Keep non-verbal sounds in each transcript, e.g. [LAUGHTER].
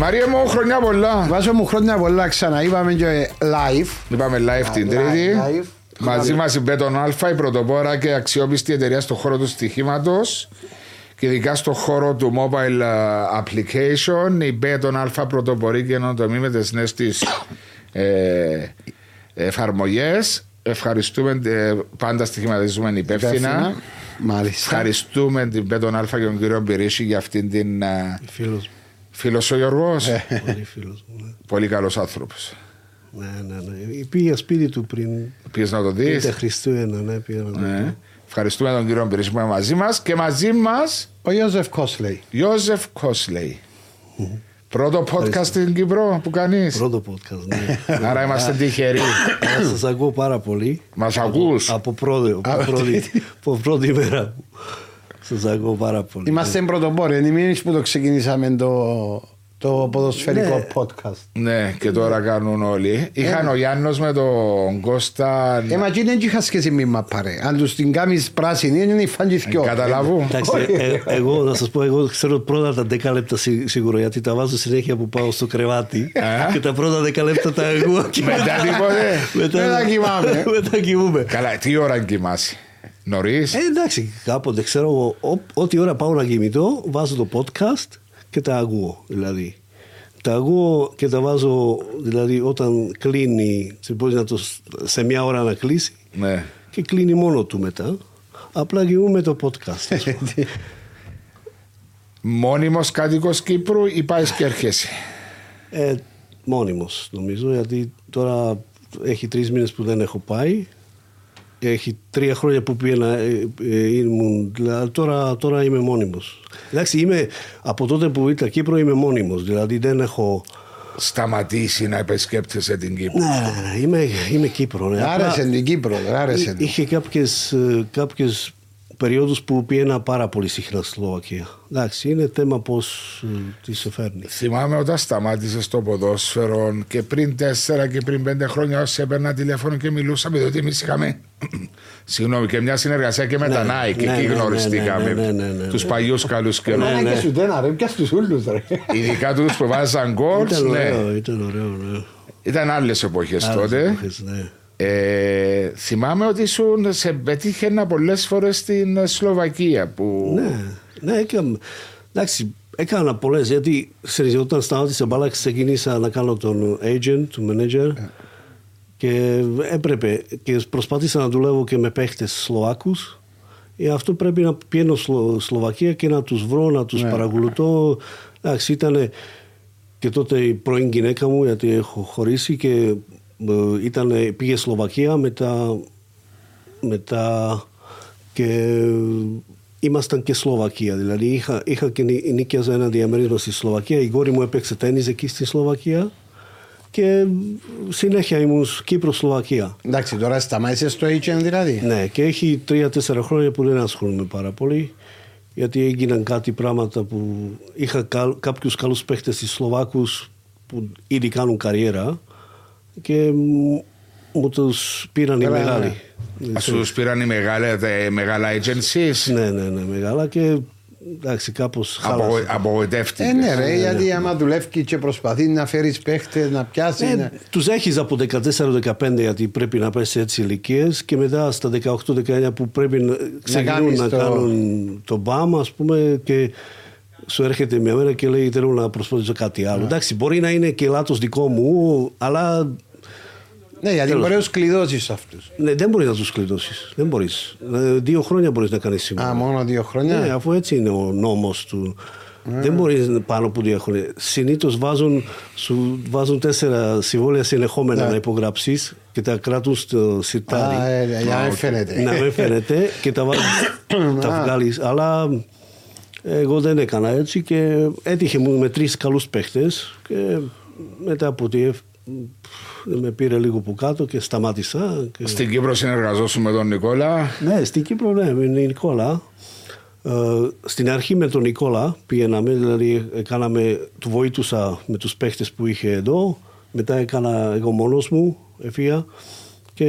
Μαρία μου, χρονιά πολλά. Βάσο μου χρόνια πολλά ξανά. Είπαμε και live. Είπαμε live την Τρίτη. Live. Μαζί μας η Bet on Alfa, η πρωτοπόρα και αξιόπιστη εταιρεία στον χώρο του στοιχήματος και ειδικά στον χώρο του mobile uh, application. Η Bet on Alfa πρωτοπορεί και καινοτομεί με τις νέες της εφαρμογές. Ευχαριστούμε, ε, πάντα στοιχηματίζουμε υπεύθυνα. Υπεύθυνα. Μάλιστα. Ευχαριστούμε την Bet on Alfa και τον κύριο Μπυρίση για αυτήν την. ε, Φίλος μου. Φίλος ο Γιώργος, Πολύ φίλος μου. ναι. πολύ καλός άνθρωπος. Ναι, ναι, ναι. Πήγα σπίτι του πριν Πήγες να το πριν δεις; τα Χριστούγεννα, ναι, πήγα να το Ναι. δω. Ευχαριστούμε τον κύριο Μπυρίση που είναι μαζί μας και μαζί μας Ο Ιώζεφ Κόσλεϊ. Ιώζεφ Κόσλεϊ. Πρώτο podcast στην Κύπρο που κάνεις. Πρώτο podcast, ναι. [LAUGHS] Άρα είμαστε τυχεροί. Αλλά σας ακούω πάρα πολύ. Μας ακούς. Από πρώτη, από πρώτη, από πρώτη μέρα. Σας ακούω πάρα πολύ. Είμαστε πρωτοπόροι. Είναι εμείς που το ξεκινήσαμε το, το ποδοσφαιρικό Ναι. podcast. Ναι, και τώρα κάνουν όλοι. Είχαν ο Γιάννος με τον Κώστα. Ε, μα εκεί δεν είχα σχέση με μαπάρε. Αν τους την κάνεις πράσινη είναι η φαντιθκιό. Καταλάβου. Εντάξει, ε, εγώ να σας πω, εγώ ξέρω πρώτα τα 10 λεπτά σί- σίγουρα γιατί τα βάζω συνέχεια που πάω στο κρεβάτι Α. και τα πρώτα 10 λεπτά τα εγώ. και Μετά τίποτε. Μετά κοιμάμαι. μετά κοιμούμαι. Καλά, τι ώρα κοιμάσαι; Νωρίς. Ε, εντάξει, κάποτε ξέρω εγώ, ό- ό,τι ώρα πάω να κοιμηθώ, βάζω το podcast και τα ακούω. Δηλαδή. Τα ακούω και τα βάζω, δηλαδή όταν κλείνει, σε- μπορεί να το, σ- σε μια ώρα να κλείσει Ναι. και κλείνει μόνο του μετά. Απλά κοιμούμε το podcast. ας πούμε. [LAUGHS] Μόνιμος κάτοικος Κύπρου ή πάει και έρχεσαι; Ε, μόνιμος νομίζω γιατί τώρα έχει τρεις μήνες που δεν έχω πάει έχει τρία χρόνια που πήγαινα ε, ε, ήμουν, δηλαδή τώρα, τώρα είμαι μόνιμος εντάξει είμαι από τότε που ήρθα Κύπρο είμαι μόνιμος δηλαδή δεν έχω Σταματήσει να επισκέπτεσαι την Κύπρο. ναι, ναι, ναι, είμαι, είμαι Κύπρο ναι. Άρεσε Απλά την Κύπρο, άρεσε. εί- είχε κάποιες, ε, κάποιες περιόδους που πήγαινα πάρα πολύ συχνά στη Σλοβακία εντάξει είναι θέμα πως ε, τι σε φέρνει Θυμάμαι όταν σταμάτησε το ποδόσφαιρο και πριν τέσσερα και πριν πέντε χρόνια όσοι έπαιρνα τηλέφωνο και μιλούσαμε διότι εμείς είχαμε [CLEARS THROAT] συγγνώμη, και μια συνεργασία και με Ναι, τα ναι, Nike. ναι, εκεί ναι, γνωριστήκαμε. ναι, ναι, ναι, ναι, Τους ναι. παλιούς καλούς καιρούς. Ναι, ναι. και σου τένα ρε, πιάσ' τους ούλους ρε. [LAUGHS] Ειδικά τους που βάζαν γκολ. ήταν Ναι. ωραίο, ήταν ωραίο ναι. Ήταν άλλες εποχές Άλλες τότε. εποχές, ναι. Ε, θυμάμαι ότι σου σε πετύχαινα πολλές φορές στην Σλοβακία. Που... Ναι, ναι, έκανα. Εντάξει, έκανα πολλές γιατί ξέρεις, όταν σταμάτησα μπάλα ξεκίνησα να κάνω τον agent, τον manager και έπρεπε και προσπάθησα να δουλεύω και με παίχτες Σλοβάκους ε, αυτό πρέπει να πηγαίνω Σλο, Σλοβακία και να τους βρω, να τους παρακολουθώ. Εντάξει, ήταν και τότε η πρώην γυναίκα μου γιατί έχω χωρίσει και ε, ήταν, πήγε Σλοβακία μετά, μετά και ήμασταν και Σλοβακία. Δηλαδή είχα, είχα και νι- νίκιαζα ένα διαμέρισμα στη Σλοβακία. Η κόρη μου έπαιξε τέννις εκεί στη Σλοβακία και συνέχεια ήμουν Κύπρο-Σλοβακία. Εντάξει, τώρα σταμάτησες στο agent δηλαδή. Ναι, και έχει τρία-τέσσερα χρόνια που δεν ασχολούμαι πάρα πολύ. Γιατί έγιναν κάτι πράγματα που είχα κα, κάποιους καλούς παίχτες στις Σλοβάκους που ήδη κάνουν καριέρα και μου, μου τους πήραν οι Καλά, μεγάλοι. Σου πήραν οι μεγάλα, ε, μεγάλα agencies. Ναι, ναι, ναι, μεγάλα και εντάξει κάπως Απογο, χάλασε. απογοητεύτηκες. Ε, ναι, ρε, γιατί άμα δουλεύει και προσπαθεί να φέρεις παίχτες, να πιάσει. Ε, να- τους έχεις από 14-15 γιατί πρέπει να πέσει έτσι ηλικίες και μετά στα 18-19 που πρέπει να ξεκινούν κάνεις να, το- κάνουν το μπαμ ας πούμε και σου έρχεται μια μέρα και λέει θέλω να προσπαθήσω κάτι άλλο. Εντάξει μπορεί να είναι και λάθος δικό μου αλλά Ναι, γιατί Τέλος. μπορεί να τους κλειδώσεις αυτούς. ναι, δεν μπορεί να τους κλειδώσεις. Δεν μπορείς. Ε, Δύο χρόνια μπορείς να κάνεις σήμερα. Α, μόνο δύο χρόνια; Ναι, αφού έτσι είναι ο νόμος του. Δεν μπορείς πάνω από δύο χρόνια. Συνήθως βάζουν, σου βάζουν τέσσερα συμβόλαια συνεχόμενα να υπογράψεις και τα κράτουν στο σιρτάρι. Α, ε, για να μην φαίνεται. να μην φαίνεται και τα, βάζεις, [COUGHS] τα βγάλεις. Αλλά εγώ δεν έκανα έτσι και έτυχε μου με τρεις καλούς παίχτες και μετά από τη ευ- με πήρε λίγο που κάτω και σταμάτησα. Και... Στην Κύπρο συνεργαζόσουν με τον Νικόλα. Ναι, στην Κύπρο ναι, με τον Νικόλα. Ε, στην αρχή με τον Νικόλα πήγαιναμε, δηλαδή κάναμε, του βοήθουσα με τους παίχτες που είχε εδώ. Μετά έκανα εγώ μόνος μου, εφία και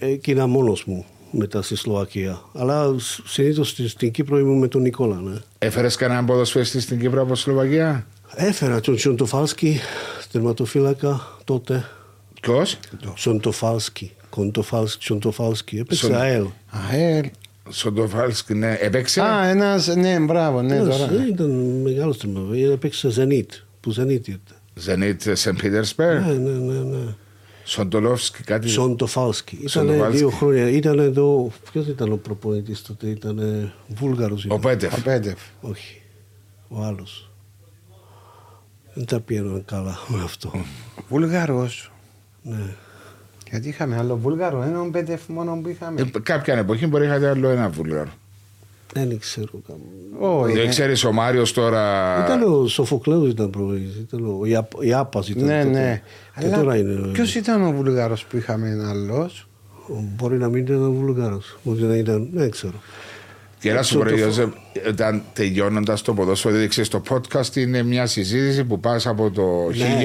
έκανα μόνος μου μετά στη Σλοβακία. Αλλά συνήθως στη- στην Κύπρο ήμουν με τον Νικόλα, ναι. Έφερες κανέναν ποδοσφαιριστή στην Κύπρο από Σλοβακία; Έφερα τον Τσοντοφάλσκι, τερματοφύλακα τότε. Ποιος; Τσοντοφάλσκι. Κοντοφάλσκι, Τσοντοφάλσκι. Έπαιξε Σον- ΑΕΛ. ΑΕΛ. Σοντοφάλσκι, ναι. Έπαιξε; Α, ένας. Ναι, μπράβο, ναι, Ένας, τώρα. ε, Ήταν μεγάλος τερματοφύλακας. Έπαιξε Ζενίτ. Που Ζενίτ ήταν. Ζενίτ Σεν Πίτερσπερ. Ναι, ναι, ναι. ναι. Σοντολόφσκι, κάτι. Σοντοφάλσκι. Ήταν Σοντοφάλσκι. δύο χρόνια. Ήταν εδώ. Ποιος ήταν ο προπονητής τότε, ήταν Βούλγαρος. Ο Πέτεφ. Ο Πέτεφ. Όχι. Ο άλλος. Δεν τα πήγαιναν καλά με αυτό. Βουλγαρό. ναι. Γιατί είχαμε άλλο Βουλγαρό, έναν Πέτεφ μόνο που είχαμε. Ε, Κάποια εποχή μπορεί να είχατε άλλο ένα βούλγαρο. Δεν ξέρω. καν- Όχι. Δεν ναι. ξέρεις ο Μάριος τώρα. Ήταν ο Σοφοκλέου ήταν προπονητής, Ήταν ο Ιαπ- Ιάπας ήταν. Ναι, τότε. ναι. Και τώρα είναι. Ποιος ήταν ο Βουλγαρός που είχαμε άλλος; Μπορεί να μην ήταν ο Βουλγάρος. Μπορεί να ήταν. Δεν ξέρω. Και να σου πω, το- ρε Ιώζεφ, όταν τελειώνοντας το ποδόσφαιρο, διότι ξέρεις, το podcast είναι μια συζήτηση που πας από το Ναι,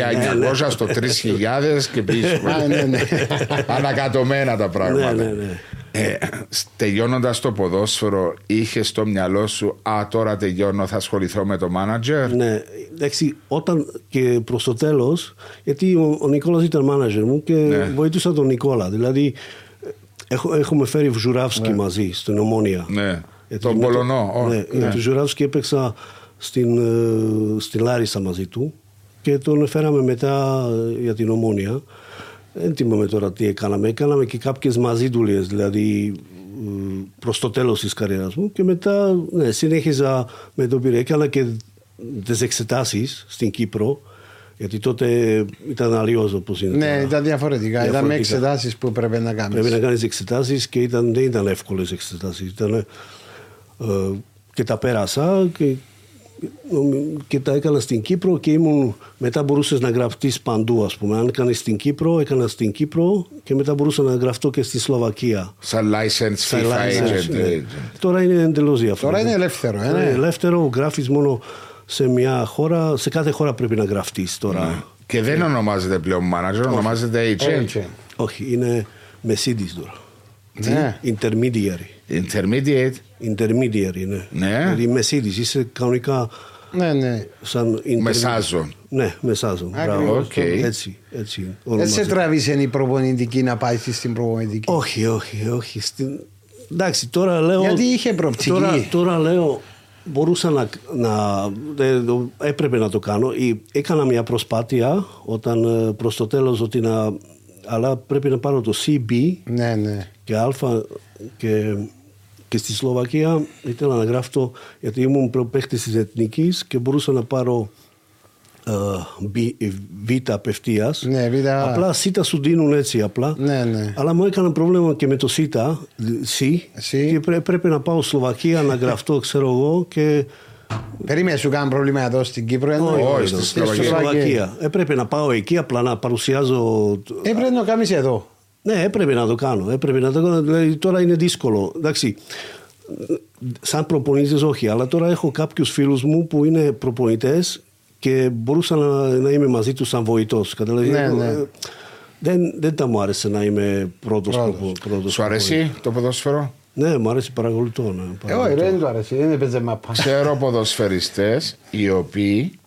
1900 στο 3000 και πίσω. Α, ναι, ναι. Ανακατωμένα τα πράγματα. Ναι, ναι, ναι. Ε, τελειώνοντας το ποδόσφαιρο, είχες στο μυαλό σου, Α, τώρα τελειώνω, θα ασχοληθώ με το manager. Ναι, εντάξει, όταν και προς το τέλος, γιατί ο, ο Νικόλας ήταν μάνατζερ μου και Ναι. βοηθούσα τον Νικόλα. Δηλαδή, έχω, έχουμε φέρει Βζουράφσκι μαζί στην Ομόνια. Ναι. Γιατί Τον με το- Πολωνό. ω, Ναι, ναι. με τον Ζουράφσκι έπαιξα στην, ε, στην Λάρισα μαζί του και τον φέραμε μετά ε, για την Ομόνια. Δεν θυμάμαι τώρα τι έκαναμε. Έκαναμε και κάποιες μαζί δουλειές, δηλαδή ε, προς το τέλος της καριέρας μου και μετά ναι, συνέχιζα με τον Πυρέ. Έκανα και τις εξετάσεις στην Κύπρο γιατί τότε ήταν αλλιώς όπως είναι Ναι, τώρα. ήταν διαφορετικά. Ήταν με Διαφορετικά. εξετάσεις που έπρεπε να κάνεις. Πρέπει να κάνεις εξετάσεις και ήταν, δεν ήταν εύκολες εξετάσεις. Ήταν, ε, και τα πέρασα και, και τα έκανα στην Κύπρο και ήμουν, μετά μπορούσες να γραφτείς παντού ας πούμε. Αν κάνεις στην Κύπρο, έκανας στην Κύπρο και μετά μπορούσα να γραφτώ και στη Σλοβακία. Σαν license Σαν FIFA license, agent. ναι. Τώρα είναι εντελώς διαφορετικό. Τώρα είναι ελεύθερο, ε, ναι. Είναι ελεύθερο, γράφεις μόνο σε μια χώρα, σε κάθε χώρα πρέπει να γραφτείς τώρα. Και δεν ονομάζεται πλέον manager, ονομάζεται agent. Έτσι. Όχι, είναι Mercedes τώρα. Ναι. Intermediary. Intermediate. Intermediary, ναι. Ναι. Δηλαδή Mercedes, είσαι κανονικά Ναι, ναι. σαν... intermediary. Μεσάζων. Ναι, μεσάζων. Ακριβώς, Μπράβο. οκ. Έτσι, έτσι. Δεν ονομάζεται. σε τραβήσε η προπονητική να πάει στην προπονητική; Όχι, όχι, όχι. Στην... Εντάξει, τώρα λέω... Γιατί είχε προοπτική. Τώρα, τώρα λέω, μπορούσα να... να ε, το- έπρεπε να το κάνω. Ή- Έκανα μια προσπάθεια όταν ε, προς το τέλος ότι να... Αλλά πρέπει να πάρω το CB Ναι, ναι. και Α και, και στη Σλοβακία ήθελα να γράφω γιατί ήμουν προπαίχτης της Εθνικής και μπορούσα να πάρω ε, β, β απευθείας. Ναι, β. Απλά σίτα σου δίνουν έτσι απλά. Ναι, ναι. Αλλά μου έκανε πρόβλημα και με το σίτα, σι, Σι. και πρέ- πρέπει να πάω Σλοβακία να γραφτώ, [LAUGHS] ξέρω εγώ, και Περίμενε, σου κάνει πρόβλημα εδώ στην Κύπρο. εννοείς; Όχι, στη στη Σλοβακία. Σλοβακία. Έπρεπε να πάω εκεί απλά να παρουσιάζω Ε, πρέπει να το κάνεις εδώ. Ναι, έπρεπε να το κάνω. Έπρεπε να το κάνω. Δηλαδή, τώρα είναι δύσκολο. Εντάξει, σαν προπονητής όχι, αλλά τώρα έχω κάποιους φίλους μου που είναι προπονητές και μπορούσα να, να είμαι μαζί τους σαν βοητός. Καταλαβαίνεις, Ναι, ε, ναι. Δεν, δεν τα μου άρεσε να είμαι πρώτος, Πρώτος. προπο- πρώτος Σου αρέσει το ποδόσφαιρο; Ναι, μου αρέσει παρακολουθώ. Ναι, Ε, όχι, παρακολουθώ. δεν του αρέσει, δεν έπαιζε μαπά. Ξέρω [LAUGHS] ποδοσφαιριστές οι οποίοι.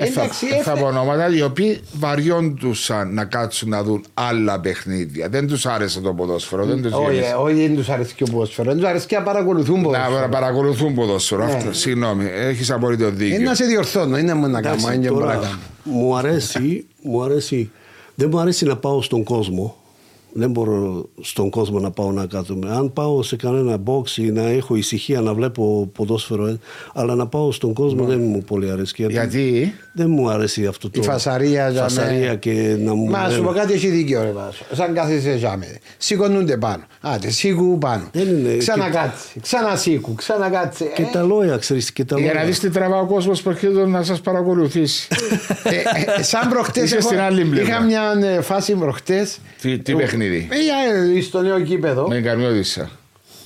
Ε, θα, Εντάξει, θα έφε- πω ονόματα, οι οποίοι βαριόντουσαν να κάτσουν να δουν άλλα παιχνίδια. Δεν τους άρεσε το ποδόσφαιρο. Δεν τους Όχι, γέμισε. ε, όχι, δεν τους αρέσει και ο ποδόσφαιρο. Δεν τους αρέσει και να παρακολουθούν ποδόσφαιρο. Να παρακολουθούν ποδόσφαιρο. Ναι. Αυτό, συγγνώμη, έχεις απόλυτο Είναι δίκιο. να σε διορθώνω, είναι μόνο να κάνω. Εντάξει, είναι τώρα, μπορώ να κάνω. μου αρέσει, μου αρέσει, δεν μου αρέσει να πάω στον κόσμο. Δεν μπορώ στον κόσμο να πάω να κάθομαι. Αν πάω σε κανένα box ή να έχω ησυχία να βλέπω ποδόσφαιρο, ε, αλλά να πάω στον κόσμο δεν μου πολύ αρέσει. Γιατί; Δεν μου αρέσει αυτό το. Η φασαρία, για φασαρία με- και να μου. Μα σου λένε- πω κάτι, έχει δίκιο ρε Βάσο. Σαν κάθεσαι ζάμε. Σηκωνούνται πάνω. Άντε, σήκου πάνω. Δεν είναι- Ξανακάτσε, ξανασήκου, ξανακάτσε. Και τα λόγια, ξέρεις, και τα Για να λόγια. δεις τι τραβά ο κόσμος προκειμένου να σας παρακολουθήσει. Ε, ε, σαν προχτές Είσαι έχω- στην άλλη πλευρά. Είχα μια ε, φάση προχτές Τι- τι παιχνίδι; Ε, ε, στο νέο κήπεδο Με καρμιώδησα.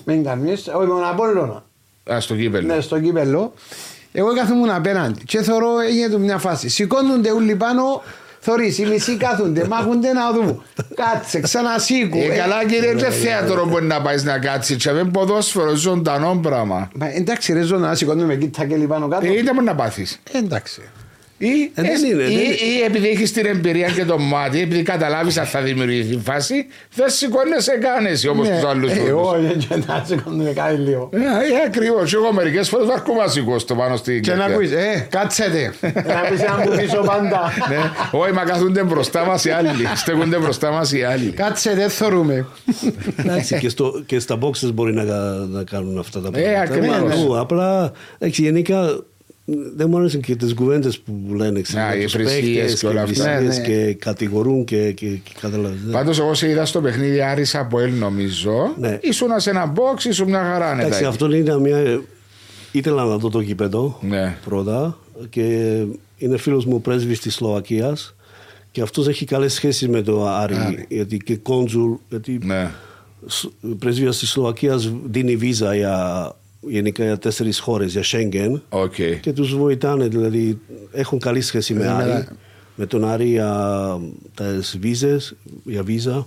Με εγκαρμίες, όχι με τον Απόλλωνα Α, στο κύπελο. Ναι, στο κύπελο Εγώ κάθομαι απέναντι και θωρώ έγινε μια φάση Σηκώνονται όλοι πάνω Θωρείς, οι μισοί κάθονται, μάχονται να δουν. Κάτσε, ξανασήκου. Ε, Ε, καλά κύριε, δεν θέατρο μπορεί να πάεις να κάτσεις. Και με ποδόσφαιρο, ζωντανό πράγμα. Μα εντάξει ρε ζώνα, να σηκώνουμε κοίτα και πάνω κάτω. Ε, ήταν μπορεί να πάθεις. Ε, εντάξει. Ή, Ε, δεν εσ- είναι, δεν ή, είναι. ή επειδή έχεις την εμπειρία και το μάτι, επειδή καταλάβεις αν θα δημιουργηθεί φάση, δεν σηκώνεσαι καν εσύ όπω Ναι, τους άλλους. ε, Εγώ δεν να σηκώνουμε κάτι λίγο. Ε, Ακριβώς. Εγώ μερικές φορές θα έρχομαι σηκώ στο πάνω στην Και να καρδιά. πεις, ε, κάτσετε. Να πεις έναν που πίσω πάντα. Ναι. Όχι, μα καθούνται μπροστά μας οι άλλοι. Στέκονται μπροστά μας οι άλλοι. Κάτσετε, δεν θωρούμε. Εντάξει, και, στο, και στα boxes μπορεί να, κα- να κάνουν αυτά τα Ε, ακριβώς. Παντού. Απλά, εντάξει, γενικά δεν μου αρέσουν και τις κουβέντες που λένε ξέρω, Α, για οι τους υπηρεσίες παίκτες και όλα αυτά. υπηρεσίες Ναι, ναι. και κατηγορούν και, και, και καταλαβαίνεις. Πάντως, εγώ σε είδα στο παιχνίδι Άρης ΑΠΟΕΛ, νομίζω. Ναι. Ήσουν σε ένα box, ήσουν μια χαρά. Εντάξει, νετάκι. αυτό είναι μια. Ήθελα να δω το γήπεδο Ναι. πρώτα και είναι φίλος μου πρέσβης της Σλοβακίας και αυτός έχει καλές σχέσεις με το Άρη, Άρη. γιατί και consul, γιατί Ναι. Σ- πρεσβείας της Σλοβακίας δίνει βίζα για, γενικά για τέσσερις χώρες, για Schengen OK. και τους βοηθάνε, δηλαδή έχουν καλή σχέση με Ε, Άρη, ναι. με τον Άρη για τις βίζες, για βίζα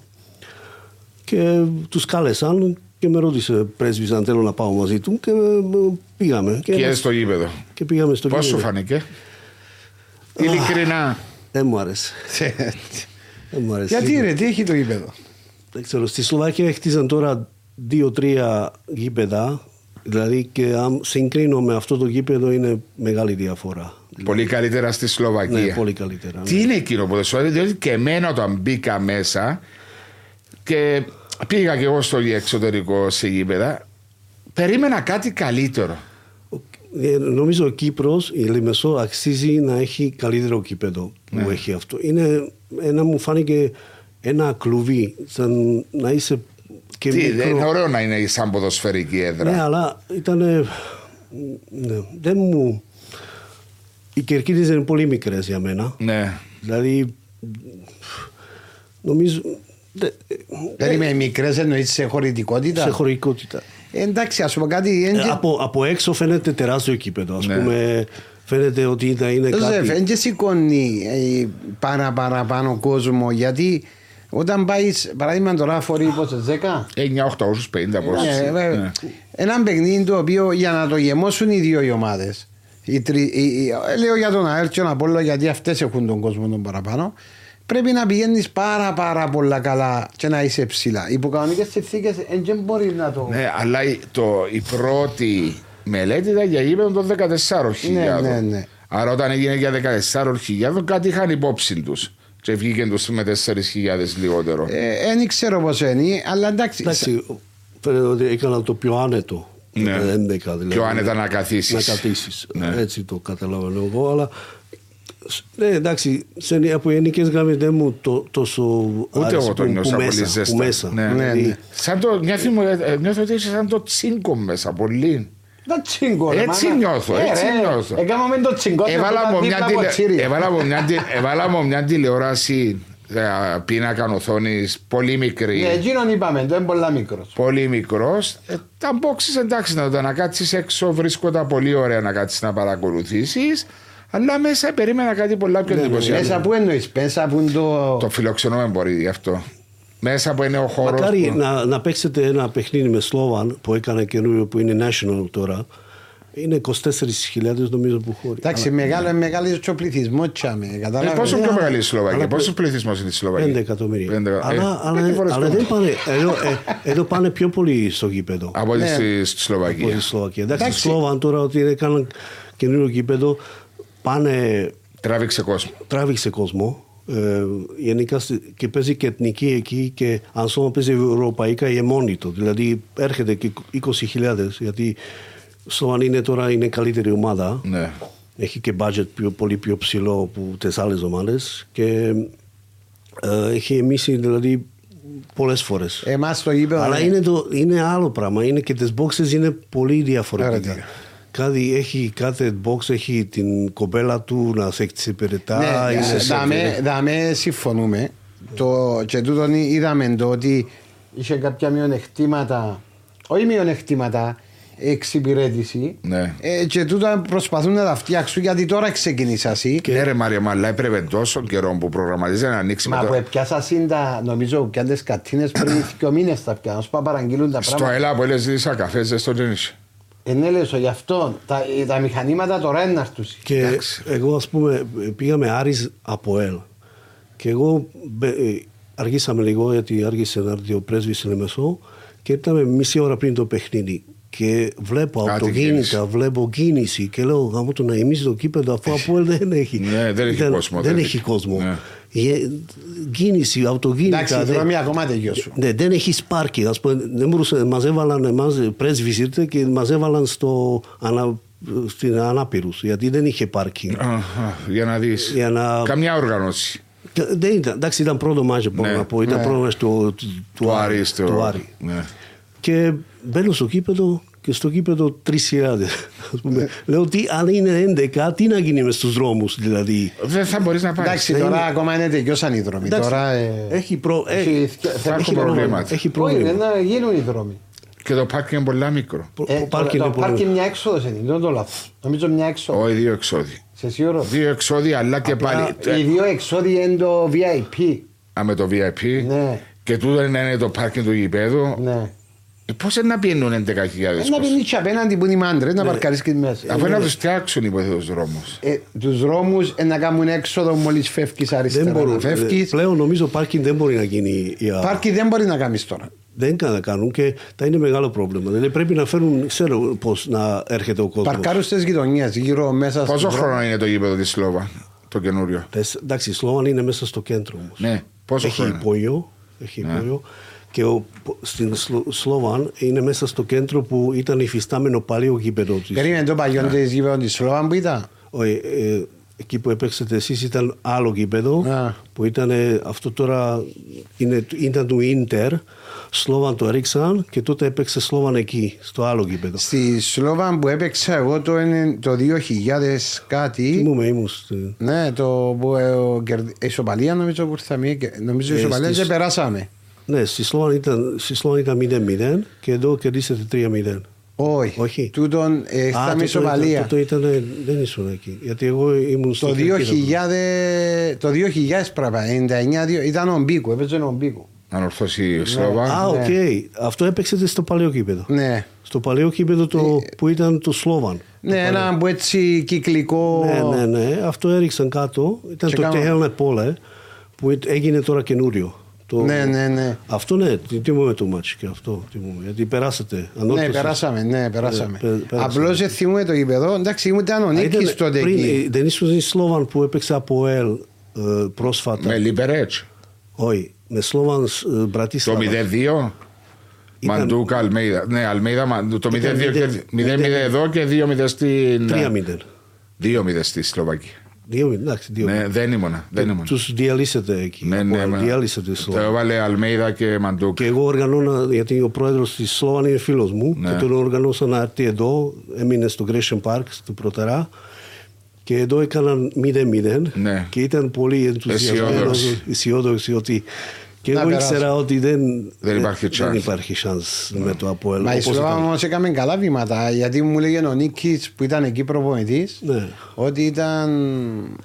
και τους κάλεσαν και με ρώτησε πρέσβης αν θέλω να πάω μαζί του και ε, πήγαμε. Και μας- στο γήπεδο. και πήγαμε στο Πώς σου γήπεδο. φάνηκε; Ειλικρινά. Δεν μου άρεσε. Δεν μου άρεσε. Γιατί ρε, τι έχει το γήπεδο; Δεν ξέρω, στη Σλοβακία χτίζαν τώρα δύο-τρία γήπεδα. Δηλαδή και αν συγκρίνω με αυτό το γήπεδο είναι μεγάλη διαφορά. Πολύ καλύτερα στη Σλοβακία. Ναι, πολύ καλύτερα. Τι είναι εκείνο που δεν σου άρεσε, διότι και εμένα όταν μπήκα μέσα και πήγα και εγώ στο εξωτερικό σε γήπεδα, περίμενα κάτι καλύτερο. Ε, Νομίζω ο Κύπρος, η Λιμεσό αξίζει να έχει καλύτερο κήπεδο που Ναι. έχει αυτό. Είναι ένα μου φάνηκε ένα κλουβί, σαν να είσαι και Τι, μικρό. είναι ωραίο να είναι σαν ποδοσφαιρική έδρα. Ναι, αλλά ήταν. Ναι, δεν μου. Οι κερκίδες είναι πολύ μικρές για μένα. Ναι. Δηλαδή. Νομίζω. δε- Περίμενε, μικρές εννοείς σε χωρητικότητα; σε χωρικότητα. Ε, Εντάξει, ας πούμε κάτι. εν Ε, και- από, από έξω φαίνεται τεράστιο κήπεδο. Ας Ναι. πούμε, φαίνεται ότι θα είναι Ζεφ, κάτι. εν και σηκώνει ε, πάρα παραπάνω κόσμο γιατί όταν πάει, παράδειγμα τώρα φορεί πόσο, 10. 9-850 πόσους. Ναι, βέβαια. Ναι. Ένα παιχνίδι το οποίο για να το γεμώσουν οι δύο οι ομάδες. Λέω για τον ΑΕΛ και τον Απόλλω γιατί αυτές έχουν τον κόσμο τον παραπάνω. Πρέπει να πηγαίνεις πάρα πάρα πολλά καλά και να είσαι ψηλά. Υπό κανονικέ συνθήκες δεν μπορεί να το. Ναι, αλλά η- το, η πρώτη μελέτη ήταν για γήπεδο των 14.000. Ναι, ναι, ναι. Άρα όταν έγινε για 14.000 κάτι είχαν υπόψη τους. Και βγήκαν του με 4.000 λιγότερο. Δεν Ε, ξέρω πώς είναι, αλλά εντάξει. Εντάξει, φαίνεται ότι έκανα το πιο άνετο. Ναι. Το 11 δηλαδή. Πιο άνετα να καθίσεις. Να καθίσεις. Ναι. Έτσι το καταλαβαίνω εγώ. Αλλά ναι, εντάξει, σε, από γενικές γραμμές δεν μου το, τόσο. Ούτε άρεσε εγώ το που- νιώσα που πολύ μέσα, ζέστα. Που μέσα. Ναι. Ναι, Δηλαδή, ναι. Σαν το, νιώθω, μου, ε, νιώθω ότι είσαι σαν το τσίγκο μέσα, πολύ. Τα τσίγκο, ρε, Έτσι μάνα. νιώθω, Ε, έτσι ρε, νιώθω. Έκαμε το τσίγκο. Έβαλα το μου δίπλα μια, από τηλε... τσίρι. έβαλα μου μια, τι- έβαλα μου μια τηλεόραση ε, πίνακα οθόνης πολύ μικρή. Ναι, εκείνον είπαμε, το είναι πολλά μικρός. Πολύ μικρός. Ε, τα boxes εντάξει να το να κάτσεις έξω βρίσκονταν πολύ ωραία να κάτσεις να παρακολουθήσεις. Αλλά μέσα περίμενα κάτι πολλά πιο εντυπωσιακό. Μέσα που εννοείς, μέσα που είναι το... Το φιλοξενούμε μπορεί γι' αυτό. Μέσα που είναι ο χώρος. Μακάρι να, να παίξετε ένα παιχνίδι με Σλόβαν που έκανε καινούριο που είναι national τώρα. Είναι 24.000 νομίζω που χώροι. Εντάξει, μεγάλο, μεγάλο και ο πληθυσμός τσάμε, Ε, κατάλαβες. πόσο πιο αλλά- μεγάλη η Σλοβακία, αλλά- πόσο πληθυσμός είναι η Σλοβακία; 5 εκατομμύρια. Πέντε εκα- αλλά, ε, αλλά, πέντε φορές αλλά πιο- δεν πάνε, εδώ, ε, εδώ πάνε πιο πολύ στο γήπεδο. Από ό,τι Ναι. στη στη από Σλοβακία. τη Σλοβακία. Εντάξει, Εντάξει. Σλόβαν τώρα ότι έκαναν καινούριο γήπεδο πάνε, Τράβηξε κόσμο. τράβηξε κόσμο. Ε, γενικά στη- και παίζει και εθνική εκεί και αν σώμα παίζει ευρωπαϊκά είναι μόνη του. Δηλαδή έρχεται και 20.000 γιατί Σλόβαν είναι τώρα είναι καλύτερη ομάδα. Ναι. Έχει και budget πιο, πολύ πιο ψηλό από τις άλλες ομάδες και ε, έχει εμίσει δηλαδή πολλές φορές. Εμάς το γήπεδο... Αλλά είναι, το, είναι άλλο πράγμα. Είναι και τις boxes είναι πολύ διαφορετικά. Διαφορετικά. Κάτι έχει, κάθε box έχει την κοπέλα του να σε εξυπηρετά. Ναι, είναι σε- δαμε, δαμε συμφωνούμε. Το, και τούτον είδαμε το ότι είχε κάποια μειονεκτήματα, όχι μειονεκτήματα, εξυπηρέτηση. Ναι. Ε, και τούτα προσπαθούν να τα φτιάξουν γιατί τώρα ξεκινήσα εσύ. Ναι, ρε Μάρια, μα αλλά έπρεπε τόσο καιρό που προγραμματίζεις να ανοίξεις με Μα το... που έπιασα τα, νομίζω που πιάνε κατίνες πριν [COUGHS] δύο μήνες τα πιάνω, σπα παραγγείλουν τα Στο πράγματα. ΕΛΑ που έλεγες ζήτησα καφές, δεν στο τζένισε. Ε, ναι, λέω, γι' αυτό τα, τα μηχανήματα τώρα είναι να έρθουν. Και Εντάξει. εγώ, ας πούμε, πήγαμε Άρης από ΕΛ. Και εγώ μπε- ε, αργήσαμε λίγο, γιατί άργησε να έρθει ο πρέσβης στην Λεμεσό και ήρθαμε μισή ώρα πριν το παιχνίδι. Και βλέπω Κάτι αυτοκίνητα, κίνηση. βλέπω κίνηση και λέω γάμο το να εμείς το κήπεδο αφού από ΕΛ δεν έχει. Ναι, δεν έχει κόσμο, Δεν, δεν έχει έχει. κόσμο. Ναι. Ε, Κίνηση, αυτοκίνητα. Εντάξει, οι δεν- δρόμοι ακόμα τελειώσουν. ναι, δεν έχει πάρκι. Ας πούμε, δεν μπορούσε, μας έβαλαν εμάς, πρέσβης ήρθε και μας έβαλαν στο, ανα, στην Ανάπηρους, γιατί δεν είχε πάρκι. Αχα, Για να δεις. Για να- Καμιά οργανώση. Και Δεν ήταν, εντάξει, ήταν πρώτο μάτζ μπορώ Ναι. να πω. Ήταν Ναι. πρώτο μάτζ του, του, Του Άρη. στο- του Άρη. Ναι. Και μπαίνω στο κήπεδο και στο κήπεδο 3.000. Ας πούμε. Λέω τι, αν είναι 11, τι να γίνει μες στους δρόμους δηλαδή; Δεν θα μπορείς να πάρεις. Εντάξει, ναι, τώρα είναι- ακόμα είναι τελειώσαν οι δρόμοι. Εντάξει, Τώρα, ε, έχει προ- έχει- ε, θα- υπάρχουν έχει προβλήματα. Έχει Όχι, πρόβλημα. είναι να γίνουν οι δρόμοι. Και το πάρκι είναι πολύ μικρό. Προ- Ε, το πάρκι το, είναι το πολύ- πάρκι μια έξοδος είναι, δεν είναι το λάθος. Νομίζω μια έξοδος. Όχι, δύο εξόδοι. Σε σίγουρο. Δύο εξόδοι, αλλά και πάλι. Οι δύο εξόδοι είναι το VIP. Α, με το VIP. Ναι. Και τούτο είναι να είναι το πάρκι του γηπέδου. Ναι. Πώς είναι να πιένουν 11.000 Ε, Να κόσμο. πίνει και απέναντι που είναι οι μάντρες, να παρκαρείς και μέσα. Αφού είναι να τους φτιάξουν υποθέτω τους δρόμους. Ε, τους δρόμους ε, να κάνουν έξοδο μόλις φεύγεις αριστερά. Δεν μπορούν. να φεύγεις. Πλέον νομίζω πάρκι δεν μπορεί να γίνει. η- Πάρκι δεν μπορεί να κάνεις τώρα. Δεν kann να κάνουν και θα είναι μεγάλο πρόβλημα. Δηλαδή πρέπει να φέρουν, ξέρω πώς να έρχεται ο κόσμος. Παρκάρουν στις γειτονιές, γύρω μέσα Πόσο στον δρόμο. χρόνο είναι το γήπεδο της Σλόβα, το καινούριο; Εντάξει, η Σλόβαν είναι μέσα στο κέντρο όμως. Ναι, πόσο έχει χρόνο. υπόγειο, έχει Ναι. υπόγειο και ο, στην Σλο- Σλόβαν είναι μέσα στο κέντρο που ήταν υφιστάμενο παλιό γήπεδο της. Περίμενε το Ναι. παλιό της γήπεδο της Σλόβαν που ήταν; Όχι, ε, εκεί που έπαιξετε εσείς ήταν άλλο γήπεδο Α. που ήταν ε, αυτό τώρα είναι, ήταν του Ίντερ Σλόβαν το έριξαν και τότε έπαιξε Σλόβαν εκεί στο άλλο γήπεδο Στη Σλόβαν που έπαιξα εγώ το, είναι- το 2000 κάτι. Θυμούμαι ήμουν στη- Ναι, το που ε, ο, κερδι- η ισοπαλία νομίζω που ήρθαμε. και- Νομίζω η Ε, ισοπαλία στις- και περάσαμε. Ναι, στη Σλόβαν ήταν, στη Σλόβαν ήταν 0-0 και εδώ κερδίσατε 3-0 Όχι. Όχι. Τούτον ε, Α, ήρθαμε τότε ισοπαλία. ήταν- τότε ήταν, ε, δεν ήσουν εκεί γιατί εγώ ήμουν στο Το Κερκίδα. 2000, το 2000 πράγμα, 99, ήταν ο Μπίκου, έπαιζε ο Μπίκου. Αν ορθώσει η Σλόβα. Α, οκ. Ναι. Αυτό έπαιξε στο παλαιό γήπεδο. Ναι. Στο παλαιό γήπεδο το, που ήταν το Σλόβαν. Ναι, ένα που έτσι κυκλικό. Ναι, ναι, ναι. Αυτό έριξαν κάτω. Ήταν Και το κάμα- Τέhelme Πόλε που έ- έγινε τώρα καινούριο. Το... Ναι, ναι, ναι. Αυτό ναι, τι- τιμούμε το μάτσο και αυτό. Τιμούμε, γιατί περάσατε. Ναι, ανόρθωσες. περάσαμε, ναι, περάσαμε. Ε, πε- πέρασαμε. Απλώς θυμούμαι το γήπεδο. Εντάξει, ήμουν ήταν ο Α, Νίκης ήταν τότε πριν, εκεί. ε, Δεν ήσουν στη Σλόβαν που έπαιξε από ΕΛ ε, πρόσφατα. Με Λιμπερέτς. Όχι, με Σλόβαν ε, Το Μπρατίσλαβα. 0-2. Ήταν- Μαντούκα, Αλμέιδα. Ναι, Αλμέιδα, Μαντού- το 0-2 Ήταν και 0-0 εδώ και 2-0 στην. 3-0. 2-0 στη Σλοβακία. Δύο, εντάξει, δύο. Ναι, δεν ήμουνα. Δεν ήμουνα. Τους διαλύσετε εκεί. Ναι, από ναι, ΕΛ, μα- διαλύσετε τη Το Σλόβαν. έβαλε Αλμέιδα και Μαντούκα. Και εγώ οργανώνα, γιατί ο πρόεδρος της Σλόβαν είναι φίλος μου, Ναι. και τον οργανώσα να έρθει εδώ. Έμεινε στο Gresham Park, στο Προτερά. Και εδώ έκαναν 0-0 Ναι. και ήταν πολύ ενθουσιασμένος, Αισιόδοξοι. αισιόδοξοι ότι. Και Να εγώ περάσω. ήξερα ότι δεν, Δεν υπάρχει δεν chance. υπάρχει chance με το Αποέλ. Μα η όπως Σλόβαν ήταν. όμω έκαμε καλά βήματα. Γιατί μου λέγε ο Νίκης που ήταν εκεί προπονητής Ναι. ότι ήταν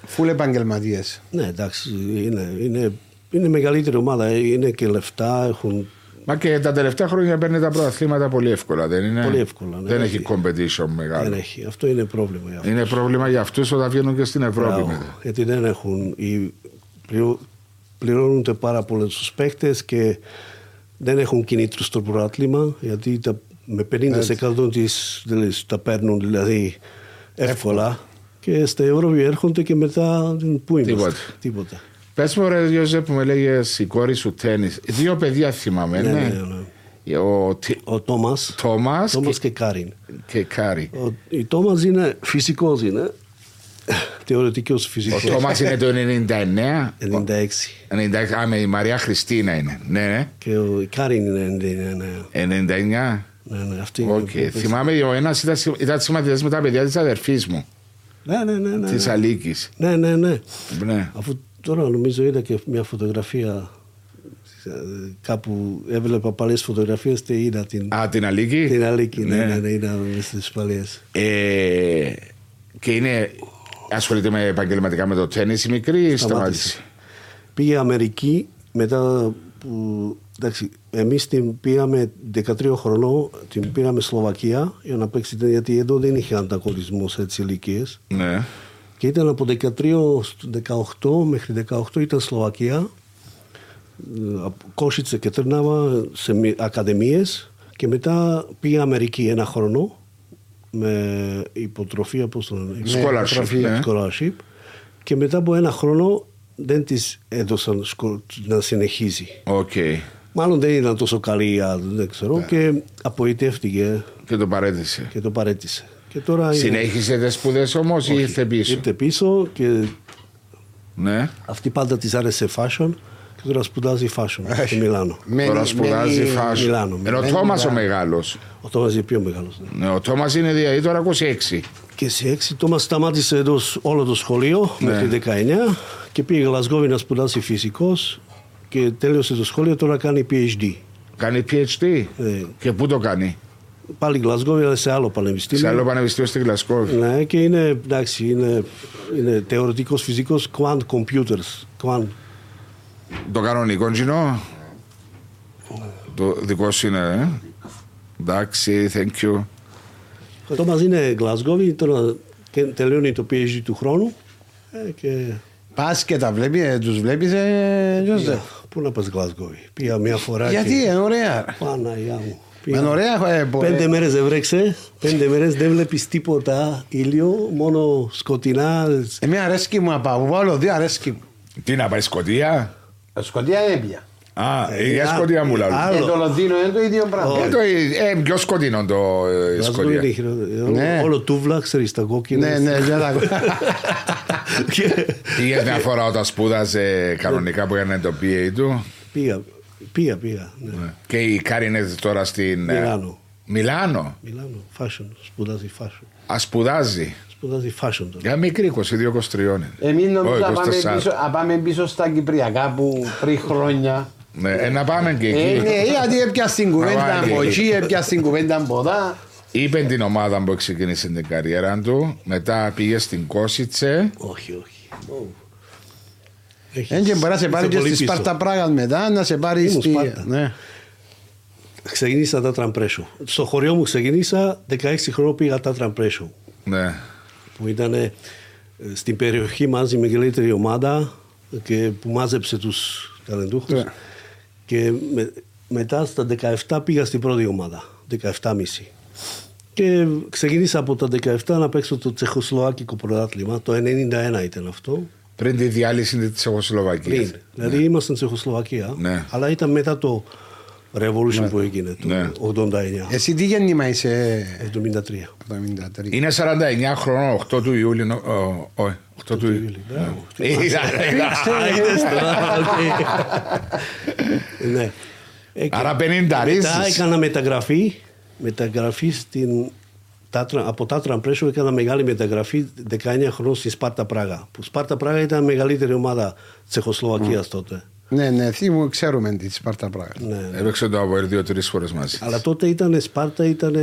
φουλ επαγγελματίες. ναι, εντάξει, είναι, είναι, είναι μεγαλύτερη ομάδα. Είναι και λεφτά, έχουν Μα και τα τελευταία χρόνια παίρνει τα πρωταθλήματα πολύ εύκολα, δεν είναι; Πολύ εύκολα, ναι. Δεν Έχει. έχει competition μεγάλο. δεν έχει. Αυτό είναι πρόβλημα για αυτούς. Είναι πρόβλημα για αυτούς όταν βγαίνουν και στην Ευρώπη Μπράβο, μετά. γιατί δεν έχουν. Οι, πληρω- πληρώνονται πάρα πολλές τους παίκτε και δεν έχουν κινήτρους στο πρωτάθλημα γιατί τα, με 50% της, δηλαδή, τα παίρνουν δηλαδή εύκολα. Και στα Ευρώπη έρχονται και μετά πού είμαστε; Τίποτα. Τίποτα. Πες μου, ρε Γιώζε, που με λέγες η κόρη σου τέννη. Δύο παιδιά θυμάμαι, Ναι, ναι. ναι, ναι. Ο Τι- Ο Τόμας. Τόμας Τόμας και, και Κάριν. και Κάρι. Ο, η Τόμας είναι φυσικός, είναι. Θεωρητικός Ο φυσικό. Τόμας είναι το 99. 96. 96. Α, με η Μαρία Χριστίνα είναι. Ναι, ναι. Και ο η Κάριν είναι 99. 99. Ναι, ναι, αυτή Οκ. είναι. που- Θυμάμαι ο ένας ήταν, συμ- ήταν συμμαθητή με τα παιδιά της αδερφής μου, Ναι, ναι, ναι. ναι, της ναι. Αλίκης. Ναι, ναι, ναι. Ναι. Αφού τώρα νομίζω είδα και μια φωτογραφία ε, κάπου έβλεπα παλιές φωτογραφίες και είδα την, Α, την Αλίκη; την Αλίκη. Ναι, Ναι. ναι, ναι, είδα μες στις παλιές. Ε, και είναι. Ασχολείται με επαγγελματικά με το τέννη η μικρή ή Σταμάτησε. σταμάτησε; Πήγε Αμερική, μετά που εντάξει, εμείς την πήγαμε 13 χρονών, την πήγαμε Σλοβακία για να παίξει, γιατί εδώ δεν είχε ανταγωνισμός σε έτσι ηλικίες. Ναι. Και ήταν από 13 στο 18 μέχρι 18 ήταν Σλοβακία. Ε, από Κόσιτσε και Τρνάβα σε μη- ακαδημίες και μετά πήγα Αμερική ένα χρόνο με υποτροφία, πώς το λένε, Scholarship, υποτροφία. ναι. scholarship. Και μετά από ένα χρόνο δεν της έδωσαν scho- να συνεχίζει. Οκ. Μάλλον δεν ήταν τόσο καλή, α, δεν ξέρω, και απογοητεύτηκε Και το παρέτησε. και το παρέτησε. Και τώρα είναι- Συνέχισε τις σπουδές όμως ή ήρθε πίσω; ήρθε πίσω και Ναι. αυτή πάντα της άρεσε fashion και τώρα σπουδάζει fashion στο Μιλάνο. Μένει- Τώρα σπουδάζει μένει- fashion. Μιλάνο. Ενώ ο Μένει Τόμα ο Μιλάνο. μεγάλος. Ο Τόμας είναι πιο μεγάλος. Ναι. Ναι, ο Τόμας είναι δηλαδή τώρα 26. Και σε έξι Τόμας σταμάτησε εδώ σ- όλο το σχολείο Ναι. μέχρι 19 και πήγε Γλασγόβη να σπουδάσει φυσικός και τέλειωσε το σχολείο, τώρα κάνει PhD. Κάνει PhD. Ε, Και πού το κάνει; πάλι Γλασγόβη αλλά σε άλλο Σε πανεπιστήμιο. άλλο πανεπιστήμιο στη Γλασκόβη. Ναι, και είναι, εντάξει, είναι, είναι θεωρητικός φυσικός quant computers. Quant. Το κανονικό κοινό. Το δικό σου είναι, ε. Εντάξει, thank you. Ο Τόμας είναι Γλασγόβη, τώρα και τελειώνει το PhD του χρόνου ε, και Πας και τα βλέπει, ε, τους βλέπεις, ε, Γιώζεφ. Πού να πας Γλασγόβη. Πήγα μια φορά Γιατί, και... είναι ωραία. Παναγιά μου. Είναι ωραία. ε, πο- Πέντε ε, μέρες έβρεξε, πέντε μέρες δεν βλέπεις τίποτα ήλιο, μόνο σκοτεινά. Εμένα αρέσκει μου να πάω, που πάω δύο αρέσκει μου. Τι να πάει Σκοτία; Σκοτία έπια. Α, Ε, για α, Σκοτία μου ε, λαλούν. άλλο. Ε, το Λονδίνο είναι το ίδιο πράγμα. Ε, το, ε, πιο σκοτεινό το ε, Γλασγόβη είναι Σκοτία. χειρότερο. Ναι. Όλο τούβλα, ξέρεις, τα κόκκινα. Ναι, ναι, για [LAUGHS] τα Και Πήγε μια φορά όταν σπούδασε κανονικά που έκανε το PA του; πήγα, πήγα, πήγα. Ναι. Και η Κάρη είναι τώρα στην. ε, Μιλάνο. Μιλάνο. Μιλάνο, fashion, σπουδάζει fashion. Α σπουδάζει. Σπουδάζει fashion τώρα. Για μικρή 22-23 είναι. Εμείς νομίζω Όχι, να πάμε 24. πίσω, να πάμε πίσω στα Κυπριακά που πριν χρόνια. Ναι, ε, να πάμε και Ε, εκεί. ναι, γιατί έπιασε την κουβέντα Να πάμε από και εκεί, έπιασε την κουβέντα από εδώ. Είπε την ομάδα που ξεκίνησε την καριέρα του. Μετά πήγε στην Κόσιτσε. Όχι, όχι. Ω. Έχεις- Έτσι μπορεί να σε πάρει είσαι και πολύ στη πίσω. Σπάρτα Πράγα μετά, να σε πάρει Ήμουν στη... Σπάρτα. Ναι. Ξεκίνησα τα τραμπρέσο. Στο χωριό μου ξεκίνησα, 16 χρόνια πήγα τα τραμπρέσο. Ναι. Που ήταν ε, στην περιοχή μας η μεγαλύτερη ομάδα και που μάζεψε τους ταλεντούχους. Ναι. Και με- μετά στα 17 πήγα στην πρώτη ομάδα, 17,5. Και ξεκίνησα από τα 17 να παίξω το Τσεχοσλοβάκικο πρωτάθλημα. Το 91 ήταν αυτό. Πριν τη διάλυση της Τσεχοσλοβακίας. Πριν. Δηλαδή ήμασταν Τσεχοσλοβακία. Ναι. Αλλά ήταν μετά το Revolution που έγινε το Ναι. 89. Εσύ τι γέννημα είσαι; 73. 73. Είναι 49 χρόνων, 8 του Ιούλη. νο- ο- Όχι, 8 του Ιούλη. Μπράβο. Είδα, είδα. Α, είδες τώρα, οκ. Ναι. Ε, και Άρα 50 ρίζεις. Μετά έκανα μεταγραφή, μεταγραφή στην, Τάτρα, από Τάτρα Πρέσοφ έκανα μεγάλη μεταγραφή 19 χρόνων στη Σπάρτα Πράγα. Που Σπάρτα Πράγα ήταν η μεγαλύτερη ομάδα Τσεχοσλοβακίας τότε. Ναι, ναι, θύμου ξέρουμε τη Σπάρτα Πράγα. Ναι. Έπαιξε το από δύο-τρει φορές μαζί. Αλλά τότε ήταν Σπάρτα, ήταν.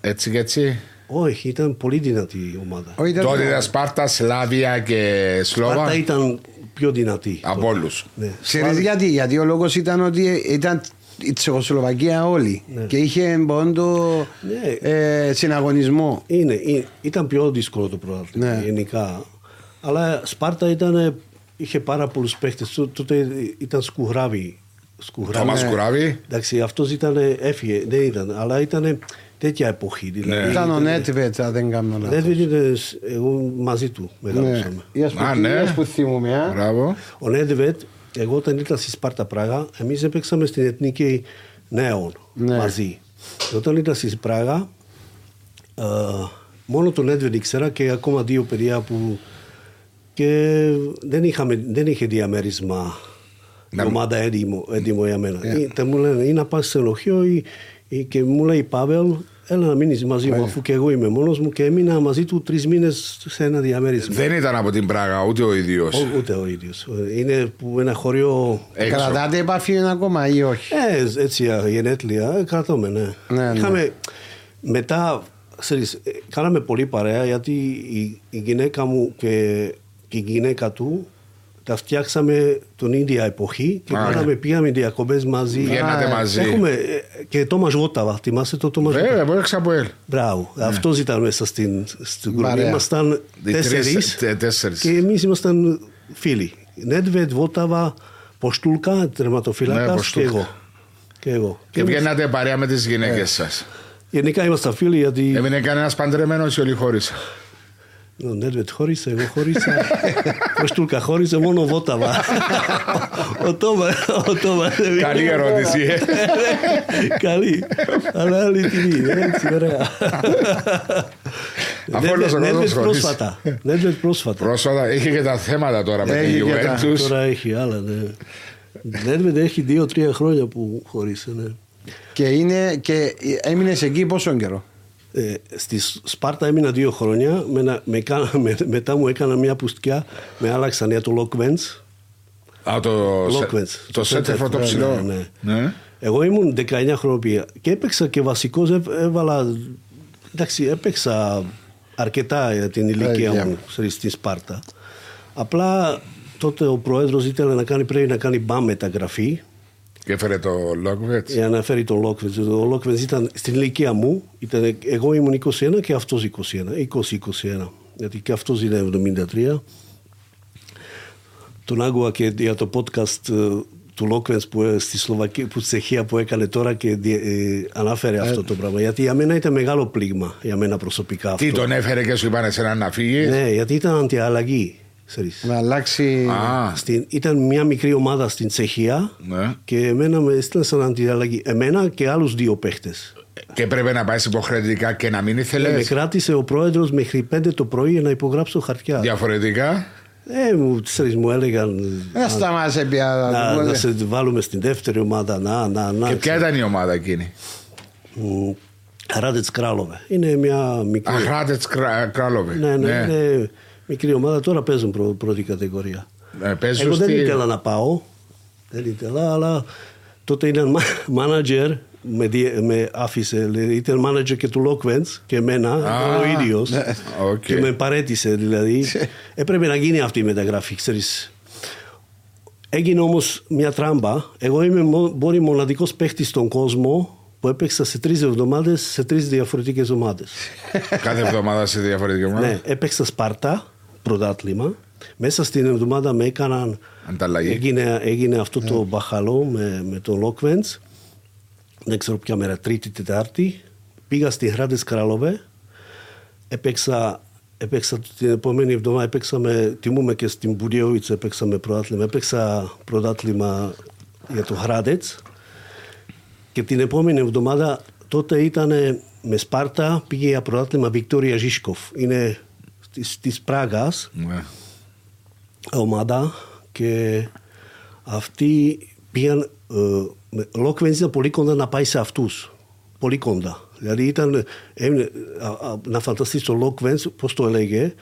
Έτσι και έτσι; Όχι, ήταν πολύ δυνατή η ομάδα. Όχι, ήταν- Τότε ήταν Σπάρτα, Σλάβια και Σλόβα; Σπάρτα ήταν πιο δυνατή. Από τότε. όλους. Ναι. Ξέρεις γιατί, γιατί ο λόγος ήταν ότι ήταν η Τσεχοσλοβακία όλη Ναι. και είχε πόντο Ναι. ε, συναγωνισμό. Είναι, είναι- ήταν πιο δύσκολο το πρωτάθλημα Ναι. γενικά. Αλλά Σπάρτα ήταν, είχε πάρα πολλούς παίχτες. Τότε ήταν σκουγράβι. σκουγράβι. Τόμα Κουράβη. Εντάξει, αυτός ήταν, έφυγε, δεν ήταν, αλλά ήταν τέτοια εποχή. Δηλαδή, Ναι. Ήταν ο Νέτβετ, αν δεν κάνω λάθος. Δεν ήταν, εγώ μαζί του Ναι. μεγαλώσαμε. Είδες που- Α, ναι. είδες που θυμούμαι, α. Μπράβο. Ο Νέντεβετ, εγώ όταν ήρθα στη Σπάρτα Πράγα, εμείς έπαιξαμε στην Εθνική Νέων Ναι. μαζί. Και όταν ήρθα στη Πράγα, ε, μόνο τον Νέντεβετ ήξερα και ακόμα δύο παιδιά που. Και δεν, είχαμε, δεν είχε διαμέρισμα Να- η ομάδα έτοιμο, έτοιμο για μένα. Ή, μου λένε ή να πας σε ενοχείο ή, ή και μου λέει Πάβελ, έλα να μείνεις μαζί μου αφού και εγώ είμαι μόνος μου και έμεινα μαζί του τρεις μήνες σε ένα διαμέρισμα. Δεν ήταν από την Πράγα ούτε ο ίδιος. Ό, ούτε ο ίδιος. Είναι που ένα χωριό Έξω. Κρατάτε επαφή ακόμα ή όχι; ε, έτσι γενέτλια, ε, κρατώμε, ναι. Ναι, ναι. Είχαμε, μετά, ξέρεις, ε, κάναμε πολύ παρέα γιατί η, η γυναίκα μου και, και η γυναίκα του τα φτιάξαμε τον ίδια εποχή και Α, κάναμε, πήγαμε διακοπές μαζί. Βγαίνατε Α, μαζί. Έχουμε ε, και Τόμας Γόταβα, θυμάσαι το Τόμας Βέβαια, Γόταβα. από έξω από ελ. Μπράβο, αυτός ήταν μέσα στην, στην Παρέα. γκρουπή. Ήμασταν Οι τρεις- τέσσερις τε- τέσσερις. και εμείς ήμασταν φίλοι. Νέντβετ, Βόταβα, Ποστούλκα, Ναι, τερματοφύλακας και Ποστούλκα. εγώ. Και εγώ. Και εμείς- βγαίνατε παρέα με τις γυναίκες σας. Γενικά ήμασταν φίλοι γιατί Έμεινε κανένας παντρεμένος ή όλοι χώρισαν. Ο Νέντβετ χώρισε, εγώ χώρισα. Ποστούλκα χώρισε, μόνο Βόταβα. ο Τόμα. Ο Τόμα Καλή ερώτηση. ε. Καλή. Αλλά αληθινή. Έτσι, ωραία. Αφού όλος ο Νέντβετ κόσμος χωρίσει. πρόσφατα. Νέντβετ πρόσφατα. Πρόσφατα είχε και τα θέματα τώρα με Έχει τη και τα- Juventus. Τώρα έχει άλλα, ναι. Νέντβετ έχει δύο-τρία χρόνια που χωρίσε, ναι. Και, είναι, και έμεινε εκεί πόσο καιρό. Ε, στη Σπάρτα έμεινα δύο χρόνια. Με, με, κάνα- [LAUGHS] με- μετά μου έκανα μια πουστιά. Με άλλαξαν για το Lockvents. Α, το, Lockvents. το center for το Ναι, ψηλό. ναι, ναι. Ναι. Εγώ ήμουν 19 χρόνια και έπαιξα και βασικός. Έβαλα. Εντάξει, έπαιξα αρκετά για την ηλικία ηλικία μου στη- στη Σπάρτα. Απλά τότε ο πρόεδρος ήθελε να κάνει, πρέπει να κάνει μπαμ μεταγραφή Και έφερε το Lockvets. για να φέρει τον Λόκβεντ. Ο Λόκβεντ ήταν στην ηλικία μου, ήταν, εγώ ήμουν 21 και αυτός 21, 20-21. Γιατί και αυτός είναι 73. Τον άκουγα και για το podcast ε, του Λόκβεντ που ε, στη Σλοβακία, που στη Τσεχία που έκανε τώρα και διε- ε, ανάφερε αυτό το πράγμα. Γιατί για μένα ήταν μεγάλο πλήγμα, για μένα προσωπικά αυτό. Τι τον έφερε και σου είπαν εσένα να φύγεις; Ναι, γιατί ήταν αντιαλλαγή. Ξέρεις. Να αλλάξει. Α, Στην, ήταν μια μικρή ομάδα στην Τσεχία ναι. και εμένα με έστειλαν σαν αντιαλλαγή. Εμένα και άλλους δύο παίχτες. Και πρέπει να πάεις υποχρεωτικά και να μην Ε, ήθελε. με κράτησε ο πρόεδρος μέχρι πέντε το πρωί για να υπογράψω χαρτιά. Διαφορετικά; Ε, μου, ξέρεις, μου έλεγαν Δεν σταμάτησε πια. να, να σε βάλουμε στην δεύτερη ομάδα. Να, να, να. Και ποια ήταν η ομάδα εκείνη; Μ, Χράντετς Κράλοβε. Είναι μια μικρή, Α Χράντετς Κράλοβε. ναι, ναι, είναι μικρή ομάδα. Τώρα παίζουν πρω, πρώτη κατηγορία. Ε, παίζουν Εγώ δεν στη- ήθελα να πάω. Δεν ήθελα, αλλά τότε ήταν μάνατζερ. [LAUGHS] Με, δι- με άφησε, δηλαδή, ήταν manager και του Lokvenc και εμένα, Α, ο ίδιος ναι, οκ. και με παρέτησε δηλαδή έπρεπε να γίνει αυτή η μεταγραφή ξέρεις έγινε όμως μια τράμπα εγώ είμαι μο- μπορεί μοναδικός παίχτης στον κόσμο που έπαιξα σε τρεις εβδομάδες σε τρεις διαφορετικές ομάδες Κάθε εβδομάδα σε διαφορετική ομάδα. ναι, έπαιξα Σπάρτα, πρωτάθλημα. Μέσα στην εβδομάδα με έκαναν. Ανταλλαγή. Έγινε, έγινε αυτό το μπαχαλό με, με τον Λόκβεντς. Δεν ξέρω ποια μέρα, Τρίτη, Τετάρτη. Πήγα στη Χράντε Κράλοβε. Έπαιξα, έπαιξα την επόμενη εβδομάδα. Έπαιξα με, τιμούμε και στην Μπουριόβιτς, έπαιξα με πρωτάθλημα. Έπαιξα πρωτάθλημα για το Χράντετς. Και την επόμενη εβδομάδα τότε ήταν με Σπάρτα, πήγε για πρωτάθλημα Βικτόρια Ζίσκοφ. Είναι της, της Πράγας Ναι. ομάδα και αυτοί πήγαν. Ε, Λόκβεντς ήταν πολύ κοντά να πάει σε αυτούς. Πολύ κοντά. Δηλαδή ήταν. έμεινε- α, α, να φανταστείς το Λόκβεντς, πώς το έλεγε,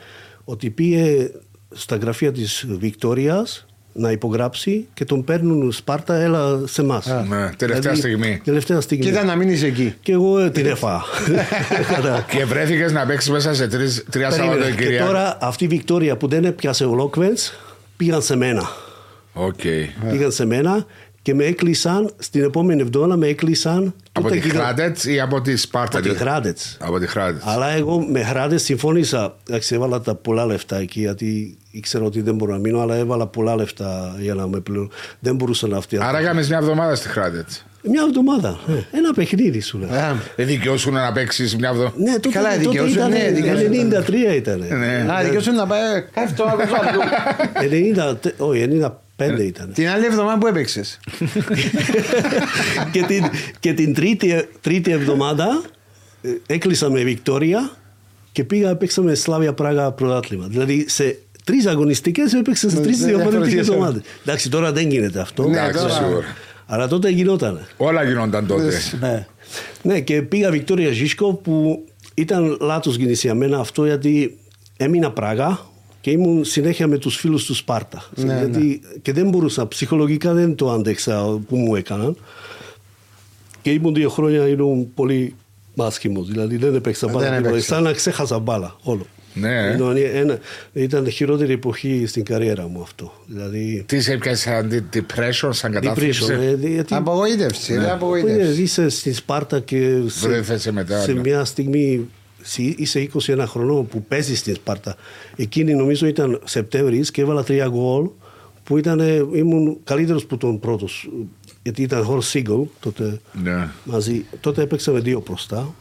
ότι πήγε στα γραφεία της Βικτόριας να υπογράψει και τον παίρνουν Σπάρτα, έλα σε εμάς. Ναι, τελευταία στιγμή. Τελευταία στιγμή. Κοίτα να μείνεις εκεί. Και εγώ ε, την έφαγα. [LAUGHS] Κατά- Και βρέθηκες να παίξεις μέσα σε τρεις, τρία Περίμενε. Και Σαββατοκύριακα. τώρα αυτή η Βικτόρια που δεν έπιασε ο Λόκβεντς πήγαν σε μένα. Οκ. Πήγαν σε μένα και με έκλεισαν στην επόμενη εβδομάδα με έκλεισαν. Από τότε τη γινό- Χράτετς ή από τη Σπάρτα. Από τη Χράτετς. Από τη Χράτετς. Αλλά εγώ με Χράτετς συμφώνησα. Εντάξει, έβαλα τα πολλά λεφτά εκεί γιατί ήξερα ότι δεν μπορώ να μείνω, αλλά έβαλα πολλά λεφτά για να με πληρώνω. Δεν μπορούσα να αυτή. Άρα έκαμε μια εβδομάδα στη Χράτετς. Μια εβδομάδα. ε, Ένα παιχνίδι σου λέω. Α, Δεν δικαιώσουν να παίξεις μια εβδομάδα. Ναι, τότε, Καλά, τότε δικαιώσου, ήταν ναι, δικαιώσου. 93 ήταν. Ναι. Α, δικαιώσου να πάει. Κάτσε το άλλο. [LAUGHS] 90, όχι, 95 ήταν. Την άλλη εβδομάδα που έπαιξες. και την, και την τρίτη, τρίτη εβδομάδα ε, έκλεισα με Βικτόρια και πήγα έπαιξα με Σλάβια Πράγα πρωτάθλημα. Δηλαδή σε τρεις αγωνιστικές έπαιξα σε Με τρει διαφορετικές διαφορετικές ομάδες. Εντάξει, τώρα δεν γίνεται αυτό. Ναι, Εντάξει, τώρα- σίγουρα. Αλλά τότε γινόταν. Όλα γινόταν τότε. Ναι. ναι, και πήγα Βικτόρια Ζίσκο που ήταν λάθος για μένα αυτό γιατί έμεινα Πράγα και ήμουν συνέχεια με τους φίλους του Σπάρτα. Ναι, γιατί, Και δεν μπορούσα, ψυχολογικά δεν το άντεξα που μου έκαναν. Και ήμουν δύο χρόνια ήμουν πολύ άσχημος, δηλαδή δεν έπαιξα μπάλα. Δεν τίποτα. έπαιξες. Σαν να ξέχασα μπάλα όλο. Ναι. Ενώ ένα- ήταν η χειρότερη εποχή στην καριέρα μου αυτό. Δηλαδή, Τι σε έπιασες σαν τη- depression, σαν depression. κατάθλιψη; ε, γιατί Απογοήτευση, ρε, είναι, απογοήτευση. είσαι στη Σπάρτα και σε, Βρέθεσαι μετά, σε ναι. μια στιγμή σι- είσαι 21 χρονών που παίζεις στην Σπάρτα. Εκείνη νομίζω ήταν Σεπτέμβρης και έβαλα τρία γκολ που ήταν, ε, ήμουν καλύτερος που τον πρώτος. Γιατί ήταν χωρίς single τότε Ναι. μαζί. Τότε έπαιξα με δύο μπροστά.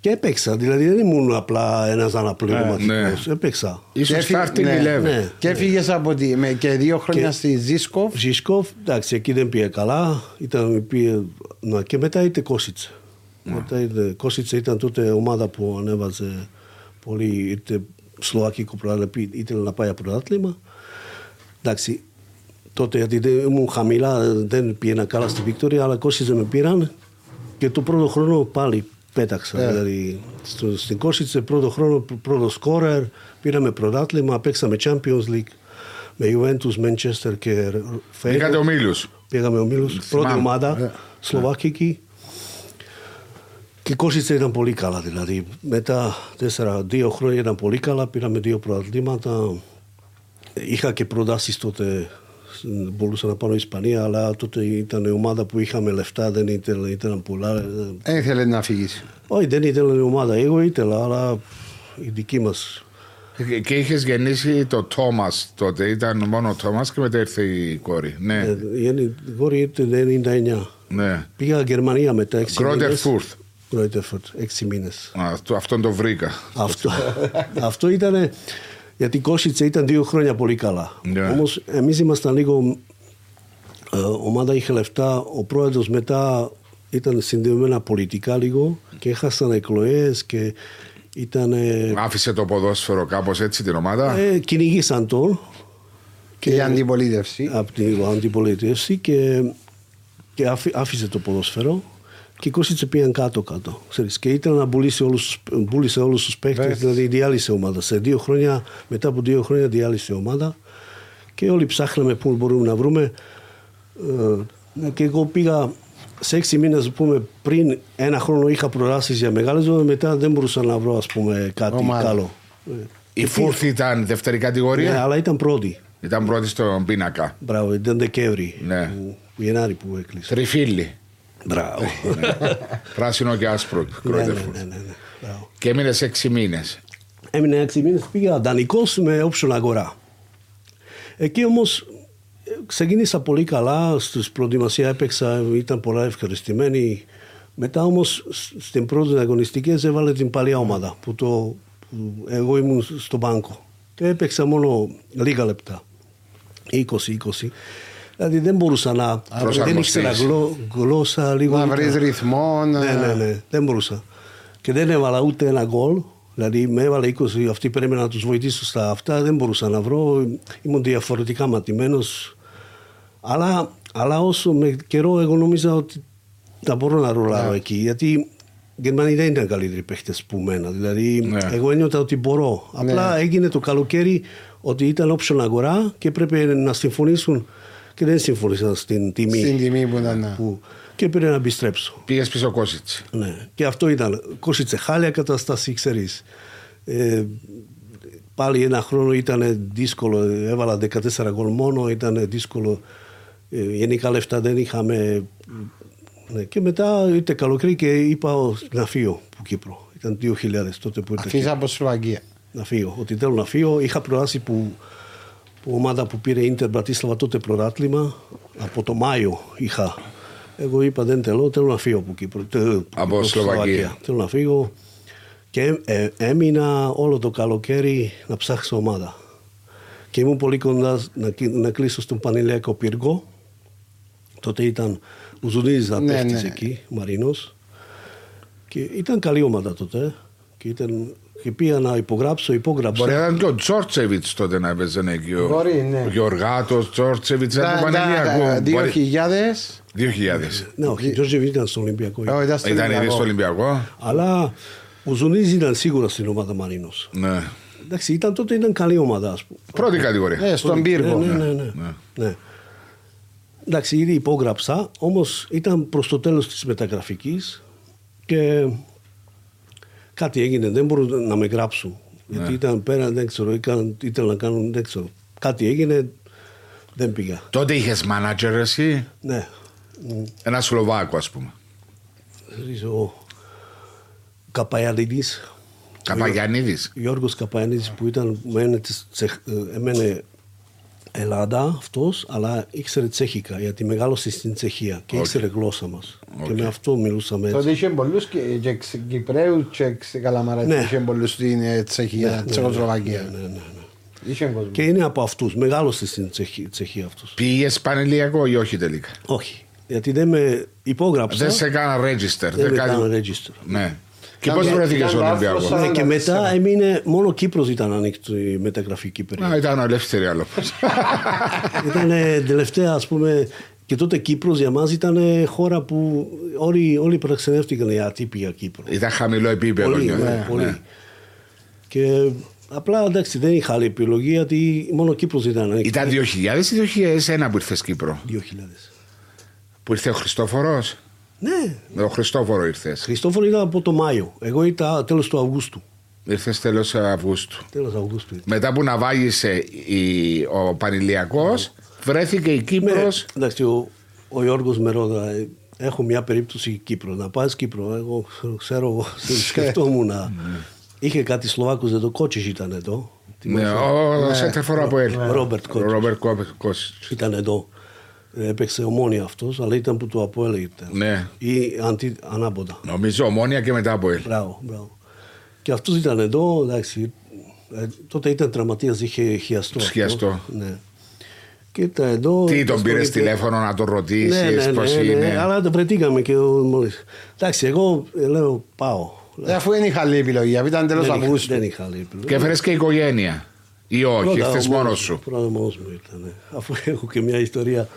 Και έπαιξα, δηλαδή δεν ήμουν απλά ένας αναπληρωματικός. ναι. Έπαιξα. Ίσως Και έφυγε- starting ναι, 11. ναι. Και έφυγες από τη, με, και δύο χρόνια Και- στη Ζίσκοφ. Ζισκόφ, εντάξει, εκεί δεν πήγε καλά. Ήταν, πήγε, να, και μετά ήρθε Κόσιτσε. Μετά ήρθε, Κόσιτσε ήταν τότε ομάδα που ανέβαζε πολύ, ήρθε Σλοβακικό πρωτάθλημα, ήθελε να πάει από πρωτάθλημα. Εντάξει, τότε γιατί δεν ήμουν χαμηλά, δεν πήγαινα καλά στη Βίκτορια, αλλά Κόσιτσε με πήραν και το πρώτο χρόνο πάλι πέταξα. Ε. Δηλαδή, στο, στην Κόσιτσε πρώτο χρόνο, πρώτο σκόρερ, πήραμε πρωτάθλημα, παίξαμε Champions League με Juventus, Manchester και Feyenoord. Είχατε ομίλους. Πήγαμε ομίλους, πρώτη Θυμάμαι. ομάδα, Ε. Σλοβακική. Και η Κόσιτσα ήταν πολύ καλά, δηλαδή. Μετά τέσσερα, δύο χρόνια ήταν πολύ καλά, πήραμε δύο πρωταθλήματα. Είχα και προτάσεις τότε, μπορούσα να πάω Ισπανία, αλλά τότε ήταν η ομάδα που είχαμε λεφτά, δεν ήθελα, ήταν πολλά. Δεν ήθελε να φύγεις. Όχι, δεν ήθελα η ομάδα, εγώ ήθελα, αλλά η δική μας. Και- Και είχες γεννήσει το Τόμα τότε. Ήταν μόνο ο Τόμα και μετά ήρθε η κόρη. Ναι, Ε, Η κόρη ήρθε 99. ναι. Πήγα Γερμανία μετά έξι Γκρότερ μήνες. Φούρθ. Γκρότερφουρτ, έξι μήνες. Αυτό, αυτόν το βρήκα. Αυτό, αυτό ήταν γιατί η Κόσιτσα ήταν δύο χρόνια πολύ καλά. Ναι. Όμως εμείς ήμασταν λίγο ε, ομάδα είχε λεφτά, ο πρόεδρος μετά ήταν συνδεμένα πολιτικά λίγο και έχασαν εκλογές και ήταν ε, Άφησε το ποδόσφαιρο κάπως έτσι την ομάδα; ε, κυνηγήσαν τον Και η αντιπολίτευση. από την αντιπολίτευση και, και άφη- άφησε το ποδόσφαιρο και οι Κόσιτσε πήγαν κάτω κάτω. Ξέρεις, και ήταν να πουλήσει όλους, τους- πούλησε όλους τους παίκτες, Βέβαια. δηλαδή διάλυσε η ομάδα. Σε δύο χρόνια, μετά από δύο χρόνια διάλυσε η ομάδα και όλοι ψάχναμε πού μπορούμε να βρούμε. Ε, και εγώ πήγα σε έξι μήνες, πούμε, πριν ένα χρόνο είχα προτάσεις για μεγάλες ομάδες, μετά δεν μπορούσα να βρω, ας πούμε, κάτι Ομάδα. καλό. Ε, Η και Φούρθ ήταν δεύτερη κατηγορία; Ναι, αλλά ήταν πρώτη. Ήταν πρώτη στον πίνακα. Μπράβο, ήταν Δεκέμβρη. Ναι. Που, που Γενάρη που έκλεισε. Τριφύλλι. Μπράβο. [LAUGHS] Πράσινο και άσπρο. ναι, ναι, Γκρότερ ναι, Φούρθ. ναι, ναι. Μπράβο. Και έμεινε έξι μήνες. Έμεινε έξι μήνες, πήγα δανεικός με option αγορά. Εκεί όμως ε, ξεκίνησα πολύ καλά, στις προετοιμασία έπαιξα, ήταν πολλά ευχαριστημένοι. Μετά όμως σ- στην πρώτη αγωνιστικές έβαλε την παλιά ομάδα που, το, που εγώ ήμουν στο μπάνκο και έπαιξα μόνο λίγα λεπτά, 20-20. Δηλαδή δεν μπορούσα να, δεν προσαρμοστείς. ήξερα γλω, γλώσσα λίγο. Να ήταν- βρεις ρυθμό. να- ναι, ναι, ναι, δεν μπορούσα. Και δεν έβαλα ούτε ένα γκολ. Δηλαδή με έβαλε 20, αυτοί πρέπει να τους βοηθήσω στα αυτά, δεν μπορούσα να βρω. Ήμουν διαφορετικά ματημένος. Αλλά, αλλά όσο με καιρό εγώ νόμιζα ότι θα μπορώ να ρολάρω εκεί. Γιατί οι Γερμανοί δεν ήταν καλύτεροι παίχτες που μένα. Δηλαδή Ναι. εγώ ένιωτα ότι μπορώ. Απλά έγινε το καλοκαίρι ότι ήταν option αγορά και πρέπει να συμφωνήσουν και δεν συμφωνήσαν στην τιμή. Στην τιμή που ήταν. ναι. Που, και πρέπει να επιστρέψω. Πήγες πίσω Κόσιτς. Ναι. Και αυτό ήταν. Κόσιτσε χάλια κατάσταση, ξέρεις. Ε, πάλι ένα χρόνο ήταν δύσκολο. Έβαλα 14 γκολ μόνο, ήταν δύσκολο. Ε, γενικά λεφτά δεν είχαμε. Ναι. Και μετά ήρθε καλοκαίρι και είπα ο- να φύγω από Κύπρο. Ήταν 2000 τότε που ήρθε. Αφήσα από Σλοβακία. Να φύγω. Ότι θέλω να φύγω. Είχα προάσει που, που ομάδα που πήρε Ίντερ Μπρατίσλαβα τότε πρωτάθλημα. Από το Μάιο είχα. Εγώ είπα δεν θέλω, θέλω να φύγω από Κύπρο. τε- Από Σλοβακία. Θέλω να φύγω. Και ε, έμεινα όλο το καλοκαίρι να ψάξω ομάδα. Και ήμουν πολύ κοντά να, κλει- να κλείσω στον Πανηλιακό Πύργο. Τότε ήταν ο Ζουνίδης να Ναι, παίχτης ναι. εκεί, Μαρίνος. Και ήταν καλή ομάδα τότε. Και, ήταν, και πήγα να υπογράψω, υπόγραψα. Μπορεί να ήταν και ο Τζόρτσεβιτς τότε να έπαιζε εκεί. Ο, Μπορεί, ναι. ο Γεωργάτος, Τζόρτσεβιτς, Τα- ήταν του τα- Πανελιακού. 2000. 2000. Ναι, όχι, ο Τζόρτζεβιτ ήταν στο Ολυμπιακό. Oh, ήταν στο Ήταν ήδη Ολυμπιακό. στο Ολυμπιακό. Αλλά ο Ζουνίδης ήταν σίγουρα στην ομάδα Μαρίνος. Ναι. Εντάξει, ήταν, τότε ήταν καλή ομάδα, ας πούμε. Πρώτη κατηγορία. Ναι, στον πύργο. Ναι, ναι, ναι. ναι. ναι. Εντάξει, ήδη υπόγραψα, όμως ήταν προς το τέλος της μεταγραφικής και κάτι έγινε, δεν μπορούν να με γράψουν. Γιατί ήταν πέρα, δεν ξέρω, ήταν, ήθελαν να κάνουν, δεν ξέρω. Κάτι έγινε, δεν πήγα. Τότε είχες manager εσύ, Ναι. Μ, ένα Σλοβάκο ας πούμε. είσαι Ο Καπαϊανίδης, Καπαγιανίδη. Γιώργος Καπαϊανίδης που ήταν, μου έμενε, της Τσεχ- ε, έμενε Ελλάδα αυτός, αλλά ήξερε τσέχικα, γιατί μεγάλωσε στην Τσεχία και ήξερε γλώσσα μας. Και με αυτό μιλούσαμε έτσι. Τότε είχε πολλούς και, και ξε- Κυπρέους και ξε- Καλαμαράτες, Ναι. είχε πολλούς στην ε, Τσεχία, Ναι, ναι, Τσεχοσλοβακία. ναι, ναι, ναι. Είχε κόσμο. Και είναι από αυτούς, μεγάλωσε στην Τσεχία, Τσεχία αυτός. Πήγε πανελιακό ή όχι τελικά; Όχι, γιατί δεν με υπόγραψα. Δεν σε έκανα register. δεν Δεν με κάτι- έκανα register. Ναι. Και Ήταν- πώ βρέθηκες ήταν στο το Ολυμπιακό. άρθρο Ναι, και 44. μετά έμεινε, μόνο Κύπρος ήταν ανοιχτή η μεταγραφική περίοδο. Α, ήταν ελεύθερη άλλο. [LAUGHS] ήταν τελευταία, ας πούμε, και τότε Κύπρος για μας ήταν χώρα που όλοι, όλοι προξενεύτηκαν για ατύπια Κύπρο. ήταν χαμηλό επίπεδο. Πολύ, νιώθω. ναι, πολύ. Και απλά εντάξει δεν είχα άλλη επιλογή γιατί μόνο Κύπρος ήταν ανοιχτή. Ήταν 2000 ή 2001 που ήρθες Κύπρο; 2000. Που ήρθε ο Χριστόφορος; Ναι, Με τον Χριστόφορο ήρθες. Χριστόφορο ήταν από το Μάιο. Εγώ ήταν τέλος του Αυγούστου. Ήρθες τέλος Αυγούστου. Τέλος Αυγούστου. Μετά που ναυάγησε η- ο Πανηλιακός, βρέθηκε η Κύπρος. Με, εντάξει, ο, ο Γιώργος με ρώτα, ε, έχω μια περίπτωση Κύπρο. Να πας Κύπρο, εγώ ξέρω, [LAUGHS] σκεφτόμουν να... Είχε κάτι Σλοβάκους εδώ, Κότσις ήταν εδώ. Ναι, ο Σέντερφορ από ελ. Ρόμπερτ Ο Κότσις. Ρόμπερτ Κότσιτ. Ήταν εδώ. Ε, Έπαιξε ομόνια αυτός, αλλά ήταν που το Αποέλ ήταν. Ναι. Ή αντι, ανάποδα. Νομίζω ομόνια και μετά από ελ. Μπράβο, μπράβο. Και αυτός ήταν εδώ, εντάξει. ε, τότε ήταν τραυματίας, είχε χιαστό. αυτό. Χιαστό. Ναι. Και ήταν εδώ. Τι τον πήρες ασχολείται- τηλέφωνο να τον ρωτήσεις, ναι, ναι, πώς ναι, ναι, είναι; αλλά το βρεθήκαμε και ο- μόλις. Εντάξει, εγώ ε, λέω πάω. Ε, Αφού δεν είχα άλλη επιλογή, αφού ήταν τέλος δεν, είχα, Αυγούστου. δεν είχα άλλη επιλογή. Και έφερες και οικογένεια. Ή όχι, Πρώτα ήρθες ο μόνος μόνος- σου. Πρώτα μόνος μου ήταν. ναι. Αφού έχω και μια ιστορία.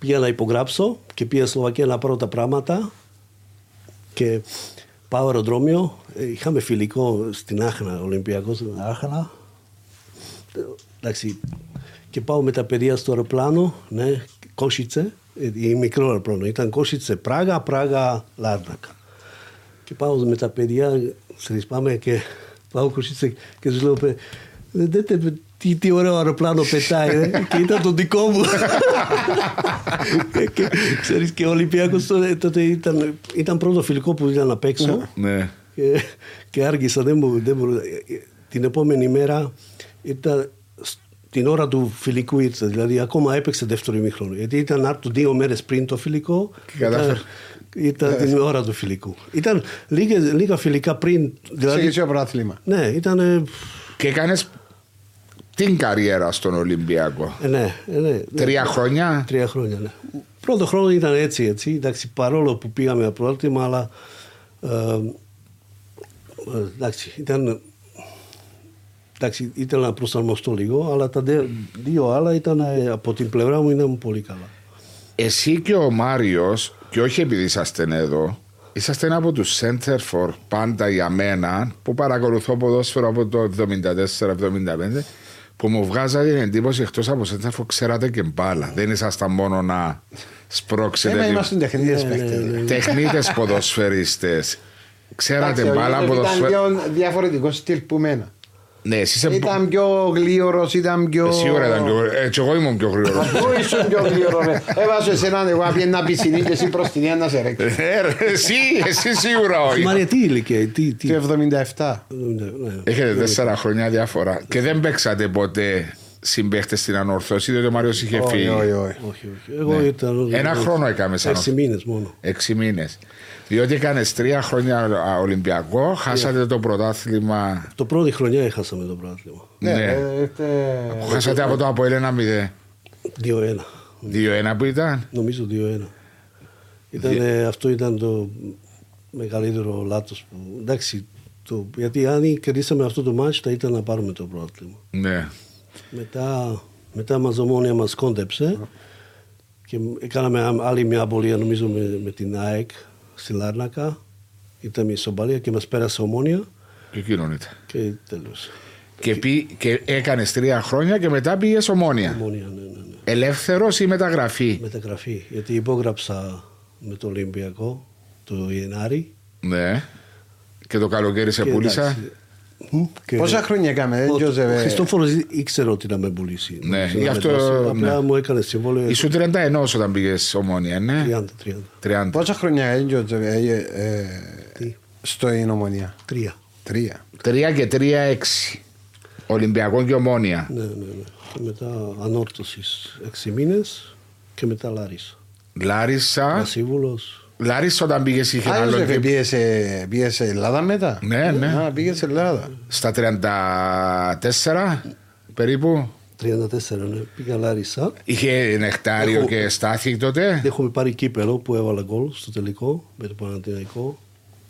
Πήγα να υπογράψω και πήγα στη Σλοβακία να πάρω τα πράγματα και πάω αεροδρόμιο. Ε, Είχαμε φιλικό στην Άχνα, Ολυμπιακός στην Άχνα. Ε, Εντάξει. Και πάω με τα παιδιά στο αεροπλάνο, ναι, Κόσιτσε, ε, ή μικρό αεροπλάνο. Ήταν Κόσιτσε, Πράγα, Πράγα, Λάρνακα. Και πάω με τα παιδιά, σε πάμε και πάω Κόσιτσε και τους λέω, «Παι, δείτε τι, τι ωραίο αεροπλάνο πετάει, ρε». και ήταν το δικό μου. [LAUGHS] και, ξέρεις, και ο Ολυμπιακός τότε, τότε ήταν, ήταν πρώτο φιλικό που ήταν απ' έξω. Ναι. Και, και άργησα, δεν μου, δεν μου, την επόμενη μέρα ήταν σ- την ώρα του φιλικού ήρθε, δηλαδή ακόμα έπαιξε δεύτερο ημίχρονο. Γιατί ήταν να έρθω δύο μέρες πριν το φιλικό, Και κατάφερε. ήταν, ήταν την ώρα του φιλικού. Ήταν λίγα, λίγα φιλικά πριν, Σε δηλαδή, και το πρωτάθλημα. ναι, ήταν, ε, Και έκανες την καριέρα στον Ολυμπιακό. ε, ναι, ε, ναι, ναι. Τρία χρόνια. Τρία χρόνια, ναι. Πρώτο χρόνο ήταν έτσι, έτσι. Εντάξει, παρόλο που πήγαμε από πρόθυμα, αλλά ε, ε, εντάξει, ήταν, εντάξει, ήθελα να προσαρμοστώ λίγο, αλλά τα δε- δύο άλλα ήταν, ε, από την πλευρά μου ήταν πολύ καλά. Εσύ και ο Μάριος, και όχι επειδή είσαστε εδώ, είσαστε ένα από τους center for πάντα για μένα που παρακολουθώ ποδόσφαιρο από το 74-75 που μου βγάζατε την εντύπωση εκτός από center for ξέρατε και μπάλα. Δεν ήσασταν μόνο να σπρώξετε. Έμα τη- είμαστε τεχνίτες Ναι, ναι, παίχτες. ναι. Τεχνίτες ποδοσφαιριστές. Ξέρατε Εντάξει, ο μπάλα Γιώργος Ήταν ποδοσφαιριστές. πιο διαφορετικό στυλ που μένα. Ναι, εσύ είσαι. Ήταν πιο γλίωρος, ήταν πιο... Ε, Σίγουρα ήταν πιο γρήγορο. Έτσι, εγώ ήμουν πιο γρήγορο. Πού ήσουν πιο γλίωρο ρε. Έβαζε εσένα εγώ να πιένα πισινή και εσύ προς την ένα σε ρέξει. εσύ, εσύ σίγουρα όχι. Μαρία, τι ηλικία, τι, τι. Το 77. Ναι, ναι. Έχετε τέσσερα χρόνια διαφορά. Και δεν παίξατε ποτέ συμπαίχτες στην ανορθώση, διότι ο Μάριο είχε Όχι, φύγει. όχι, όχι. Όχι, όχι. Εγώ ήταν. Ναι. Ένα χρόνο έκαμες σαν Έξι μήνες μόνο. Έξι μήνες. Διότι έκανες τρία χρόνια α, Ολυμπιακό, χάσατε το πρωτάθλημα. Το πρώτη χρονιά έχασαμε το πράγμα. Ναι. ε, ήρθε- Χάσατε από το Αποέλ 1-0. 2-1. 2-1 που ήταν; Νομίζω 2-1. Ήταν, ε, αυτό ήταν το μεγαλύτερο λάθος που. Εντάξει, το, γιατί αν κερδίσαμε αυτό το μάτς θα ήταν να πάρουμε το πρόθλημα. Ναι. Μετά, μετά μας ομόνια μας κόντεψε και κάναμε α- άλλη μια απολία νομίζω με, με την ΑΕΚ στη Λάρνακα. Ήταν μια ισοπαλία και μας πέρασε ομόνια Και εκείνον ήταν. και τέλος. Και, πή, και έκανες τρία χρόνια και μετά πήγες ομόνια. Ομόνια, ναι, ναι, ναι. Ελεύθερος ή μεταγραφή; Μεταγραφή. Γιατί υπόγραψα με το Ολυμπιακό το Ιενάρη. Ναι. Και το καλοκαίρι σε Και πούλησα; εντάξει, Μμ, και- Πόσα χρόνια έκαμε, Ο- Τζόζεφ, Ο ε; Χριστόφορος ήξερε ότι να με πουλήσει. Ναι, Ξέρω γι' να αυτό, με δώσει. Απλά ναι. μου έκανε συμβόλαιο Ήσουν 31 όταν πήγες ομόνια, ναι; 30, 30. 30. Πόσα χρόνια έκαμε, Τζόζεφ, ε, ε, Τι, στο Ινομονία. τρία. Τρία. 3 και 3, 6. Ολυμπιακό και ομόνια. Ναι, ναι, ναι. Και μετά ανόρθωσης έξι μήνες και μετά Λάρισα. Λάρισα. Βασίβουλος. Λάρισα όταν πήγες είχε ένα Α, άλλο Ιωσέφ, και- πήγες πήγε Ελλάδα μετά; Ναι, ναι. Α, πήγες σε Ελλάδα. Στα 34 περίπου. 34, ναι. Πήγα Λάρισα. Είχε νεκτάριο Έχω- και στάθη τότε. Έχουμε πάρει κύπελο που έβαλα γκολ στο τελικό με το Παναθηναϊκό.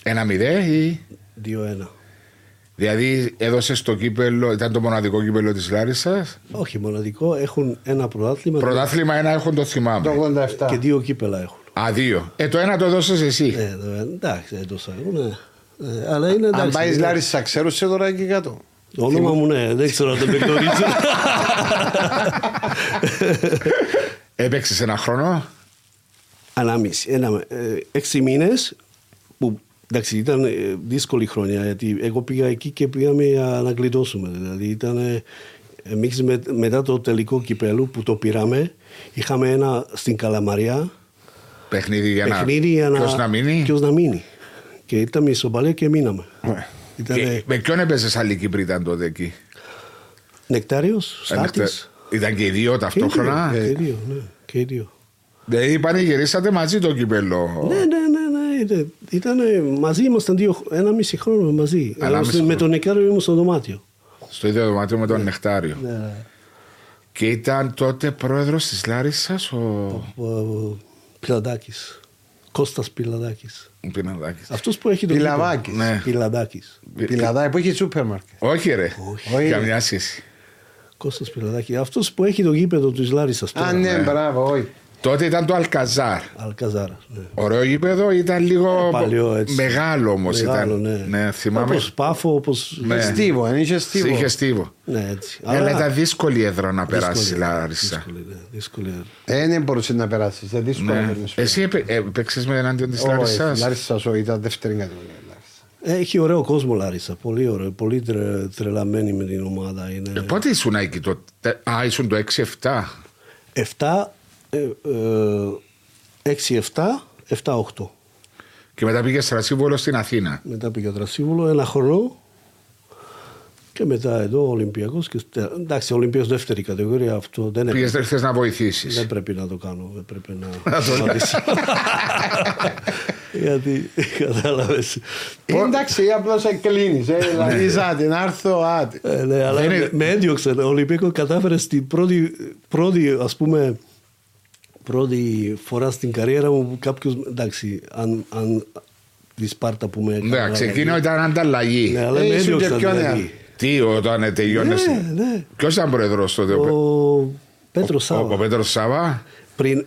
Ένα μηδέ ή; 2-1. Δηλαδή έδωσες το κύπελο, ήταν το μοναδικό κύπελο της Λάρισα. Όχι μοναδικό, έχουν ένα πρωτάθλημα Πρωτάθλημα ένα έχουν το θυμάμαι. Το 87. και δύο κύπελα έχουν. Α, δύο. Ε, το ένα το έδωσες εσύ. Ε, δε- εντάξει, δεν το ξέρω. Ναι. Ε, αλλά είναι εντάξει. Αν πάει είναι- Λάρισα, ξέρουν σε τώρα εκεί κάτω. Το όνομα μου, ναι, δεν ξέρω αν το με γνωρίζω. [LAUGHS] Έπαιξες ένα χρόνο. Ανάμιση. Ένα, ε, έξι μήνες που εντάξει, ήταν ε, δύσκολη χρονιά γιατί εγώ πήγα εκεί και πήγαμε για να γλιτώσουμε. Δηλαδή ήταν. Εμείς με, μετά το τελικό κυπέλου που το πήραμε, είχαμε ένα στην Καλαμαριά Παιχνίδι για να. παιχνίδι για να, Ποιος να μείνει; ποιος να μείνει. Και ήταν ισοπαλία και μείναμε. Ναι. Ήταν Και με ποιον έπαιζες άλλη Κύπρη ήταν τότε εκεί; Νεκτάριος, Στάτης. Ήταν και οι δύο Και οι ταυτόχρονα; δύο, Και οι δύο, ναι. Και οι δύο. Δηλαδή πανηγυρίσατε μαζί το κύπελο. Ναι, ναι, ναι, ναι. Ήταν, ήτανε- μαζί ήμασταν δύο, ένα μισή χρόνο μαζί. Ένα Ε, μισή με χρόνο. τον Νεκάριο ήμουν στο δωμάτιο. Στο ίδιο δωμάτιο με τον Νεκτάριο. Ναι, ναι. Και ήταν τότε πρόεδρος της Λάρισας ο. Ο, ο Πιλαντάκης. Κώστας Πιλαντάκης. ο Πιναδάκης. Αυτός που έχει το Πιλαδάκης. κύπελλο. Ναι. Πιλαντάκης. Πιλαδά, που έχει σούπερ μάρκετ. Όχι, ρε. Όχι. Καμιά σχέση. Κώστας Πιλαντάκης. Αυτός που έχει το γήπεδο της Λάρισας τώρα. Α, ναι, μπράβο, όχι. Τότε ήταν το Αλκαζάρ. Αλκαζάρα. Ναι. Ωραίο γήπεδο, ήταν λίγο Ε, παλιό, έτσι. μεγάλο όμως Μεγάλο, ήταν. ναι. θυμάμαι. Όπως Πάφο, όπως... Ναι. Στίβο, αν είχες στίβο. Είχε στίβο. Ναι, έτσι. Αλλά ήταν δύσκολη έδρα να δύσκολη, περάσει η Λάρισα. Δύσκολη, ναι, δύσκολη. Ε, δεν μπορούσε να περάσει. Δεν δύσκολο να Ναι. περνήσεις. Εσύ έπαιξε με εναντίον της Όχι, Λάρισας; Λάρισας, όχι, ήταν δεύτερη κατηγορία. Λάρισα. Έχει ωραίο κόσμο Λάρισα. Πολύ ωραίο. Πολύ τρε, τρελαμένη με την ομάδα. Είναι... Πότε ήσουν εκεί το. Α, ήσουν το 6-7. 7, ε, ε, 6-7, 7-8. Και μετά πήγε στρασίβολο στην Αθήνα. Μετά πήγε ο Τρασίβουλο ένα χρόνο και μετά εδώ ο Ολυμπιακός. Και, στε- εντάξει, ο Ολυμπιακός δεύτερη κατηγορία αυτό δεν, Πήγες έπρεπε, θες να βοηθήσεις. δεν πρέπει να το κάνω. Δεν πρέπει να σταματήσω. [LAUGHS] Γιατί κατάλαβες. Ε, Εντάξει, απλώς κλείνει. Ναι. Δηλαδή, ζάτε, να έρθω, άτε. Ε, ναι, αλλά Δεν είναι- με, με έδιωξε. Ο Ολυμπιακός κατάφερε στην πρώτη, πρώτη, ας πούμε, πρώτη φορά στην καριέρα μου που κάποιος, εντάξει, αν, αν τη Σπάρτα που με έκανε. Εντάξει, εκείνο ήταν ανταλλαγή. Ναι, αλλά Ε, με ήσουν και έδιωξαν πιο νέα. δηλαδή. Τι όταν τελειώνε. Ναι, ναι. Ποιος ήταν πρόεδρος τότε, ο, Ο Πέτρος ο, Σάβα. ο Πέτρος Σάβα; Πριν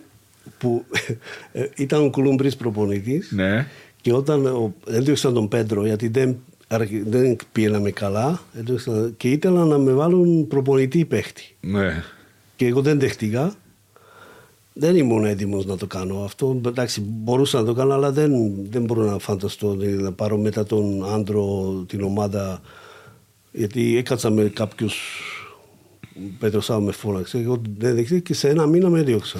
που [LAUGHS] ε, ήταν ο Κουλούμπρης προπονητής Ναι. και όταν ο- έδιωξαν τον Πέτρο γιατί δεν, αρχι- δεν πήγαιναμε καλά έδιωξαν- και ήθελαν να με βάλουν προπονητή παίχτη. ναι. Και εγώ δεν δεχτήκα. Δεν ήμουν έτοιμος να το κάνω αυτό. Εντάξει, μπορούσα να το κάνω, αλλά δεν, δεν μπορώ να φανταστώ δηλαδή, να πάρω μετά τον άντρο την ομάδα. Γιατί έκατσα με κάποιους. Πέτρο Σάβα με φώναξε. Εγώ δεν δεχτήκα και σε ένα μήνα με έδιωξα.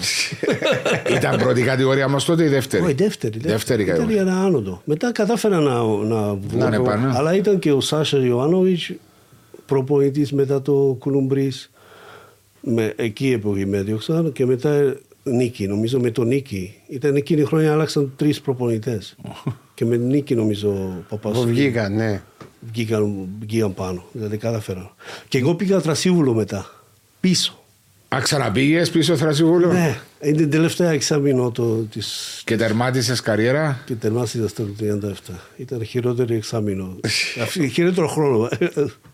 [LAUGHS] ήταν πρώτη κατηγορία όμω τότε ή δεύτερη; Όχι, δεύτερη. Δεύτερη ήταν κατηγορία. ένα άνοδο. Μετά κατάφερα να, να βγω. Να είναι πάνω. Αλλά ήταν και ο Σάσα Ιωάννοβιτς προπονητής μετά το Κουλουμπρίς. Με, εκεί εποχή με έδιωξαν και μετά νίκη. Νομίζω με τον νίκη. Ήταν εκείνη η χρόνια άλλαξαν τρεις προπονητές. [LAUGHS] και με νίκη νομίζω ο Που παπά. βγήκαν, ναι. Βγήκαν, βγήκαν πάνω. Δηλαδή κατάφεραν. Και εγώ πήγα τρασίβουλο μετά. Πίσω. Α, ξαναπήγε πίσω Θρασιβούλο. Ναι, είναι την τελευταία εξάμεινο το, της, Και τερμάτισες καριέρα; και τερμάτισα στο 37. Ήταν χειρότερο εξάμεινο. Αυτή- χειρότερο χρόνο.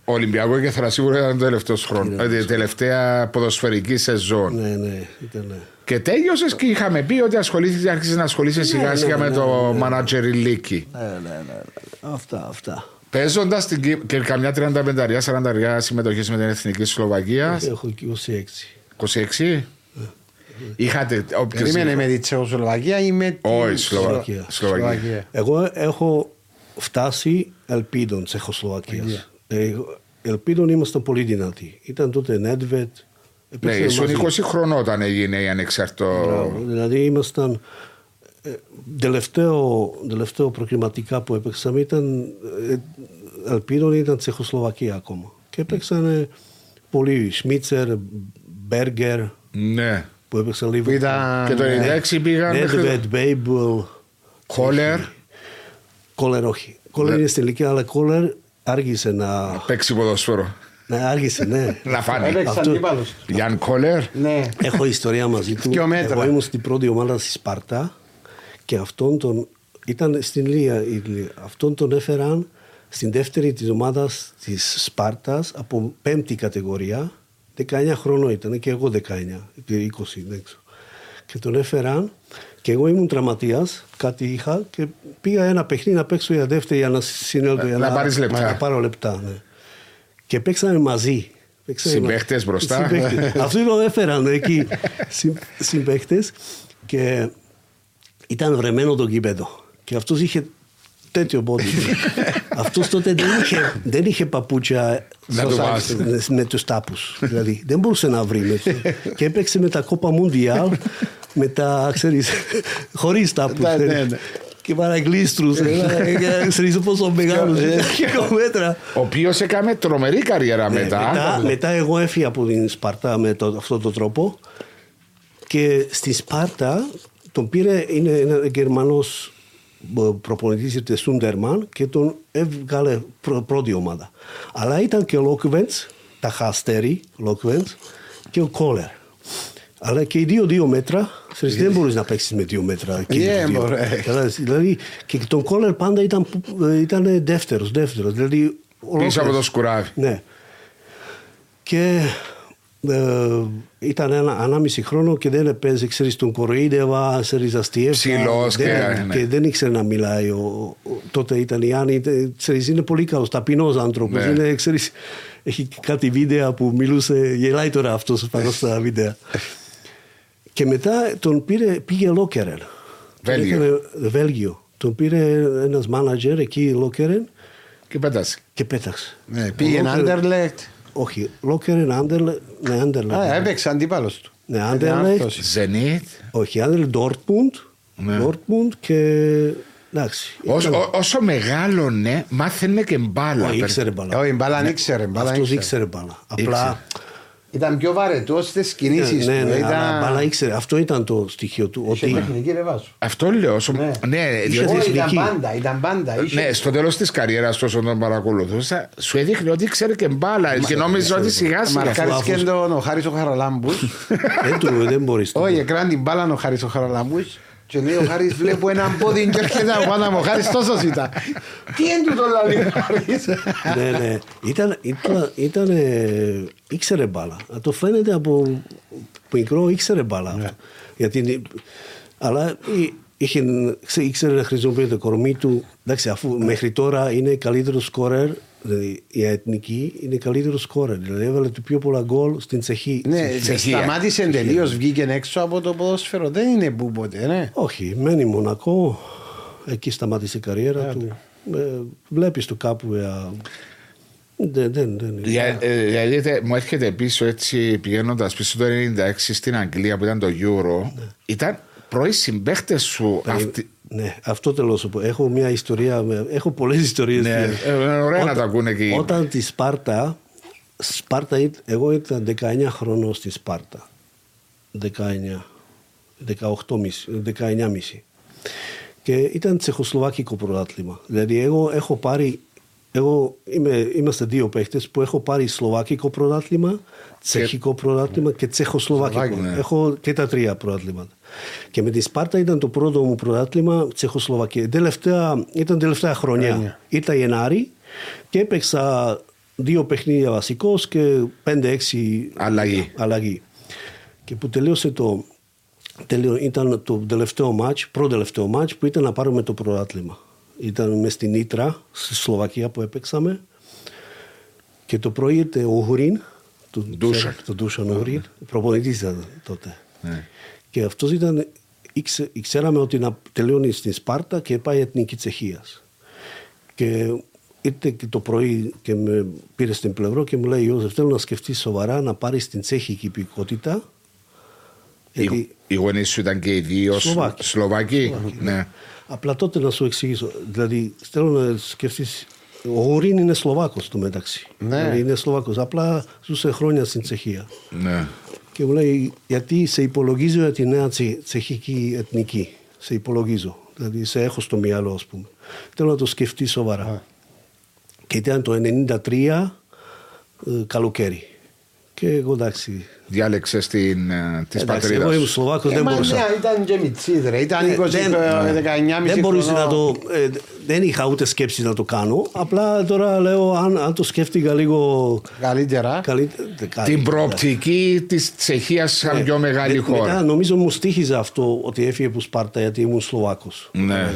Ο Ολυμπιακό και Θρασίβουλο ήταν το τελευταίος χρόνος. Ήταν. Δηλαδή, τελευταία ποδοσφαιρική σεζόν. ναι, ναι, ήταν. Και τέλειωσες και είχαμε πει ότι ασχολήθηκες, άρχισες να ασχολείσαι σιγά ναι, σιγά ναι, με ναι, το ναι, manager ηλίκη. Ναι, ναι, ναι. Αυτά, αυτά. Παίζοντας και καμιά 35-40 συμμετοχές με την εθνική Σλοβακία. Έχω 26. 26. Είχατε όποιες... Περίμενε με τη Τσεχοσλοβακία ή με τη Όχι, Σλοβα- Σλοβακία. Σλοβακία. Σλοβακία. Εγώ έχω φτάσει ελπίδων Τσεχοσλοβακίας. Ε, ελπίδων ήμασταν πολύ δυνατοί. Ήταν τότε Nedved. Ναι, παίξαμε ήσουν μαζί. 20 χρονών όταν έγινε η ανεξαρτό. Μπράβο. Δηλαδή ήμασταν. ε, Τελευταίο, τελευταίο προκριματικά που έπαιξαμε ήταν. ε, Ελπίδων ήταν Τσεχοσλοβακίας ακόμα. Και έπαιξαν πολλοί. Σμίτσερ, Μπέργκερ Ναι. που έπαιξαν Που λίγο. ήταν. Και το 96 πήγαν μέχρι. Nedved, Μπέιμπλ. Κόλερ. Κόλερ όχι. Κόλερ είναι στην ηλικία, αλλά Κόλερ άργησε να. Παίξει ποδοσφαίρο. Ναι, άργησε, ναι. [LAUGHS] Να φάνει. Έπαιξε Αυτό- αντίπαλος. Γιάν Κόλερ. Ναι. Έχω ιστορία μαζί του. Δυο μέτρα. Εγώ ήμουν στην πρώτη ομάδα στη Σπαρτά και αυτόν τον. ήταν στην Λία. η Λία. Αυτόν τον έφεραν στην δεύτερη της ομάδας της Σπάρτας από πέμπτη κατηγορία. 19 χρόνο ήταν και εγώ 19, και 20 δεν ξέρω. Και τον έφεραν και εγώ ήμουν τραυματίας, κάτι είχα και πήγα ένα παιχνίδι να παίξω για δεύτερη για να συνέλθω. Να- να πάρεις λεπτά. Να πάρω λεπτά, ναι. Και παίξαμε μαζί. Παίξαμε Συμπαίχτες μαζί. μπροστά. Συμπαίχτες. [LAUGHS] Αυτοί τον έφεραν εκεί συμ, συμπαίχτες και ήταν βρεμένο το γήπεδο. Και αυτός είχε τέτοιο πόδι. [LAUGHS] αυτός τότε δεν είχε, δεν είχε παπούτσια Να το σωστά, βάζει. με, με τους τάπους. δηλαδή δεν μπορούσε να βρει. Με, και έπαιξε με τα κόπα Μουντιάλ με τα, ξέρεις, [LAUGHS] χωρίς τάπους. Ναι, ναι, ξέρεις. ναι. Και παραγκλήστρους. ε, Ξέρεις πόσο μεγάλος. μέτρα. Ο οποίος έκαμε τρομερή καριέρα Ναι, μετά. μετά, μετά εγώ έφυγα από την Σπαρτά με το, αυτόν τον τρόπο και στη Σπάρτα τον πήρε, είναι ένα Γερμανός προπονητής ήρθε Σούντερμαν και τον έβγαλε πρω- πρώτη ομάδα. Αλλά ήταν και ο Λόκβεντς, τα Χαστέρι, Λόκβεντς και ο Κόλερ. Αλλά και οι δύο δύο μέτρα, ξέρεις, δεν μπορείς να παίξεις με δύο μέτρα. εκείνοι Ε, οι δύο. μωρέ. Κατάλαβες, Δηλαδή, και τον Κόλερ πάντα ήταν, ήταν δεύτερος, δεύτερος. Δηλαδή, ο Πίσω από Λόκβεντς- το σκουράβι. ναι. Και ε, ήταν ένα ανάμιση χρόνο και δεν έπαιζε, ξέρεις, τον κοροϊδεύα, ξέρεις, αστιεύα. Ψηλός και- Δεν- ναι. και δεν ήξερε να μιλάει. Ο, ο- τότε ήταν η Άννη, τε- ξέρεις, είναι πολύ καλός, ταπεινός άνθρωπος. Ναι. Είναι, ξέρεις, έχει κάτι βίντεο που μιλούσε, γελάει τώρα αυτός πάνω στα βίντεο. και μετά τον πήρε, πήγε Λόκερεν. Βέλγιο. Τον έκανε- Βέλγιο. Τον πήρε ένας μάνατζερ εκεί, Λόκερεν, Και πέτασε. και πέταξε. Ναι, πήγαινε Ο Λόκερεν- Άντερλεκτ. Όχι, Λόκερεν, Άντερλε, ναι, Άντερλε. Α, έπαιξε αντίπαλος του. Ναι, Άντερλεχτ. Αυτός. Ζενίτ. Όχι, Άντερλε, Ντόρτμουντ. Ναι. Ντόρτμουντ και. Εντάξει. Όσο, ήταν- ό- όσο μεγάλωνε, μάθαινε και μπάλα. Όχι, ήξερε μπάλα. Όχι, μπάλα δεν ήξερε. μπάλα Αυτός ήξερε. ήξερε μπάλα. Απλά. Ήταν πιο βαρετός στις κινήσεις Ναι, του. ναι, Ήταν- αλλά μπάλα ήξερε. Αυτό ήταν το στοιχείο του. Είχε Ότι τεχνική ρε βάζω. Αυτό λέω. Όσο... Ναι. Ναι, Είχε διότι- Όχι, ήταν εθνική. πάντα, ήταν πάντα. είχε- ναι, στο τέλος της καριέρας του, όσο τον παρακολουθούσα, σου έδειχνε ότι ήξερε και μπάλα. Και νόμιζε ότι σιγά σιγά. Μαρκάρις αφού- και τον ο Χάρης ο Χαραλάμπους. δεν, του, δεν μπορείς. Όχι, έκραν την μπάλα ο Χάρης ο Χαραλάμπους και λέει ο Χάρης βλέπω έναν πόδι και έρχεται από πάνω μου. Ο Χάρης τόσος ήταν. Τι είναι τούτο λαλή ο Χάρης; ναι, ναι. Ήταν, ήταν, ήταν, ε, ήξερε μπάλα. Α, Το φαίνεται από μικρό ήξερε μπάλα. Ναι. αυτό. Γιατί, αλλά εί- είχε, ξέ- ήξερε να χρησιμοποιεί το κορμί του. Εντάξει, αφού μέχρι τώρα είναι καλύτερος σκόρερ, δηλαδή η εθνική είναι καλύτερος σκόρερ. Δηλαδή έβαλε το πιο πολλά γκολ στην Τσεχή. Ναι, Στην- Τσεχία. σταμάτησε τελείως, βγήκε έξω από το ποδόσφαιρο. Δεν είναι που ποτέ, ναι. Όχι, μένει Μονακό. Εκεί σταμάτησε η καριέρα του. Ε, βλέπεις το κάπου. ε, δεν, δεν, δεν. Για- ε, Δηλαδή τε- μου έρχεται πίσω έτσι πηγαίνοντας πίσω το 96 στην Αγγλία που ήταν το Euro. Ήταν πρώοι συμπαίχτες σου. αυτοί- Ναι, αυτό θέλω να σου πω. Έχω μια ιστορία, με- έχω πολλές ιστορίες. Ναι, ε, ωραία να τα ακούνε και οι- Όταν τη Σπάρτα, Σπάρτα, ήτ- εγώ ήταν 19 χρονών στη Σπάρτα. 19, 18 μισή, 19 μισή. Και ήταν τσεχοσλοβάκικο πρωτάθλημα. Δηλαδή εγώ έχω πάρει, εγώ είμαι, είμαστε δύο παίχτες που έχω πάρει σλοβάκικο πρωτάθλημα, τσεχικό πρωτάθλημα και τσεχοσλοβάκικο. Σλοβάκικο, ναι. Έχω και τα τρία πρωτάθληματα. Και με τη Σπάρτα ήταν το πρώτο μου πρωτάθλημα Τσεχοσλοβακία. Τελευταία, ήταν τελευταία χρονιά. Χρόνια. Ήταν Γενάρη και έπαιξα δύο παιχνίδια βασικός και 5-6 Αλλαγή. αλλαγή. Και που τελείωσε το. τελείω- ήταν το τελευταίο μάτς, πρώτο τελευταίο μάτς που ήταν να πάρουμε το πρωτάθλημα. Ήταν μες στην Ήτρα, στη Σλοβακία που έπαιξαμε. Και το πρωί ήρθε ο Γουρίν, το Ντούσαν. το Ντούσαν Γουρίν, προπονητής ήταν τότε. Ναι. Και αυτός ήταν, ήξε, ξέραμε ότι να τελειώνει στην Σπάρτα και πάει εθνική Τσεχίας. Και ήρθε και το πρωί και με πήρε στην πλευρό και μου λέει Ιώσεφ θέλω να σκεφτείς σοβαρά να πάρεις την τσέχικη υπηκότητα γιατί Οι, οι γονείς σου ήταν και οι δύο Σλοβάκοι. Σλοβακοί. Ναι. Απλά τότε να σου εξηγήσω. Δηλαδή, θέλω να σκεφτείς. Ο Γουρίν είναι Σλοβάκος του μεταξύ. Ναι. Δηλαδή, είναι Σλοβάκος. Απλά ζούσε χρόνια στην Τσεχία. ναι. Και μου λέει, γιατί σε υπολογίζω για τη νέα τσε- τσεχική εθνική; Σε υπολογίζω. Δηλαδή, σε έχω στο μυαλό, ας πούμε. Θέλω να το σκεφτείς σοβαρά. Και ήταν το 93 ε, καλοκαίρι. Και εγώ εντάξει. Διάλεξες την ε, της εντάξει, πατρίδας εγώ ήμουν σου. Σλοβάκος, Ε, δεν μα μπορούσα. ναι, ήταν και μητσίδρε. Ήταν Ε, 20, δεν- ε, 19,5 δεν μπορούσε χρονών. να το. ε, δεν είχα ούτε σκέψη να το κάνω. Απλά τώρα λέω, αν, αν το σκέφτηκα λίγο Καλύτερα. καλύτερα. Την προοπτική της Τσεχίας σαν Ναι. πιο μεγάλη Με- χώρα. Μετά νομίζω μου στήχιζε αυτό ότι έφυγε από Σπάρτα γιατί ήμουν Σλοβάκος. Ναι.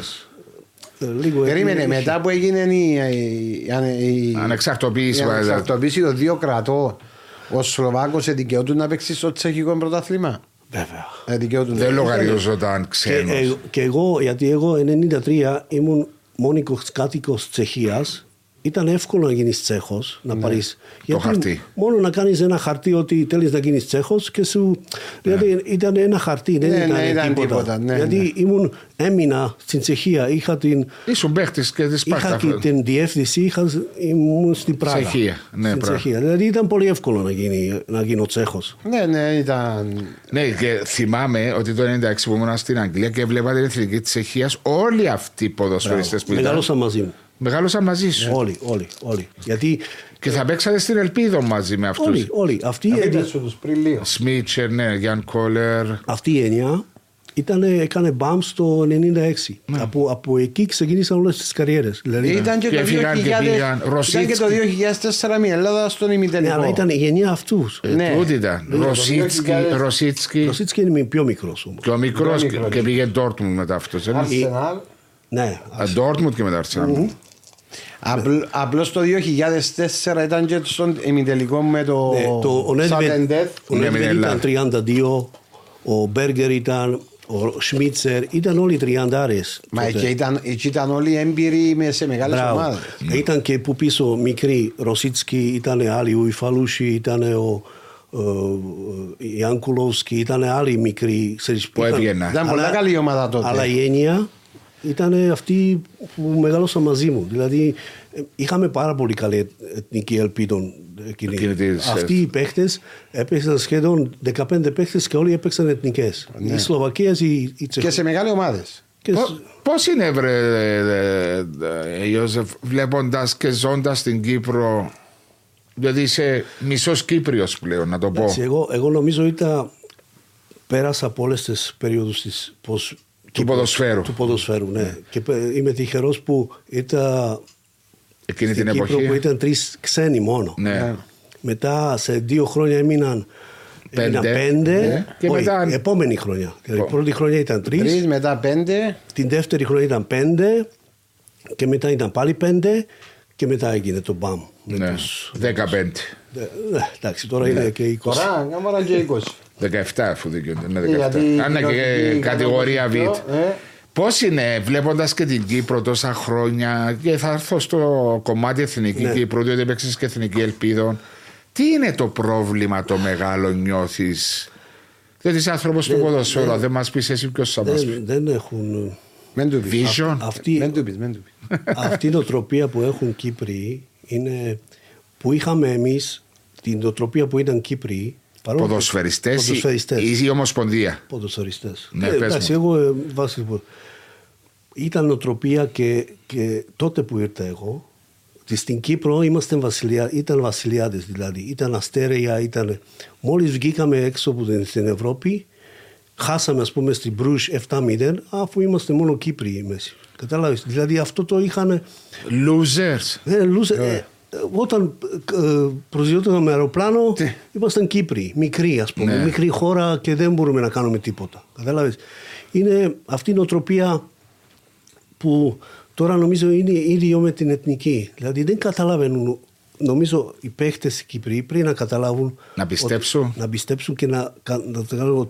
Ε, Λίγο Περίμενε, είχε- μετά που έγινε η, η, η, η Ανεξαρτοποίηση, η βέβαια. ανεξαρτοποίηση των δύο κρατών, ο Σλοβάκος δικαιούτου να παίξει στο τσεχικό πρωτάθλημα; Βέβαια. Ε, δικαιούτουν. Δεν λογαριζόταν Και, ξένος. ε, και εγώ, γιατί εγώ 93 ήμουν μόνικος κάτοικος Τσεχίας, ήταν εύκολο να γίνεις Τσέχος, να πάρεις... γιατί χαρτί. Μόνο να κάνεις ένα χαρτί ότι θέλεις να γίνεις Τσέχος και σου... Δηλαδή ήταν ένα χαρτί, δεν Ναι, ήταν, ναι, ήταν τίποτα. τίποτα, ναι, γιατί ναι. ήμουν, έμεινα στην Τσεχία, είχα την... Ήσουν παίχτης και της Είχα Σπάρτας. και την διεύθυνση, είχα, ήμουν στην Πράγα. Τσεχία, ναι, στην Πράγα. Τσεχία. Δηλαδή ήταν πολύ εύκολο να, γίνει, να γίνω Τσέχος. Ναι, ναι, ήταν. Ναι, και θυμάμαι ότι το 96 που ήμουν στην Αγγλία και βλέπα την εθνική της Τσεχίας, όλοι αυτοί οι ποδοσφαιριστές που ήταν Μεγάλωσα μαζί μου. Μεγάλωσαν μαζί σου. Όλοι, όλοι, όλοι. Γιατί Και θα παίξατε στην Ελπίδο μαζί με αυτούς. όλοι, όλοι. Αυτή, η Είδες έννοια- σου τους πριν λίγο. Σμίτσερ, ναι, Γιάν Κόλερ. αυτή η έννοια ήταν, έκανε μπαμ στο 96. Από, από εκεί ξεκίνησαν όλες τις καριέρες. Δηλαδή, Ήταν και, Και το έφυγαν και 2000 πήγαν. ήταν και Ρωσίτσκι. το 2004 με η Ελλάδα στον ναι, ημιτελικό. αλλά ήταν η γενιά αυτούς. Ε, Ναι. Τούτη ήταν. Ναι, το Ρωσίτσκι, 2000. Ρωσίτσκι. Ο Σίτσκι είναι πιο μικρός όμως. Πιο μικρός Πιο και, μικρός. και πήγε Ντόρτμουντ μετά αυτός. δεν είναι; Arsenal. Ναι, Ντόρτμουντ και μετά Arsenal. Απλ- Απλώς το 2004 ήταν και στον ημιτελικό με το, ναι, το, ο Sudden Νέντβεντ Death. ο Ναι, Νέντβεντ με την ήταν Ελλάδα. 32, ο Μπέργκερ ήταν, ο Σμίτσερ, ήταν όλοι τριαντάρες. Μα τότε. εκεί ήταν, εκεί ήταν όλοι έμπειροι με σε μεγάλες Μπράβο. ομάδες. Ήταν και που πίσω μικροί, Ρωσίτσκι, ήταν άλλοι, ο Ιφαλούσι, ήταν ο ε, Ιάνκουλόσκι, ήταν άλλοι μικροί. ξέρεις, Που είχαν- έβγαιναν. Ήταν πολλά καλή η ομάδα τότε. Αλλά η έννοια ήταν αυτή που μεγάλωσα μαζί μου. Δηλαδή ε, είχαμε πάρα πολύ καλή εθνική ελπίδα. εκείνη. Εκείνη της, Αυτοί οι παίχτε έπαιξαν σχεδόν 15 παίχτε και όλοι έπαιξαν εθνικές. Η Σλοβακία, η, η Και Τσεχία. σε μεγάλες ομάδες. και Πώ σ- πώς είναι, βρε, ε, ε, ε, Ιώσεφ, βλέποντας και ζώντας στην Κύπρο. Δηλαδή είσαι μισός Κύπριος πλέον, να το πω. Εντάξει, εγώ, εγώ νομίζω ήταν πέρασα από όλες τις περίοδου της πώς- Του ποδοσφαίρου. Του ποδοσφαίρου, ναι. Και πε- είμαι τυχερός που ήταν Εκείνη στην την Κύπρο εποχή. που ήταν τρεις ξένοι μόνο. Ναι. Μετά σε δύο χρόνια έμειναν Πέντε. έμειναν πέντε. Ναι. Και Όχι, μετά- επόμενη χρονιά. Δηλαδή, Ω. η πρώτη χρονιά ήταν τρεις. Τρεις μετά πέντε. Την δεύτερη χρονιά ήταν πέντε. Και μετά ήταν πάλι πέντε. Και μετά έγινε το μπαμ. με Ναι. τους- 15. Ε, ε, εντάξει, τώρα είναι και 20. Τώρα κάμαρα και 20. 17 αφού δικαιούνται. Ναι, Ε, 17. γιατί Αν η και κοινωνική κατηγορία Β. ικανότητα, ε. Πώς είναι, βλέποντας και την Κύπρο τόσα χρόνια, και θα έρθω στο κομμάτι Εθνική Ναι. Κύπρου, διότι έπαιξες και Εθνική Ελπίδων. Τι είναι το πρόβλημα το μεγάλο νιώθεις; Δεν είσαι άνθρωπος του ποδοσφαίρου, δεν μας πεις εσύ ποιος θα μας πεις. Δεν, δεν έχουν. Μεν του πεις. Vision. Αυτή, Μεν του πεις, μεν του πεις. [LAUGHS] αυτή η νοοτροπία που έχουν Κύπροι είναι που είχαμε εμείς την νοοτροπία που ήταν Κύπροι παρόλο που- Ποδοσφαιριστές ποδοσφαιριστές. ή η Ομοσπονδία. ποδοσφαιριστές. Ναι, Ε, πες εντάξει, μου. εγώ ε, βάσει που- ήταν νοοτροπία και, και τότε που ήρθα εγώ και στην Κύπρο είμαστε βασιλιά, ήταν βασιλιάδες δηλαδή, ήταν αστέρια, ήταν... Μόλις βγήκαμε έξω από την, στην Ευρώπη, χάσαμε ας πούμε στην Μπρούζ 7-0, αφού είμαστε μόνο Κύπροι η μέση. Κατάλαβες, δηλαδή αυτό το είχαν... Losers. Ε, λούσε- ε, όταν ε, προσδιοταν με αεροπλάνο, ήμασταν Κύπροι, μικροί ας πούμε, Ναι. μικρή χώρα και δεν μπορούμε να κάνουμε τίποτα. Κατάλαβες; Είναι αυτή η νοοτροπία που τώρα νομίζω είναι ίδιο με την εθνική. Δηλαδή δεν καταλαβαίνουν, νομίζω οι παίχτες οι Κύπροι πρέπει να καταλάβουν... Να πιστέψουν. ότι- να πιστέψουν και να, κα- να καταλάβουν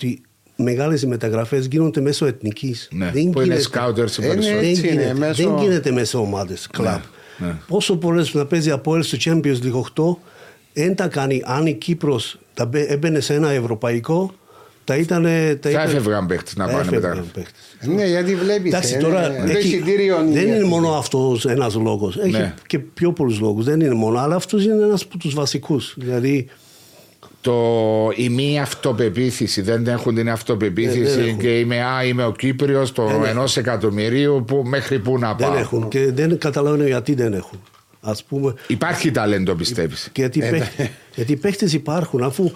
ότι μεγάλες μεταγραφές γίνονται μέσω εθνικής. Ναι, Δεν που είναι γίνεται- σκάουτερ σε Ε, ναι, περισσότερο. δεν, Έτσι είναι, γίνεται, μέσω- δεν γίνεται μέσω ομάδες, κλαμπ. Ναι. Πόσο πολλές να παίζει από στο Champions League 8, δεν τα κάνει. Αν η Κύπρος έμπαινε σε ένα ευρωπαϊκό, τα ήταν. Θα έφευγαν παίχτε να πάνε μετά. Ναι, γιατί βλέπεις. Εντάξει, τώρα έχει, δεν είναι μόνο αυτός ένας λόγος. Έχει Ναι. και πιο πολλούς λόγους. Δεν είναι μόνο, αλλά αυτός είναι ένας από τους βασικούς. Δηλαδή, Το, η μη αυτοπεποίθηση, δεν έχουν την Ε, αυτοπεποίθηση δεν έχουν. και είμαι, α, είμαι ο Κύπριος το Δεν ενός εκατομμυρίου που, μέχρι πού να δεν πάω. έχουν και δεν καταλαβαίνω γιατί δεν έχουν. Ας πούμε, Υπάρχει ταλέντο πιστεύεις. και γιατί, παίχ- γιατί οι παίχτες υπάρχουν, αφού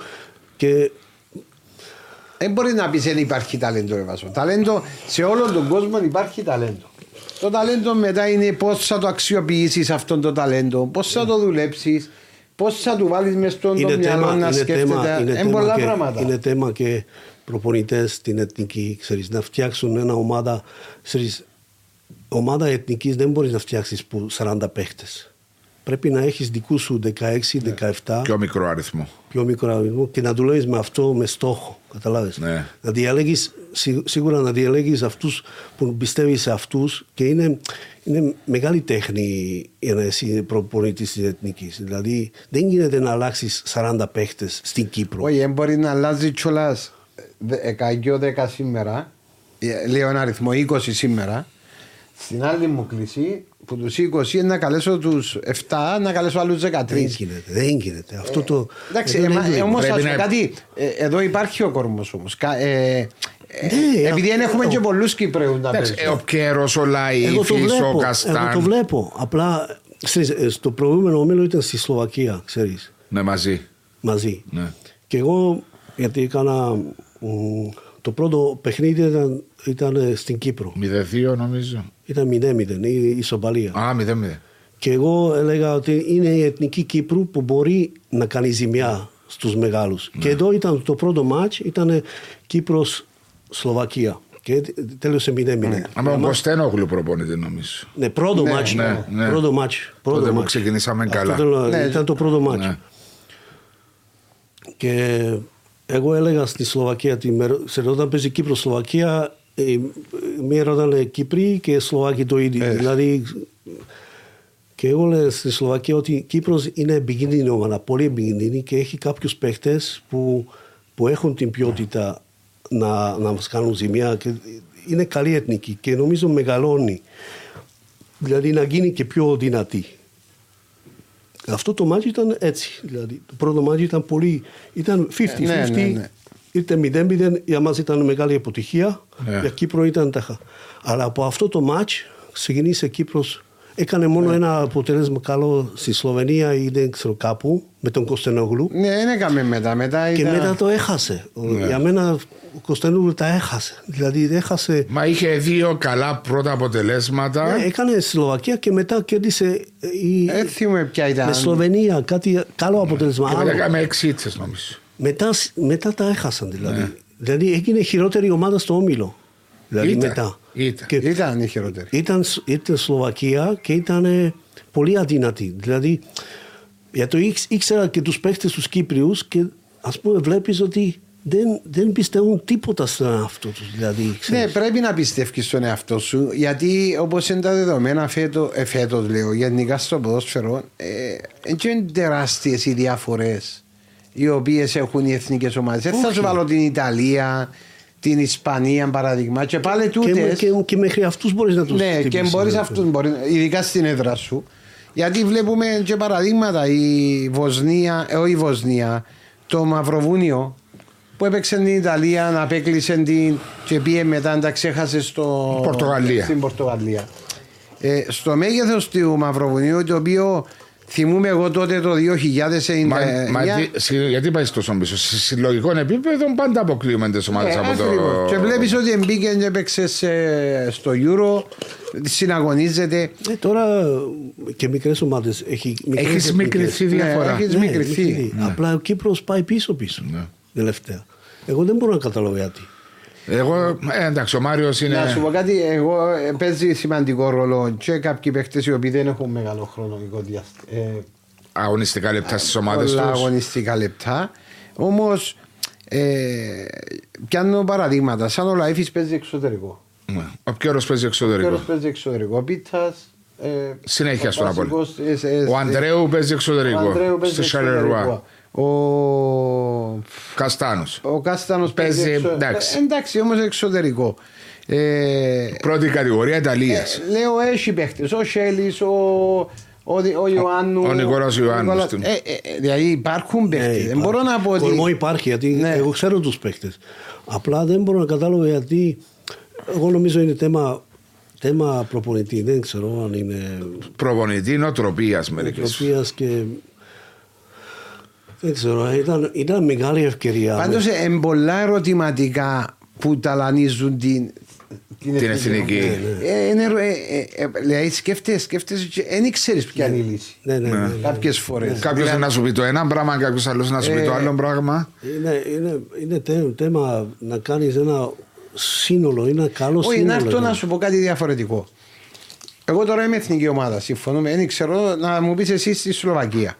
και Δεν μπορεί να πεις δεν υπάρχει ταλέντο, Εβάσο. Ταλέντο σε όλον τον κόσμο υπάρχει ταλέντο. Το ταλέντο μετά είναι πώς θα το αξιοποιήσεις αυτό το ταλέντο, πώς θα το δουλέψεις, πώς θα του βάλεις μες στον είναι το μυαλό θέμα, να είναι σκέφτεται. θέμα, είναι Είναι θέμα πολλά και, πράγματα; είναι θέμα και προπονητές στην εθνική, ξέρεις, να φτιάξουν ένα ομάδα. Ξέρεις, ομάδα εθνικής δεν μπορείς να φτιάξεις που 40 παίχτες. Πρέπει να έχεις δικούς σου 16-17 Πιο μικρό αριθμό. πιο μικρό αριθμό και να δουλεύει με αυτό με στόχο. Καταλάβες. Ναι. Να διαλέγεις, σί- σίγουρα να διαλέγεις αυτούς που πιστεύεις σε αυτούς και είναι, είναι μεγάλη τέχνη για να είσαι προπονητής της εθνικής. Δηλαδή δεν γίνεται να αλλάξεις 40 παίχτες στην Κύπρο. Όχι, δεν μπορεί να αλλάζει κιόλας 10 σήμερα. ε, Λέω ένα αριθμό 20 σήμερα. Στην άλλη μου κλεισή που τους 20 είναι να καλέσω τους 7, να καλέσω άλλους 13. Δεν γίνεται, δεν γίνεται. Αυτό το... Εντάξει, εδώ δεν εμα- γίνεται. όμως Πρέπει ας πω να- κάτι, ε, εδώ υπάρχει ο κορμός όμως. Κα- ε, ε, Ναι, επειδή δεν αυτό- έχουμε και πολλούς Κυπρέους να Εντάξει, παίζουν. ο Πιέρο, ο Εγώ το Λαΐφης, ο βλέπω, εγώ το Καστάν. βλέπω. Απλά ξέρεις, ε, στο προηγούμενο όμιλο ήταν στη Σλοβακία, ξέρεις. Ναι, μαζί. μαζί. Ναι. Και εγώ, γιατί έκανα. μ, το πρώτο παιχνίδι ήταν, ήταν στην Κύπρο. 0-2 νομίζω. Ήταν 0-0, η ισοπαλία. Α, 0-0. Και εγώ έλεγα ότι είναι η εθνική Κύπρου που μπορεί να κάνει ζημιά στους μεγάλους. Ναι. Και εδώ ήταν το πρώτο μάτς, ήταν Κύπρος-Σλοβακία. Και τέλειωσε 0-0. Άμα ο Κωστένογλου προπονητή νομίζω. Ναι, πρώτο Ναι, μάτς. ναι, ναι. Πρώτο μάτς. Πρώτο Τότε που μάτς. ξεκινήσαμε Αυτό καλά. θέλω να- Ναι. Ήταν το πρώτο μάτς. Ναι. Και εγώ έλεγα στη Σλοβακία, τη μερο- σε όταν παίζει Κύπρο-Σλοβακία, ε, μία ρωτάνε Κύπροι και Σλοβάκοι το ίδιο. Ε. Δηλαδή, και εγώ λέω στη Σλοβακία ότι η Κύπρος είναι επικίνδυνη ομάδα, πολύ επικίνδυνη και έχει κάποιους παίχτες που, που έχουν την ποιότητα να, να μας κάνουν ζημιά και είναι καλή εθνική και νομίζω μεγαλώνει. Δηλαδή να γίνει και πιο δυνατή. Αυτό το μάτι ήταν έτσι. Δηλαδή, το πρώτο μάτι ήταν πολύ. ήταν 50-50. Ναι, ναι, ναι. Ήρθε 0-0, για μας ήταν μεγάλη αποτυχία. Ναι. Για Κύπρο ήταν τάχα. Αλλά από αυτό το μάτς ξεκινήσε η Κύπρος. Έκανε μόνο ένα αποτέλεσμα καλό στη Σλοβενία ή δεν ξέρω κάπου με τον Κωνσταντινόγλου. Ναι, δεν έκαμε μετά. μετά Και ήταν... μετά το έχασε. Για μένα ο Κωνσταντινόγλου τα έχασε. Δηλαδή έχασε. Μα είχε δύο καλά πρώτα αποτελέσματα. Ναι, έκανε στη Σλοβακία και μετά κέρδισε η, Δεν θυμούμαι ποια ήταν. με Σλοβενία. Κάτι καλό αποτέλεσμα. Και άλλο. μετά έκαμε έξι ήττες νομίζω. Μετά, μετά τα έχασαν δηλαδή. Δηλαδή έγινε χειρότερη ομάδα στο όμιλο. Δηλαδή Ήταν, μετά. ήταν. Και Ήταν η χειρότερη. ήταν, ήταν Σλοβακία και ήταν ε, πολύ αδύνατη. Δηλαδή, για το ήξ- ήξερα και τους παίχτες τους Κύπριους και ας πούμε βλέπεις ότι δεν, δεν πιστεύουν τίποτα στον εαυτό τους. Δηλαδή, Ναι, ξέρεις. πρέπει να πιστεύεις στον εαυτό σου γιατί όπως είναι τα δεδομένα φέτο, ε, φέτος, λέω γενικά στο ποδόσφαιρο, ε, είναι τεράστιες οι διαφορές οι οποίες έχουν οι εθνικές ομάδες. Δεν θα Όχι. σου βάλω την Ιταλία, την Ισπανία παράδειγμα και πάλι και, τούτε. και, και μέχρι αυτούς μπορείς να τους Ναι, και χτυπήσεις, μπορείς δηλαδή. αυτούς, μπορεί, ειδικά στην έδρα σου. Γιατί βλέπουμε και παραδείγματα η Βοσνία, ε, όχι η Βοσνία, το Μαυροβούνιο που έπαιξε την Ιταλία, να απέκλεισε την και πήγε μετά να τα ξέχασε στο, Πορτογαλία. στην Πορτογαλία. Ε, στο μέγεθος του Μαυροβουνίου, το οποίο θυμούμαι εγώ τότε το 2009. Μα, μα τι- συ- γιατί πάει τόσο πίσω. Σε συλλογικό επίπεδο πάντα αποκλείουμε τις ομάδες Ε, από το. ακριβώς. Και βλέπεις ότι μπήκε και έπαιξε σε- στο Euro, συναγωνίζεται. Ε, τώρα και μικρές ομάδες έχει μικρές Έχεις εθνικές. μικρή διαφορά. έχεις Ναι, μικρηθεί. μικρή. Απλά ο Κύπρος πάει πίσω-πίσω. Ναι. Τελευταία. Εγώ δεν μπορώ να καταλάβω γιατί. Εγώ, ε, εντάξει, ο Μάριος Να σου είναι. πω κάτι, εγώ ε, παίζει σημαντικό ρόλο και κάποιοι παίχτες οι οποίοι δεν έχουν μεγάλο χρονικό διάστημα. Ε, αγωνιστικά λεπτά στις ομάδες πολλά τους. αγωνιστικά λεπτά. Όμως, ε, πιάνω παραδείγματα. Σαν ο Λαΐφης παίζει εξωτερικό. Ναι. Ο Πιέρο παίζει Ο εξωτερικό. Πέρος παίζει εξωτερικό. Ο Πίτας Ε, Συνέχεια ο στον Απόλλωνα. βασικός, ε, ε, Ο Αντρέου παίζει εξωτερικό. ο Ανδρέου παίζει Στο εξωτερικό. Σαλερουά. Ο, Καστάνος. ο Κάστανος Παίζει, παίζει εξω... εντάξει. Ε, εντάξει όμως εξωτερικό. Ε, Πρώτη κατηγορία Ιταλίας. λέω έχει παίχτες, ο Σέλης, ο, ο, Δη- ο Ιωάννου. ο Νικόλαος Ιωάννου Νικόλας- στην- Ε, ε, δηλαδή υπάρχουν παίχτες. δεν υπάρχει. μπορώ να πω ότι... Κορμό υπάρχει, γιατί Ναι. εγώ ξέρω τους παίκτε. Απλά δεν μπορώ να καταλάβω γιατί. Εγώ νομίζω είναι θέμα, θέμα προπονητή. Δεν ξέρω αν είναι Προπονητή νοοτροπίας μερικές. νοοτροπίας και. Δεν ξέρω, ήταν, ήταν μεγάλη ευκαιρία. Πάντως ε, είναι πολλά ερωτηματικά που ταλανίζουν την, Την εθνική. Ε, είναι ερω- ε, ε, ε, δηλαδή σκέφτεσαι, σκέφτεσαι και δεν ξέρεις ποια είναι η λύση. Ναι, ναι, ναι. ναι. Κάποιες φορές. Κάποιος να σου πει το ένα πράγμα, κάποιος άλλος να σου πει το άλλο πράγμα. Είναι, είναι, είναι τέ- θέμα να κάνεις ένα σύνολο, ένα καλό Όχι, σύνολο. να έρθω ναι. να σου πω κάτι διαφορετικό. Εγώ τώρα είμαι εθνική ομάδα, συμφωνούμε. Δεν ξέρω να μου πεις εσύ στη Σλοβακία.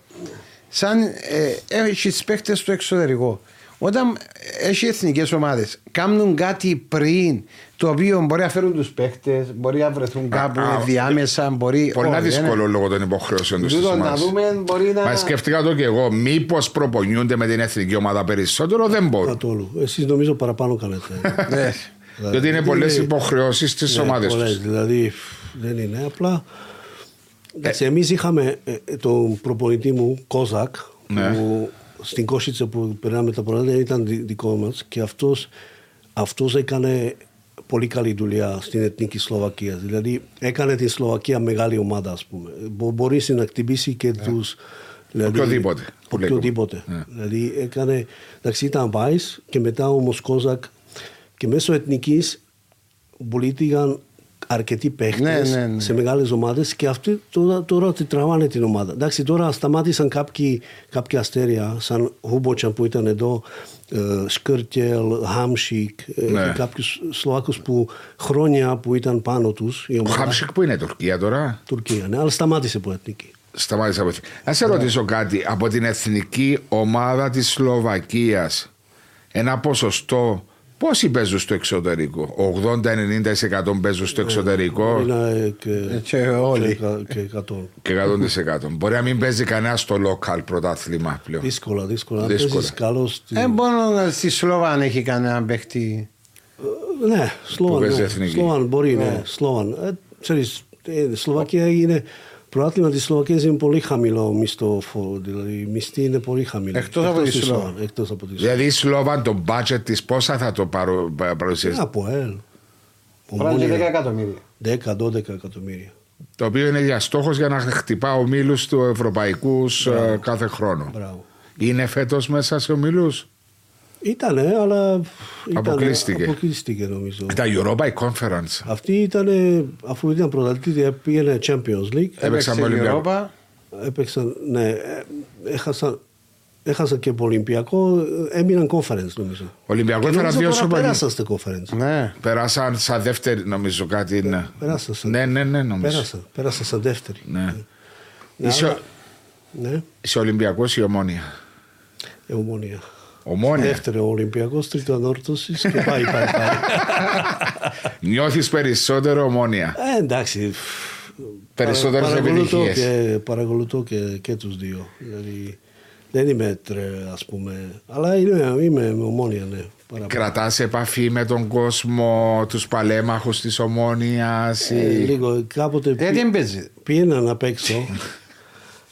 Σαν ε, έχεις παίχτες στο εξωτερικό. Όταν έχει εθνικές ομάδες, κάνουν κάτι πριν το οποίο μπορεί να φέρουν τους παίχτες, μπορεί να βρεθούν κάπου α, διάμεσα. Μπορεί, Πολύ Όχι, δεν δύσκολο είναι. λόγω των υποχρεώσεων τους Τούτο να δούμε, μπορεί να. Μα σκέφτηκα το και εγώ. Μήπως προπονιούνται με την εθνική ομάδα περισσότερο, δεν μπορούν. Καθόλου. Εσείς νομίζω παραπάνω κάνετε. [LAUGHS] Ναι. Διότι είναι πολλές είναι- υποχρεώσεις στις Ναι, ομάδες πολλές, τους. Δηλαδή δεν είναι απλά. Εντάξει, εμείς είχαμε ε, τον προπονητή μου, Κόζακ, Ναι. που στην Κόσιτσα που περνάμε τα πρώτα ήταν δι- δικό μας και αυτός, αυτός έκανε πολύ καλή δουλειά στην Εθνική Σλοβακία. Δηλαδή έκανε την Σλοβακία μεγάλη ομάδα, ας πούμε. Μπο- Μπορείς να χτυπήσει και τους... Δηλαδή, Οποιοδήποτε, που λέγουμε. Οποιοδήποτε. Ναι. Δηλαδή έκανε, εντάξει ήταν Βάις και μετά όμως Κόζακ και μέσω εθνικής μπολίτηκαν αρκετοί παίχτες Ναι, ναι, ναι. σε μεγάλες ομάδες και αυτοί τώρα, τώρα τη τραβάνε την ομάδα. Εντάξει, τώρα σταμάτησαν κάποιοι, κάποια αστέρια σαν Χούμποτσαν που ήταν εδώ, ε, Σκέρτελ, Χάμσικ, ε, Ναι. κάποιους Σλοβάκους που χρόνια που ήταν πάνω τους η Ο ομάδα. Χάμσικ που είναι Τουρκία τώρα; Τουρκία, ναι, αλλά σταμάτησε από εθνική. Σταμάτησα από εθνική. Να σε ρωτήσω κάτι. Από την εθνική ομάδα της Σλοβακίας, ένα ποσοστό. Πόσοι παίζουν στο εξωτερικό, 80-90% παίζουν στο εξωτερικό; Μπορεί να, ε, και, Και όλοι. και, και 100. και 100%. Μπορεί να μην παίζει κανένα στο local πρωτάθλημα πλέον. Δύσκολα, δύσκολα. Αν Δύσκολα. παίζεις καλός στη... Δεν μπορώ να στη Σλοβά αν έχει κανένα παίχτη. Ε, Ναι, Σλόβαν. παίζει Ναι. εθνική. Σλόβαν μπορεί, ναι. Σλόβαν. Ε, ξέρεις, ε, Σλοβακία είναι... Προάθλημα της Σλοβακίας είναι πολύ χαμηλό μισθό, δηλαδή η μισθή είναι πολύ χαμηλή. Εκτός από τη Σλόβαν. Σλόβαν, Εκτός από τη Σλόβαν. Δηλαδή η Σλόβαν το budget της πόσα θα το παρο- πα- παρουσιάσει; Από ελ. Πράγματι 10 εκατομμύρια. 10-12 εκατομμύρια. Το οποίο είναι για στόχος για να χτυπά ομίλους του Ευρωπαϊκούς ε, κάθε χρόνο. Μπράβο. Είναι φέτος μέσα σε ομίλους; Ήτανε, αλλά... ήτανε- Αποκλείστηκε. Αποκλείστηκε νομίζω. Τα Europa Conference. Αυτή ήταν, αφού ήταν πρωταθλήτρια, πήγαινε Champions League. Έπαιξαν με η Ολυμπιακό. Ευρώπα. Έπαιξαν, ναι, ε, έχασαν, έχασαν και από Ολυμπιακό, ε, έμειναν conference νομίζω. Ολυμπιακό Και έφερα νομίζω δύο τώρα σοπαλί. Πέρασαν στο conference. Ναι. Περάσαν σαν δεύτερη, νομίζω κάτι. Ναι, Πέρασαν σαν, ναι, ναι, ναι νομίζω. πέρασαν, πέρασαν σαν δεύτερη. Ναι. Ναι, Είσαι, αλλά- ναι, είσαι Ολυμπιακός ή ομόνια; ε, ομόνια. Ομόνια. Δεύτερο Ολυμπιακός, τρίτο ανόρθωσης και πάει, πάει, πάει. [LAUGHS] Νιώθεις περισσότερο ομόνια. ε, εντάξει. Περισσότερες παρακολουθώ επιτυχίες. και, παρακολουθώ και, και τους δύο. Δηλαδή, δεν είμαι τρε, ας πούμε. Αλλά είμαι, είμαι με ομόνια, ναι. παραπάνω. Κρατάς επαφή με τον κόσμο, τους παλέμαχους της ομόνιας. Ε, λίγο, κάποτε Γιατί πή- δεν παίζει. πήγαινα να παίξω. [LAUGHS]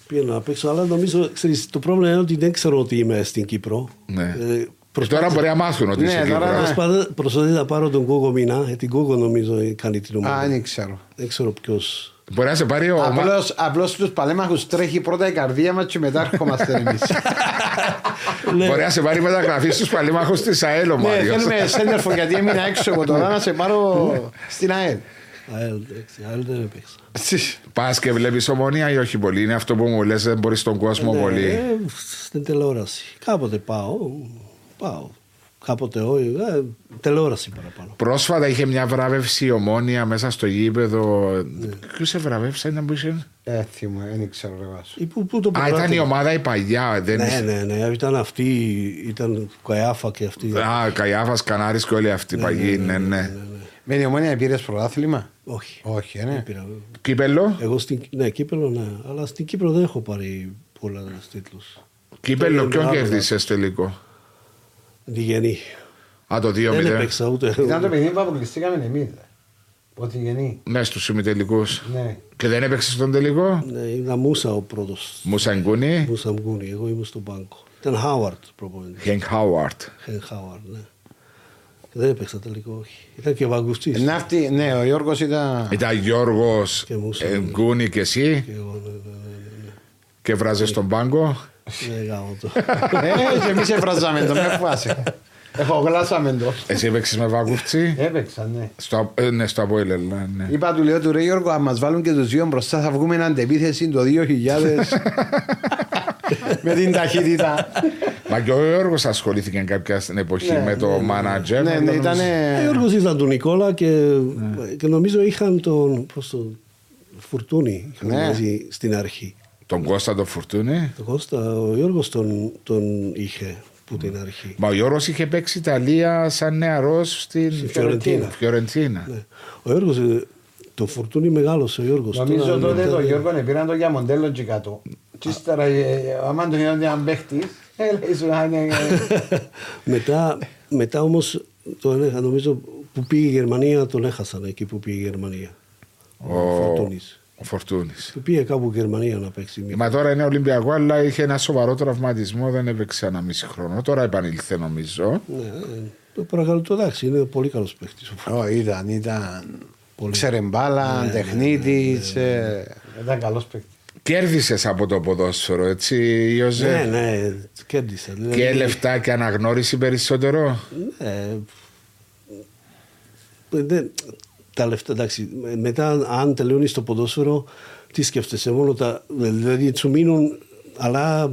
πήγαινα να παίξω, αλλά νομίζω, ξέρεις, το πρόβλημα είναι ότι δεν ξέρω ότι είμαι στην Κύπρο. Ναι. Ε, Τώρα μπορεί να μάθουν ότι Ναι, είσαι τώρα- Κύπρος. προσπαθώ- Προσπαθώ να πάρω τον Κόκο Μινά, ε, την Κόκο νομίζω ε, κάνει την ομάδα. Α, δεν ξέρω. Δεν ξέρω ποιος. Μπορεί να σε πάρει ο Μα- Απλώς, απλώς στους παλέμαχους τρέχει πρώτα η καρδία μας και μετά ερχόμαστε εμείς. [LAUGHS] Ναι. Μπορεί να σε πάρει μεταγραφή στους παλέμαχους της ΑΕΛ ο ναι, Μάριος. θέλουμε [LAUGHS] σέντερφο γιατί έμεινα έξω εγώ τώρα να σε πάρω στην ΑΕΛ. ΑΕΛ, εντάξει, ΑΕΛ δεν έπαιξα. Πας και βλέπεις ομονία ή όχι πολύ. Είναι αυτό που μου λες, δεν μπορείς στον κόσμο Ναι, πολύ. ε, στην τηλεόραση. Κάποτε πάω. Πάω. Κάποτε όχι. Ε, τηλεόραση παραπάνω. Πρόσφατα είχε μια βράβευση η ομόνια μέσα στο γήπεδο. Ναι. Ποιος σε βραβεύσε να μπει. Ε, θυμώ, δεν ξέρω ρε βάσο. Ή Πού, πού το Α, ήταν η πρωτάθλημα. ομάδα η παλιά. Δεν... Ναι, ναι, ναι. Ήταν αυτή, ήταν Καϊάφα και αυτή. Α, Καϊάφας, Κανάρης και όλοι αυτοί οι παγιοί. Ναι, ναι. Με η ομόνια πήρες πρωτάθλημα. Όχι. Όχι, Δεν ναι. πήρα. Κύπελο. Εγώ στην, ναι, Κύπελο ναι, αλλά στην Κύπρο δεν έχω πάρει πολλά τίτλους. Κύπελο, Ήταν ποιον άλλο, κέρδισες τελικό; Διγενή. Α, το 2-0. Δεν έπαιξα ούτε. Ήταν το παιχνίδι που αποκλειστήκαμε εμείς. Ότι γεννή. Ναι, στους ημιτελικούς. Ναι. Και δεν έπαιξες στον τελικό; Ναι, ήταν Μούσα ο πρώτος. Μουσαγκούνι. Μούσα Μγκούνι, εγώ ήμουν στον πάγκο. Ήταν Χάουαρτ προπονητής. Χένκ Χάουαρτ. Χεν Χάουαρτ, ναι. Και δεν έπαιξα τελικό, όχι. Ήταν και Βαγκουστής. Να αυτή, ναι, ο Γιώργος ήταν... Ήταν Γιώργος Και Μούσα. Γκούνι και εσύ Και εγώ, ναι, ναι, ναι, και βράζες στον πάγκο. ναι. Ναι, γάμο το. Ε, και εμείς έφραζαμε το, με φάση. Έχω γλάσαμε το. Εσύ έπαιξες με βαγούφτσι. Έπαιξα, ναι. Στο, ε, ναι, στο Αποέλ, ναι, ναι. Είπα του λέω του ρε Γιώργο, αν μας βάλουν και τους δύο μπροστά θα βγούμε αντεπίθεση το 2000 [LAUGHS] με την ταχύτητα. Μα και ο Γιώργος ασχολήθηκε κάποια στην εποχή Ναι, με το manager. ναι, ναι, ήταν... Ο Γιώργος ήταν του Νικόλα και, και νομίζω είχαν τον, πώς το, Φουρτούνη είχαν Ναι. μαζί στην αρχή. Τον Κώστα τον Φουρτούνη. Το Κώστα, ο Γιώργος τον, τον είχε που την αρχή. Μα ο Γιώργος είχε παίξει Ιταλία σαν νεαρός στην Στη Φιωρεντίνα. Φιωρεντίνα. Ναι. Ο Γιώργος, ε, το Φουρτούνη μεγάλωσε ο Γιώργος. Νομίζω Τώρα τότε ήταν- το Γιώργο πήραν το για μοντέλο και κάτω. Και ύστερα, ε, άμα τον είδαν έναν παίχτης, ε, λέει σου να είναι... [LAUGHS] μετά, μετά όμως, τον, έχα- νομίζω που πήγε η Γερμανία, τον έχασαν εκεί που πήγε η Γερμανία. Ο, Ο- Φορτούνης. Ο Φορτούνης. Του πήγε κάπου η Γερμανία να παίξει. μία. Μα τώρα είναι Ολυμπιακό, αλλά είχε ένα σοβαρό τραυματισμό, δεν έπαιξε ένα μισή χρόνο. Τώρα επανήλθε νομίζω. Ναι, ε, το παρακαλώ, το εντάξει, είναι πολύ καλός παίχτης. ο Φορτούνης. Ω, ήταν, ήταν... Πολύ. Ξέρε μπάλα, τεχνίτης. ε, Ήταν καλός παίχτης. Κέρδισες από το ποδόσφαιρο, έτσι, Ιωζέ; Ναι, ναι, κέρδισα. Δηλαδή, Και λεφτά και αναγνώριση περισσότερο; Ναι, ε, δεν- τα λεφτά, εντάξει, μετά αν τελειώνεις το ποδόσφαιρο, τι σκέφτεσαι, μόνο τα, δηλαδή σου μείνουν, αλλά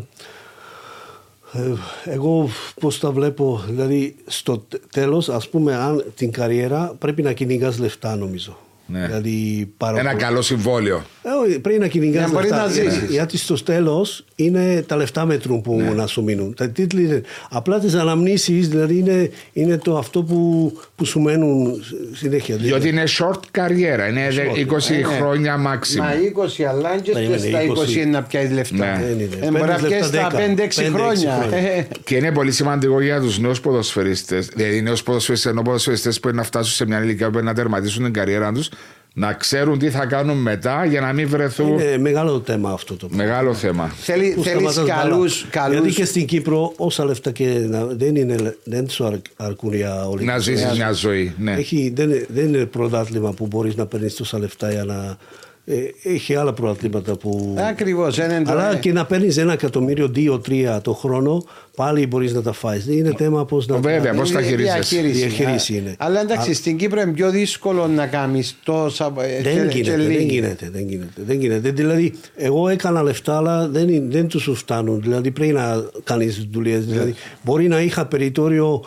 ε, εγώ πώς τα βλέπω, δηλαδή στο τε- τέλος, ας πούμε, αν την καριέρα πρέπει να κυνηγάς λεφτά νομίζω. Ναι. Δηλαδή, πάρα Ένα πολύ. καλό συμβόλαιο. Ε, όχι, πρέπει να κυνηγάς Για να μπορεί λεφτά. να ζήσεις. Γιατί- Γιατί στο τέλος είναι τα λεφτά μέτρουν που Ναι. να σου μείνουν. Τα τίτλοι είναι. Απλά τις αναμνήσεις δηλαδή είναι, είναι το αυτό που, που σου μένουν συνέχεια. Διότι είναι short καριέρα, είναι Short. 20 Ε, ναι. χρόνια Μα maximum. 20 αλλά και Περίμενε, στα 20 20. είναι να πιάσεις λεφτά. Ναι. Δεν είναι. Ε, Μπορεί να Παίρνεις πιάσει λεφτά στα 10, 5-6 5-6 χρόνια. χρόνια. Ε, Και είναι πολύ σημαντικό για τους νέους ποδοσφαιριστές, δηλαδή νέους ποδοσφαιριστές, ενώ ποδοσφαιριστές που είναι να φτάσουν σε μια ηλικία που είναι να τερματίσουν την καριέρα τους, να ξέρουν τι θα κάνουν μετά για να μην βρεθούν. Είναι μεγάλο θέμα αυτό το πράγμα. Μεγάλο θέμα. Θέλει, Πού θέλεις σταματάς μπάλα. καλούς, Γιατί καλούς και στην Κύπρο όσα λεφτά και να, δεν, είναι, δεν σου αρ- αρκούν για όλη Να τη ζήσεις ζωή. μια ζωή. Ναι. Έχει, δεν, είναι- δεν είναι πρωτάθλημα που μπορείς να παίρνεις τόσα λεφτά για να. Ε, έχει άλλα πρωταθλήματα που. Ακριβώς, είναι το- Αλλά ε. και να παίρνεις ένα εκατομμύριο, δύο-τρία το χρόνο, πάλι μπορείς να τα φάεις. Είναι θέμα πώς να. Βέβαια, τα- πώς τα Είναι χειρίζεσαι. Διαχείριση Διαχείριση. είναι. Αλλά εντάξει, στην Κύπρο είναι πιο δύσκολο να κάνεις τόσα. ε, Δεν και- γίνεται, και δεν λίγοι. γίνεται, δεν γίνεται, δεν γίνεται. Δηλαδή, εγώ έκανα λεφτά, αλλά δεν, είναι- δεν τους φτάνουν. Δηλαδή, πρέπει να κάνεις δουλειές. Δηλαδή, μπορεί να είχα περιθώριο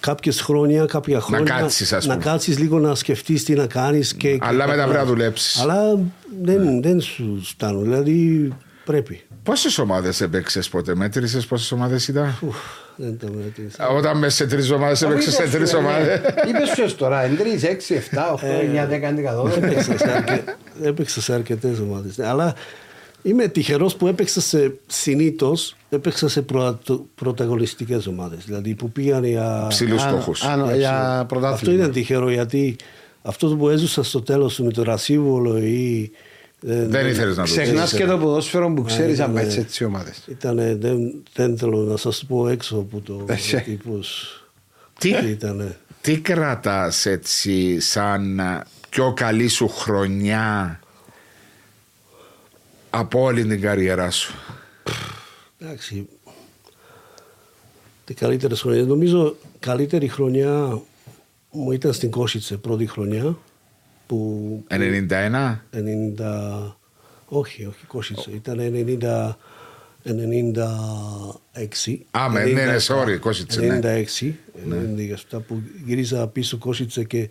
κάποιες χρόνια, κάποια χρόνια. κάτσεις, ας να πούμε. κάτσεις λίγο να σκεφτείς τι να κάνεις. Και, και Αλλά μετά τα- πρέπει να δουλέψεις. Αλλά δεν, δεν σου φτάνουν. Δηλαδή, πρέπει. Πόσες ομάδες έπαιξες ποτέ, μέτρησες πόσες ομάδες ήταν; Ουφ, δεν το μέτρησα. Όταν μέσα σε τρεις ομάδες έπαιξες σε τρεις ομάδες. Είπες ποιο τώρα, είναι 3, 6, 7, 8, 9, 10, 11, 12. έπαιξα σε, αρκε... έπαιξα σε αρκετές ομάδες. Αλλά είμαι τυχερός που έπαιξα σε συνήθως έπαιξα σε πρωτο... πρωταγωνιστικές ομάδες. Δηλαδή που πήγαν για. Ψηλούς Αν- στόχους. αν- για Αυτό πρωτάθλημα. ήταν τυχερό γιατί αυτό που έζησα στο τέλος με το Ρασίβολο ή. Δεν ήθελες να το Ξεχνάς δεις. και το ποδόσφαιρο που ξέρεις ήταν, αν πάει ε, σε έτσι ομάδες. Ήτανε, δεν, δεν θέλω να σας πω έξω από το Εσύ. τύπος. Τι; Ήτανε. Τι κρατάς έτσι σαν α, πιο καλή σου χρονιά από όλη την καριέρα σου. Εντάξει. Τι καλύτερε χρονιέ. Νομίζω καλύτερη χρονιά μου ήταν στην Κόσιτσε πρώτη χρονιά. Που 91. 90. Όχι, όχι, Κόσιτσε. Ήταν 90. 96. Α, με, ναι, ναι, sorry, Κόσιτσε, ναι. 96. 97 που γύριζα πίσω Κόσιτσε και,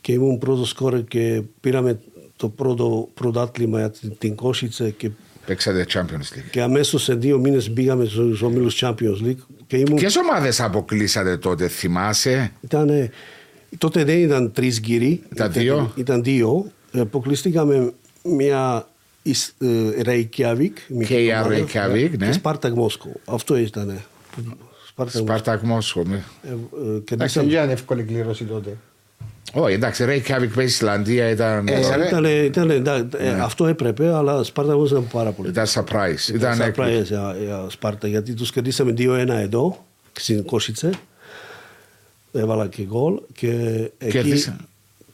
και ήμουν πρώτος σκόρερ και πήραμε το πρώτο πρωτάθλημα για την- την Κόσιτσε και Παίξατε Champions League. και αμέσως σε δύο μήνες πήγαμε στους ομίλου Champions League. Και ήμουν, Ποιες ομάδες αποκλείσατε τότε, θυμάσαι; ήτανε- τότε δεν ήταν τρεις γύροι. Ήταν δύο; Ήταν δύο. αποκλειστήκαμε μια Ις- ε, Reykjavik. μικρή Και η ομάδα, Reykjavik, ναι. Και Σπάρτακ Μόσκο. Αυτό ήταν. Σπάρτακ Σπαρτάκ Μόσχο. με. Ε, ε, Εντάξει, κερδίσαμε. δεν ήταν εύκολη κλήρωση τότε. Όχι, εντάξει, Reykjavik παίζει Ισλανδία ήταν. Ε, ρε. Ήταν, ήταν, εντάξει, ε, αυτό έπρεπε, αλλά Σπάρτα μου ήταν πάρα πολύ. Ήταν surprise. Ήταν έκπληξη. surprise για, για Σπάρτα, γιατί τους κερδίσαμε 2-1 εδώ, στην Κόσιτσε. Έβαλα και γκολ και εκεί, Κέρδισα.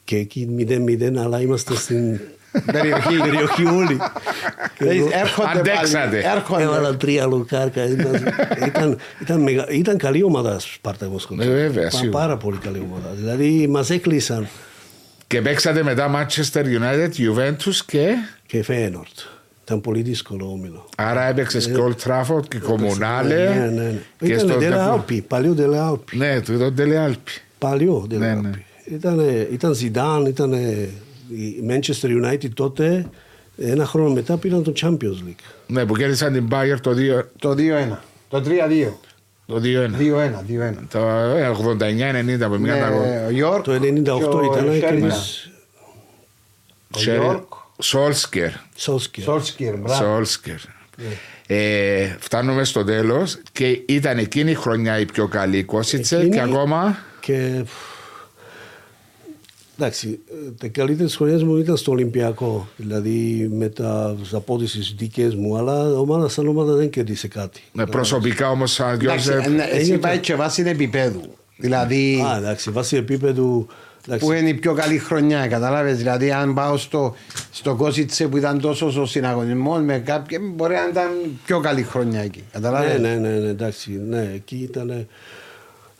και εκεί 0-0, αλλά είμαστε στην Περιοχή. περιοχή όλοι. Και εγώ Έρχονται Αντέξατε. πάλι. Έρχονται. Έβαλα τρία λουκάρκα. Ήταν, ήταν, ήταν, μεγα, ήταν καλή ομάδα Σπάρτα Μοσκό. Ε, βέβαια, σίγουρα. Πάρα πολύ καλή ομάδα. Δηλαδή μας έκλεισαν Και παίξατε μετά Manchester United, Juventus και. και Φέενορτ. Ήταν πολύ δύσκολο όμιλο. Άρα έπαιξες και Old Trafford και Comunale. Ναι, ναι, ναι. Και Ήταν στο Dele Depo- Alpi, παλιό Dele Alpi. Ναι, του ήταν Τελεάλπη. Παλιό Dele Ναι, Alpi. ναι. Ήταν, ήταν Zidane, ήταν η Manchester United τότε. Ένα χρόνο μετά πήραν το Champions League. Ναι, που κέρδισαν την Bayern το 2 Το 2-1. Το 3-2. το 2-1. 2-1. 2-1. Το ε, 89-90 που πήγαν τα γκολ. Ναι, ο Γιόρκ Το 98 και ο ήταν και Sheringham. εμείς Ο Σέρι- Γιόρκ. Σόλσκερ. Σόλσκερ. Σόλσκιρ, μπράβο. Σόλσκερ. Ε, φτάνουμε στο τέλος και ήταν εκείνη η χρονιά η πιο καλή η Κόσιτσε Εκείνη- και ακόμα. Και εντάξει, τα καλύτερε χρονιέ μου ήταν στο Ολυμπιακό. Δηλαδή με τα απόδειξει δικές μου, αλλά ομάδα σαν ομάδα δεν κέρδισε κάτι. Ναι, προσωπικά όμως, σαν Εντάξει, Γιώργο. ε, ναι, Εσύ έγινε πάει το- και βάσει επίπεδου. Δηλαδή, Α, εντάξει, βάσει επίπεδου. εντάξει, που είναι η πιο καλή χρονιά, καταλάβες. Δηλαδή, αν πάω στο, στο Κόσιτσε που ήταν τόσο ο συναγωνισμό με κάποιον, μπορεί να ήταν πιο καλή χρονιά εκεί. Ναι, Καταλάβες. ναι, ναι, ναι, εντάξει, ναι, εκεί ήταν.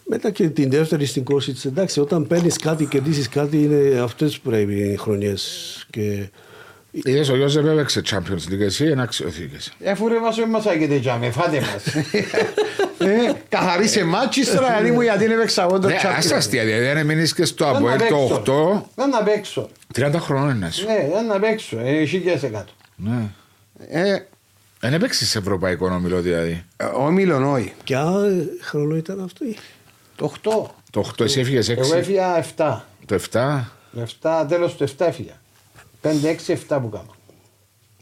Μετά και την δεύτερη στην Κόσιτς, εντάξει, όταν παίρνεις κάτι, κερδίσει κάτι, είναι αυτές που πρέπει οι χρονιές. Και Είδες ο Γιώργο έπαιξε Champions League, εσύ ένα αξιοθήκες. Ε, Αφού ρε μας μας άγεται τζάμε, φάτε μας. [LAUGHS] ε, καθαρίσε μάτσις τώρα, δηλαδή μου γιατί είναι παίξα εγώ το Ναι, Champions. ας αστεία, δηλαδή αν μείνει και στο Δεν να Αποέλ παίξω. το Δεν να παίξω. 8, 30 χρόνων είναι σου. Ναι, δεν να παίξω. Ε, Εσύ και σε κάτω. Ναι. Ε, Δεν έπαιξες σε ευρωπαϊκό όμιλο δηλαδή. ο Μίλον όχι. ποια χρόνο ήταν αυτό, Το 8. Το 8 εσύ έφυγες Εγώ 6. έφυγα 7. Το 7. Το 7, τέλος του 7 έφυγα. 5, 6, 7 που κάμα.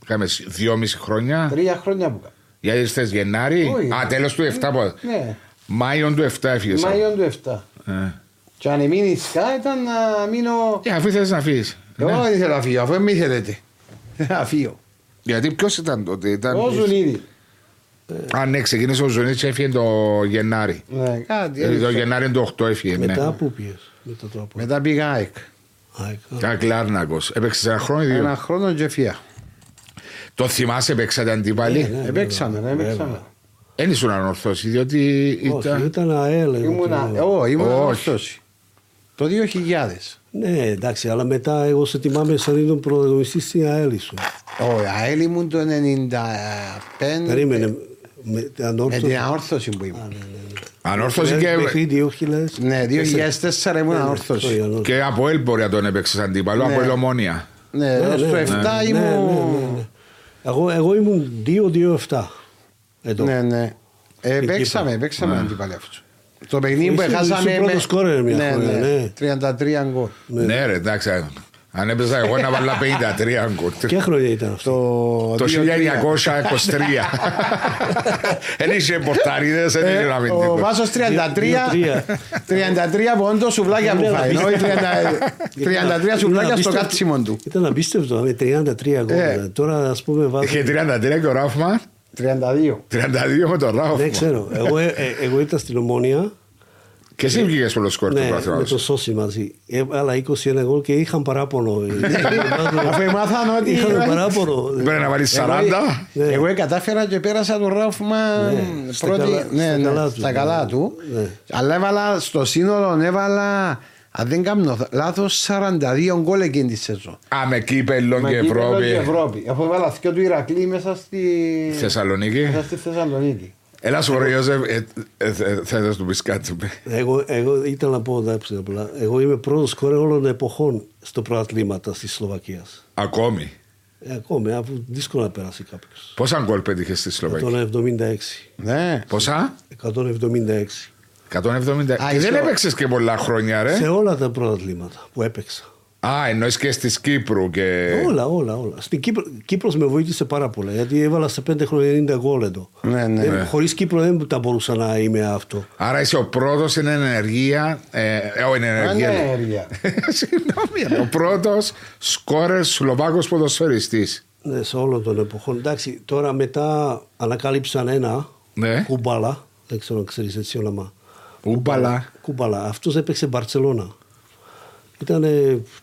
Είχαμε 2,5 χρόνια. Τρία χρόνια που κάμα. Γιατί ήρθε Γενάρη. Όχι. Α, τέλος του 7. πω. Ναι, Μάιον του 7 έφυγες. Μάιο του 7. Ε. Και αν μείνει σκά ήταν να μείνω... Ε, αφού θες να φύγεις. Εγώ δεν ήθελα να φύγω, αφού μη θέλετε. [LAUGHS] Να φύγω. Γιατί ποιος ήταν τότε. Ήταν... Ο Ζουνίδη. Α, ναι, ξεκίνησε ο Ζωνίτ και έφυγε το Γενάρη. Ναι, κάτι. Ε, το έτσι. Γενάρη του 8 έφυγε. Ναι. Μετά που πήγες. Μετά το από. Μετά πήγα ΑΕΚ. Α, Α, Κλάρνακος. Έπαιξε ένα χρόνο ή δύο; Ένα χρόνο και φύγα. Το θυμάσαι, παίξατε αντίπαλοι; Ναι, Επέξαμε, ναι, επέξαμε. Δεν ήσουν ανορθώσει, διότι Όχι, ήταν. ήταν ΑΕΛ. Ήμουνα, το- όχι, ήμουν Όχι. ορθώσει. Το 2000. Ναι, εντάξει, αλλά μετά εγώ σε θυμάμαι σαν ήταν πρωταγωνιστή στην ΑΕΛ σου. Όχι, ΑΕΛ ήμουν το 95. Περίμενε. Με την Με ανόρθωση. την αόρθωση που ήμουν. Ανόρθωση και, Μέχρι 2000. Ναι, 2004 ήμουν Ναι, αόρθωση. sorry, ανόρθωση. και από ελ μπορεί να τον έπαιξες αντίπαλο, Ναι. από ελομόνια. Ναι, έως το 7 ναι, ήμουν. ναι, ναι. Εγώ, εγώ ήμουν 2-2-7. Εδώ. Ναι, ναι. Ε, Στην παίξαμε, Κύπρο. παίξαμε αντίπαλοι αυτούς. Το παιχνίδι που Ήσουν- έχασαμε. ήσουν πρώτος σκόρερ μια ναι, φορά, ναι, ναι. 33 γκολ. Ναι, ρε, εντάξει. Αν έπαιζα εγώ να βάλω 53 γκολ. Ποια χρόνια ήταν αυτό; Το, Το 2-3. 1923. Δεν είχε πορτάριδες, δεν είχε Ε, να μην ο τίποτα. Βάσος 33, 2-3. 33 πόντο σουβλάκια που Ήταν φάει. απίστευτο. όχι 30 33 σουβλάκια στο απίστευτο. κάτσιμο του. Ήταν απίστευτο με 33 γκολ. Ε. Τώρα ας πούμε βάζω. Είχε 33 και ο Ράφμαν, 32. 32 με τον Δεν Ράφμαν. ξέρω. Εγώ, ε, ε, εγώ ήταν στην Ομόνια. Και εσύ βγήκες στο σκορ του Ναι, με το πρωταθλήματος. Σώση μαζί. Έβαλα 21 γκολ και είχαν παράπονο. [LAUGHS] Αφού μάθαν ότι. Είχαν παράπονο. Πρέπει να βάλεις Εγώ- 40. Ναι. Εγώ κατάφερα και πέρασα τον Ράφμαν Ναι, στα πρώτη. καλά- ναι, στα ναι, καλά τους, στα ναι. καλά του. Ναι. Αλλά έβαλα στο σύνολο, έβαλα. Αν δεν κάνω λάθος, 42 γκολ εκείνη τη σεζόν. Α, με κύπελλο Με και κύπελλο και Ευρώπη. Ευρώπη. Αφού έβαλα και του Ηρακλή μέσα στη. Θεσσαλονίκη. Μέσα στη Θεσσαλονίκη. Έλα σου ρε Ιώσεφ, ε, ε, ε, θα να του πεις κάτι. Εγώ, εγώ ήταν να πω εντάξει, απλά. Εγώ είμαι πρώτος σκόρε όλων των εποχών στο πρωταθλήματα της Σλοβακίας. Ακόμη. Ε, ακόμη, αφού δύσκολο να περάσει κάποιος. Πόσα γκολ πέτυχε στη Σλοβακία; 176. Ναι. Πόσα; 176. 170. Α, Και δεν είσαι ο- έπαιξες και πολλά χρόνια, ρε. Σε όλα τα πρωταθλήματα που έπαιξα. Α, εννοείς και στη Κύπρου και... Όλα, όλα, όλα. Στην Κύπρο, Κύπρος με βοήθησε πάρα πολλά γιατί έβαλα σε πέντε χρόνια 90 γκολ εδώ. Ναι, ναι. Ε, Ναι. Χωρίς Κύπρο δεν θα μπορούσα να είμαι αυτό. Άρα είσαι ο πρώτος στην ενεργεία... Ε, ε, όχι, είναι ενεργεία. Ναι, λέει. ενεργεία. [LAUGHS] Συγγνώμη, ο πρώτος σκόρερ Σλοβάκος ποδοσφαιριστής. Ναι, σε όλων των εποχών. Εντάξει, τώρα μετά ανακάλυψαν ένα, Ναι. Κουμπάλα, δεν ξέρω αν ξέρεις έτσι όνομα. Ούμπαλα. Κουμπάλα. Αυτός έπαιξε Μπαρτσελώνα. Ήταν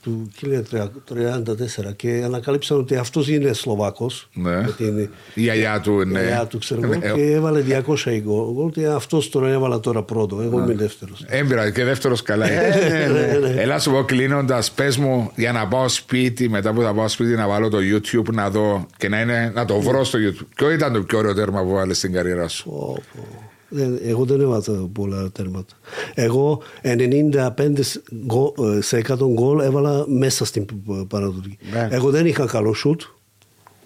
του 1934 και ανακάλυψαν ότι αυτός είναι Σλοβάκος. Ναι. Με την Η γιαγιά του, ναι. η γιαγιά του, ξέρω εγώ, Ε, και έβαλε 200 γκολ και αυτός τώρα έβαλα τώρα πρώτο. Εγώ είμαι δεύτερος. Έμπειρα και δεύτερος καλά. ναι, ναι. Έλα σου πω κλείνοντας, πες μου για να πάω σπίτι, μετά που θα πάω σπίτι, να βάλω το YouTube να δω και να, είναι, να το βρω στο YouTube. Ποιο ήταν το πιο ωραίο τέρμα που βάλε στην καριέρα σου; Πω, πω. Δεν- εγώ δεν έβαλα πολλά τέρματα. Εγώ 95% γκο- ε, σε 100 γκολ έβαλα μέσα στην π- παραδοτική. Ναι. Εγώ δεν είχα καλό σουτ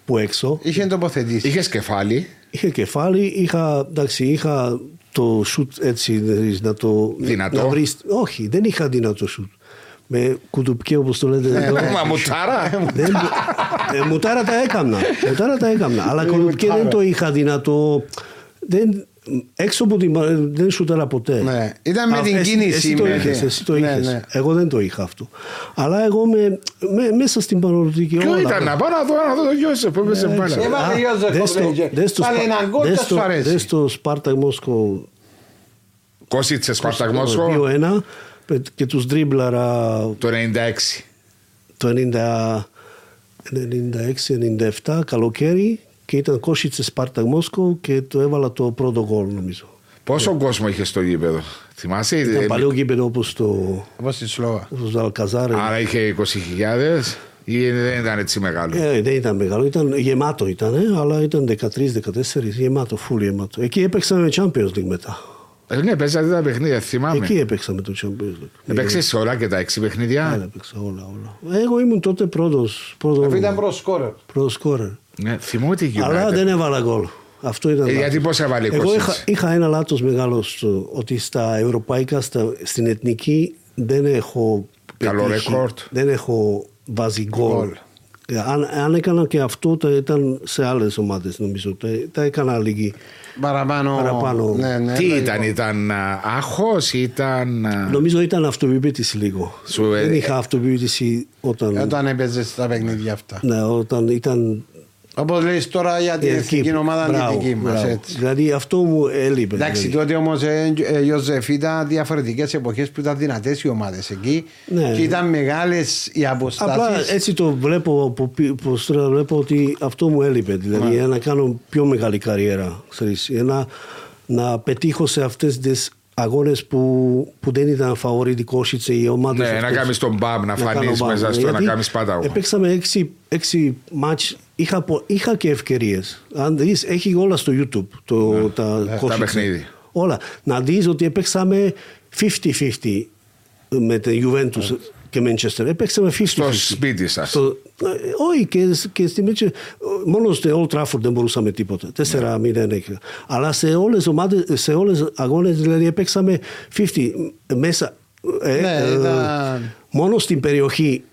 που έξω. Είχε τοποθετήσεις. Είχες κεφάλι. Είχα κεφάλι, είχα, εντάξει, είχα το σουτ έτσι δηλαδή, να το... Δυνατό. Να βρεις, όχι, δεν είχα δυνατό σουτ. Με κουτουπιέ όπως το λέτε εδώ. Μα μουτάρα. δεν, ε, μουτάρα τα έκανα. Μουτάρα τα έκανα. Αλλά κουτουπιέ δεν το είχα δυνατό. Δεν, έξω από την. Δεν σουτάρα ποτέ. Ναι. Ήταν με Α, την εσύ, κίνηση, Εσύ το με- είχες, εσύ το Ναι, είχες. ναι. Εγώ δεν το είχα αυτό. Αλλά εγώ με, με, μέσα στην παροδοτική Ποιο όλα. ήταν να πάω να δω, να δω το γιο που έπαιζε Ε, μπάλα. ξέρω. Έβαλε Α, Ιώζεφ δες το- Κομπλέτζε. δες το Βάλε Σπα- έναν γκολ δες και σου το- αρέσει. Δες το Σπάρτακ Μόσκο Κόσιτσε Σπαρτακ Μόσχο 2-1 πε- και τους δρίμπλαρα το 96. το 96-97 καλοκαίρι και ήταν Κόσιτσε Σπάρτακ Μόσκο και το έβαλα το πρώτο γκολ νομίζω. Πόσο κόσμο είχε στο γήπεδο, θυμάσαι; Ήταν ε, παλαιό γήπεδο όπως το, Όπως στη Σλόβα. όπως το Αλκαζάρ. Άρα είχε 20.000 ή δεν ήταν έτσι μεγάλο; Ε, δεν ήταν μεγάλο, ήταν γεμάτο ήταν, ε, αλλά ήταν 13-14, γεμάτο, full γεμάτο. Εκεί έπαιξαμε με Champions League μετά. Ε, ναι, παίζατε τα παιχνίδια, θυμάμαι. Εκεί έπαιξαμε το Champions League. Έπαιξε όλα και τα έξι Δεν παιχνίδια. έπαιξα όλα, όλα. Εγώ ήμουν τότε πρώτος, πρώτος, Αυτό ήταν προς σκόρερ. πρώτος σκόρερ. Ναι, θυμούμαι τη Αλλά United. δεν έβαλα γκολ. Αυτό ήταν Ε, λάθος. γιατί πώς έβαλε Εγώ 20? είχα, είχα ένα λάθος μεγάλο στο- ότι στα ευρωπαϊκά, στα, στην εθνική δεν έχω Καλό πετύχει, ρεκόρτ. Δεν έχω βάζει γκολ. Ε, Αν, αν έκανα και αυτό τα ήταν σε άλλες ομάδες νομίζω. Τα, τα έκανα λίγη. Παραπάνω. Παραπάνω. Ναι, ναι, Τι ναι. ήταν, ήταν α, άγχος, ήταν... α, Νομίζω ήταν αυτοπεποίθηση λίγο. Σου, ε, δεν είχα αυτοπεποίθηση όταν, Όταν έπαιζες στα παιχνίδια αυτά. ναι, όταν ήταν Όπω λέει τώρα για την η εθνική ομάδα είναι Μπράβο, δική μας. μπράβο. Δηλαδή αυτό μου έλειπε. Εντάξει, δηλαδή. τότε όμως, ε, Ιωζεφ, ήταν διαφορετικές εποχές που ήταν δυνατές οι ομάδες εκεί Ναι. και ήταν μεγάλες οι Απλά αποστάσει. έτσι το βλέπω, από πι- πως τώρα βλέπω ότι αυτό μου έλειπε. Δηλαδή Ναι. για να κάνω πιο μεγάλη καριέρα. Ξέρεις, για να, να πετύχω σε αυτές τις αγώνες που, που δεν ήταν φαβορητικός σε οι ομάδες Ναι, να αυτές. κάνεις τον μπαμ, να κάνω φανείς μπαμ. μέσα στο, να Γιατί κάνεις πάταγο. Επέξαμε έξι, έξι μάτς, είχα, πο- είχα και ευκαιρίες. Αν δεις, έχει όλα στο YouTube το, τα, Ναι, τα κόσιτσα. παιχνίδια. Όλα. Να δεις ότι έπαιξαμε 50-50 με την Juventus και Manchester. Έπαιξαμε 50-50. Στο σπίτι σας. Στο, ε, όχι, και, και στη Manchester, μόνο στο Old Trafford δεν μπορούσαμε τίποτα. 4-0 είχα. Αλλά σε όλες ομάδες, σε όλες αγώνες δηλαδή έπαιξαμε 50 μέσα. ε, Ναι, ε, ήταν- Μόνο στην περιοχή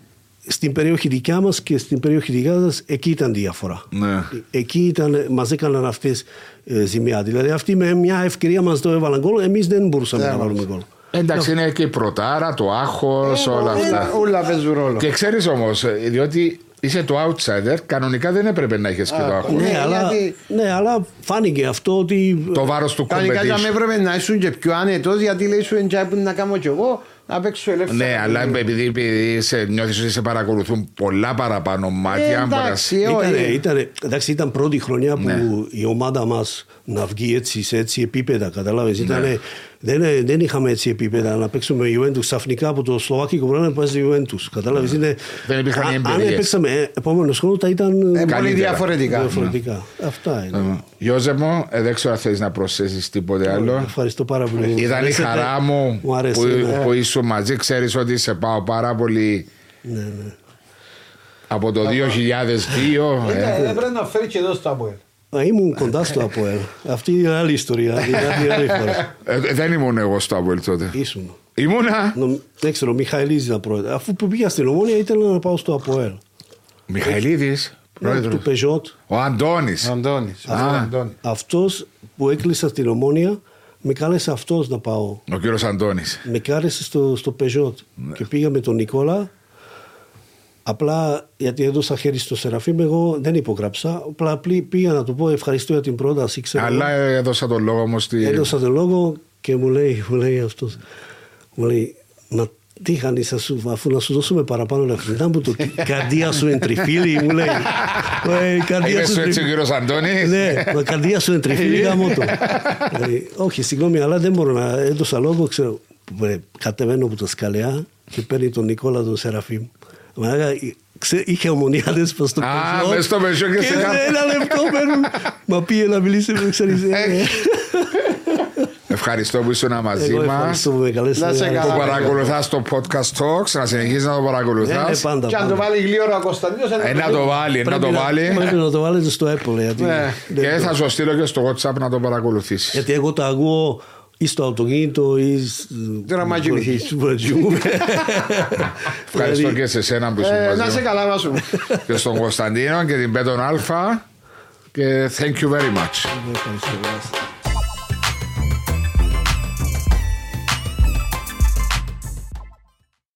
στην περιοχή δικιά μας και στην περιοχή δικιά σας εκεί ήταν διαφορά. Ναι. Εκεί ήταν, μας έκαναν αυτές ε, ζημιά. Δηλαδή αυτοί με μια ευκαιρία μας το έβαλαν γκολ, εμείς δεν μπορούσαμε Δεν να βάλουμε γκολ. Εντάξει, είναι και η πρωτάρα, το άγχος, όλα αυτά. Όλα παίζουν ρόλο. Και ξέρεις όμως, ε, διότι είσαι το outsider, κανονικά δεν έπρεπε να έχεις και το άγχος. Ναι, Ναι, αλλά, γιατί- ναι, αλλά φάνηκε αυτό ότι Το βάρος του Κανονικά για με competition. έπρεπε να ήσουν και πιο άνετος γιατί λέει σου εντζάι που να κάνω κι εγώ να παίξω ελεύθερα. Ναι, αλλά επειδή, επειδή σε, νιώθεις ότι σε παρακολουθούν πολλά παραπάνω μάτια. Ε, μπορεί να- εντάξει, Ήτανε, όχι. ήτανε, εντάξει, ήταν πρώτη χρονιά που Ναι. η ομάδα μας να βγει έτσι σε έτσι επίπεδα, καταλάβες. Ναι. Ήτανε, δεν, δεν είχαμε έτσι επίπεδα να παίξουμε με Juventus ξαφνικά από το Σλοβάκικο πράγμα να παίζει Juventus. Κατάλαβες, είναι, Ναι. Δεν υπήρχαν οι Α- Αν εμπειρίες. έπαιξαμε ε, επόμενο χρόνο θα ήταν Ε, πολύ Καλύτερα. διαφορετικά. διαφορετικά. Αυτά είναι. Ε, Γιώζε μου, ε, δεν ξέρω αν θέλεις να προσθέσεις τίποτε άλλο. Ευχαριστώ πάρα πολύ. Ήταν η Αρέσετε. χαρά μου Μου άρεσε. που, ναι. που ήσουν μαζί. Ξέρεις ότι σε πάω πάρα πολύ Ναι, ναι. από το 2002. ε. Πρέπει να φέρει και εδώ στα Αποέλ. Α, Ήμουν κοντά στο ΑΠΟΕΛ. Αυτή είναι άλλη ιστορία. Είναι άλλη, άλλη φορά. Ε, δεν ήμουν εγώ στο Άμπολ τότε. Ήσουν. Ήμουνα. Νο- Δεν ξέρω, Μιχαηλίδης ήταν πρόεδρο. Αφού που πήγα στην Ομόνια ήθελα να πάω στο ΑΠΟΕΛ. Μιχαηλίδης. Του Πεζότ. Ο Αντώνης. Ο Αντώνης. ο Α. Αντώνης. Αυτός που έκλεισα στην Ομόνια με κάλεσε αυτός να πάω. Ο κύριος Αντώνης. Με κάλεσε στο, στο Peugeot και πήγα με τον Νικόλα. Απλά γιατί έδωσα χέρι στο Σεραφείμ, εγώ δεν υπογράψα. Απλά πλή- πήγα να του πω ευχαριστώ για την πρόταση. Ξέρω, Αλλά έδωσα τον λόγο μου στη. Έδωσα τον λόγο και μου λέει, μου λέει αυτός, μου λέει, μα τι χάνει αφού να σου δώσουμε παραπάνω λεφτά να μου το η καρδία σου είναι τριφύλι, μου λέει. «Ε, η καρδία Είπε σου σου είναι έτσι ο τριφύλι». κύριος Αντώνης; Ναι, μα η καρδία σου είναι τριφύλι γάμο το. Λέει, Όχι, συγγνώμη, αλλά δεν μπορώ να έδωσα λόγο, ξέρω. Ε, Κατεβαίνω από τα σκαλιά και παίρνει τον Νικόλα τον Σεραφείμ. Μα, ξέ- Είχε ομονιάδες προς το Α, Peugeot μες στο Peugeot και σε σε κάτω. ένα λεπτό παίρνουν. Μα πήγε να μιλήσει με ξέρεις. ε, ε. Ευχαριστώ που ήσουν μαζί Εγώ μας. ευχαριστώ που με καλέσατε. Να σε Άρη. καλά. Που παρακολουθάς το podcast talks, να συνεχίσεις να το Ναι, ναι, παρακολουθά. πάντα. Και αν το πάντα. βάλει γλύωρα ο Κωνσταντίνος Ε, να το βάλει, να Πρέπει το βάλει. Πρέπει να το βάλετε στο Apple. Γιατί, Ναι. δεν Και το- θα σου στείλω και στο WhatsApp να το παρακολουθήσεις. γιατί εγώ τα ακούω ή στο αυτοκίνητο ή... σ- Τώρα μα κοιμηθείς. Μπορεί να κοιμούμαι. Ευχαριστώ Δηλαδή, και σε εσένα που ήσουν Ε, μαζί Να σε μου. καλά βάσου. Και στον Κωνσταντίνο και την Πέτον Αλφα. Και thank you very much. Ευχαριστώ.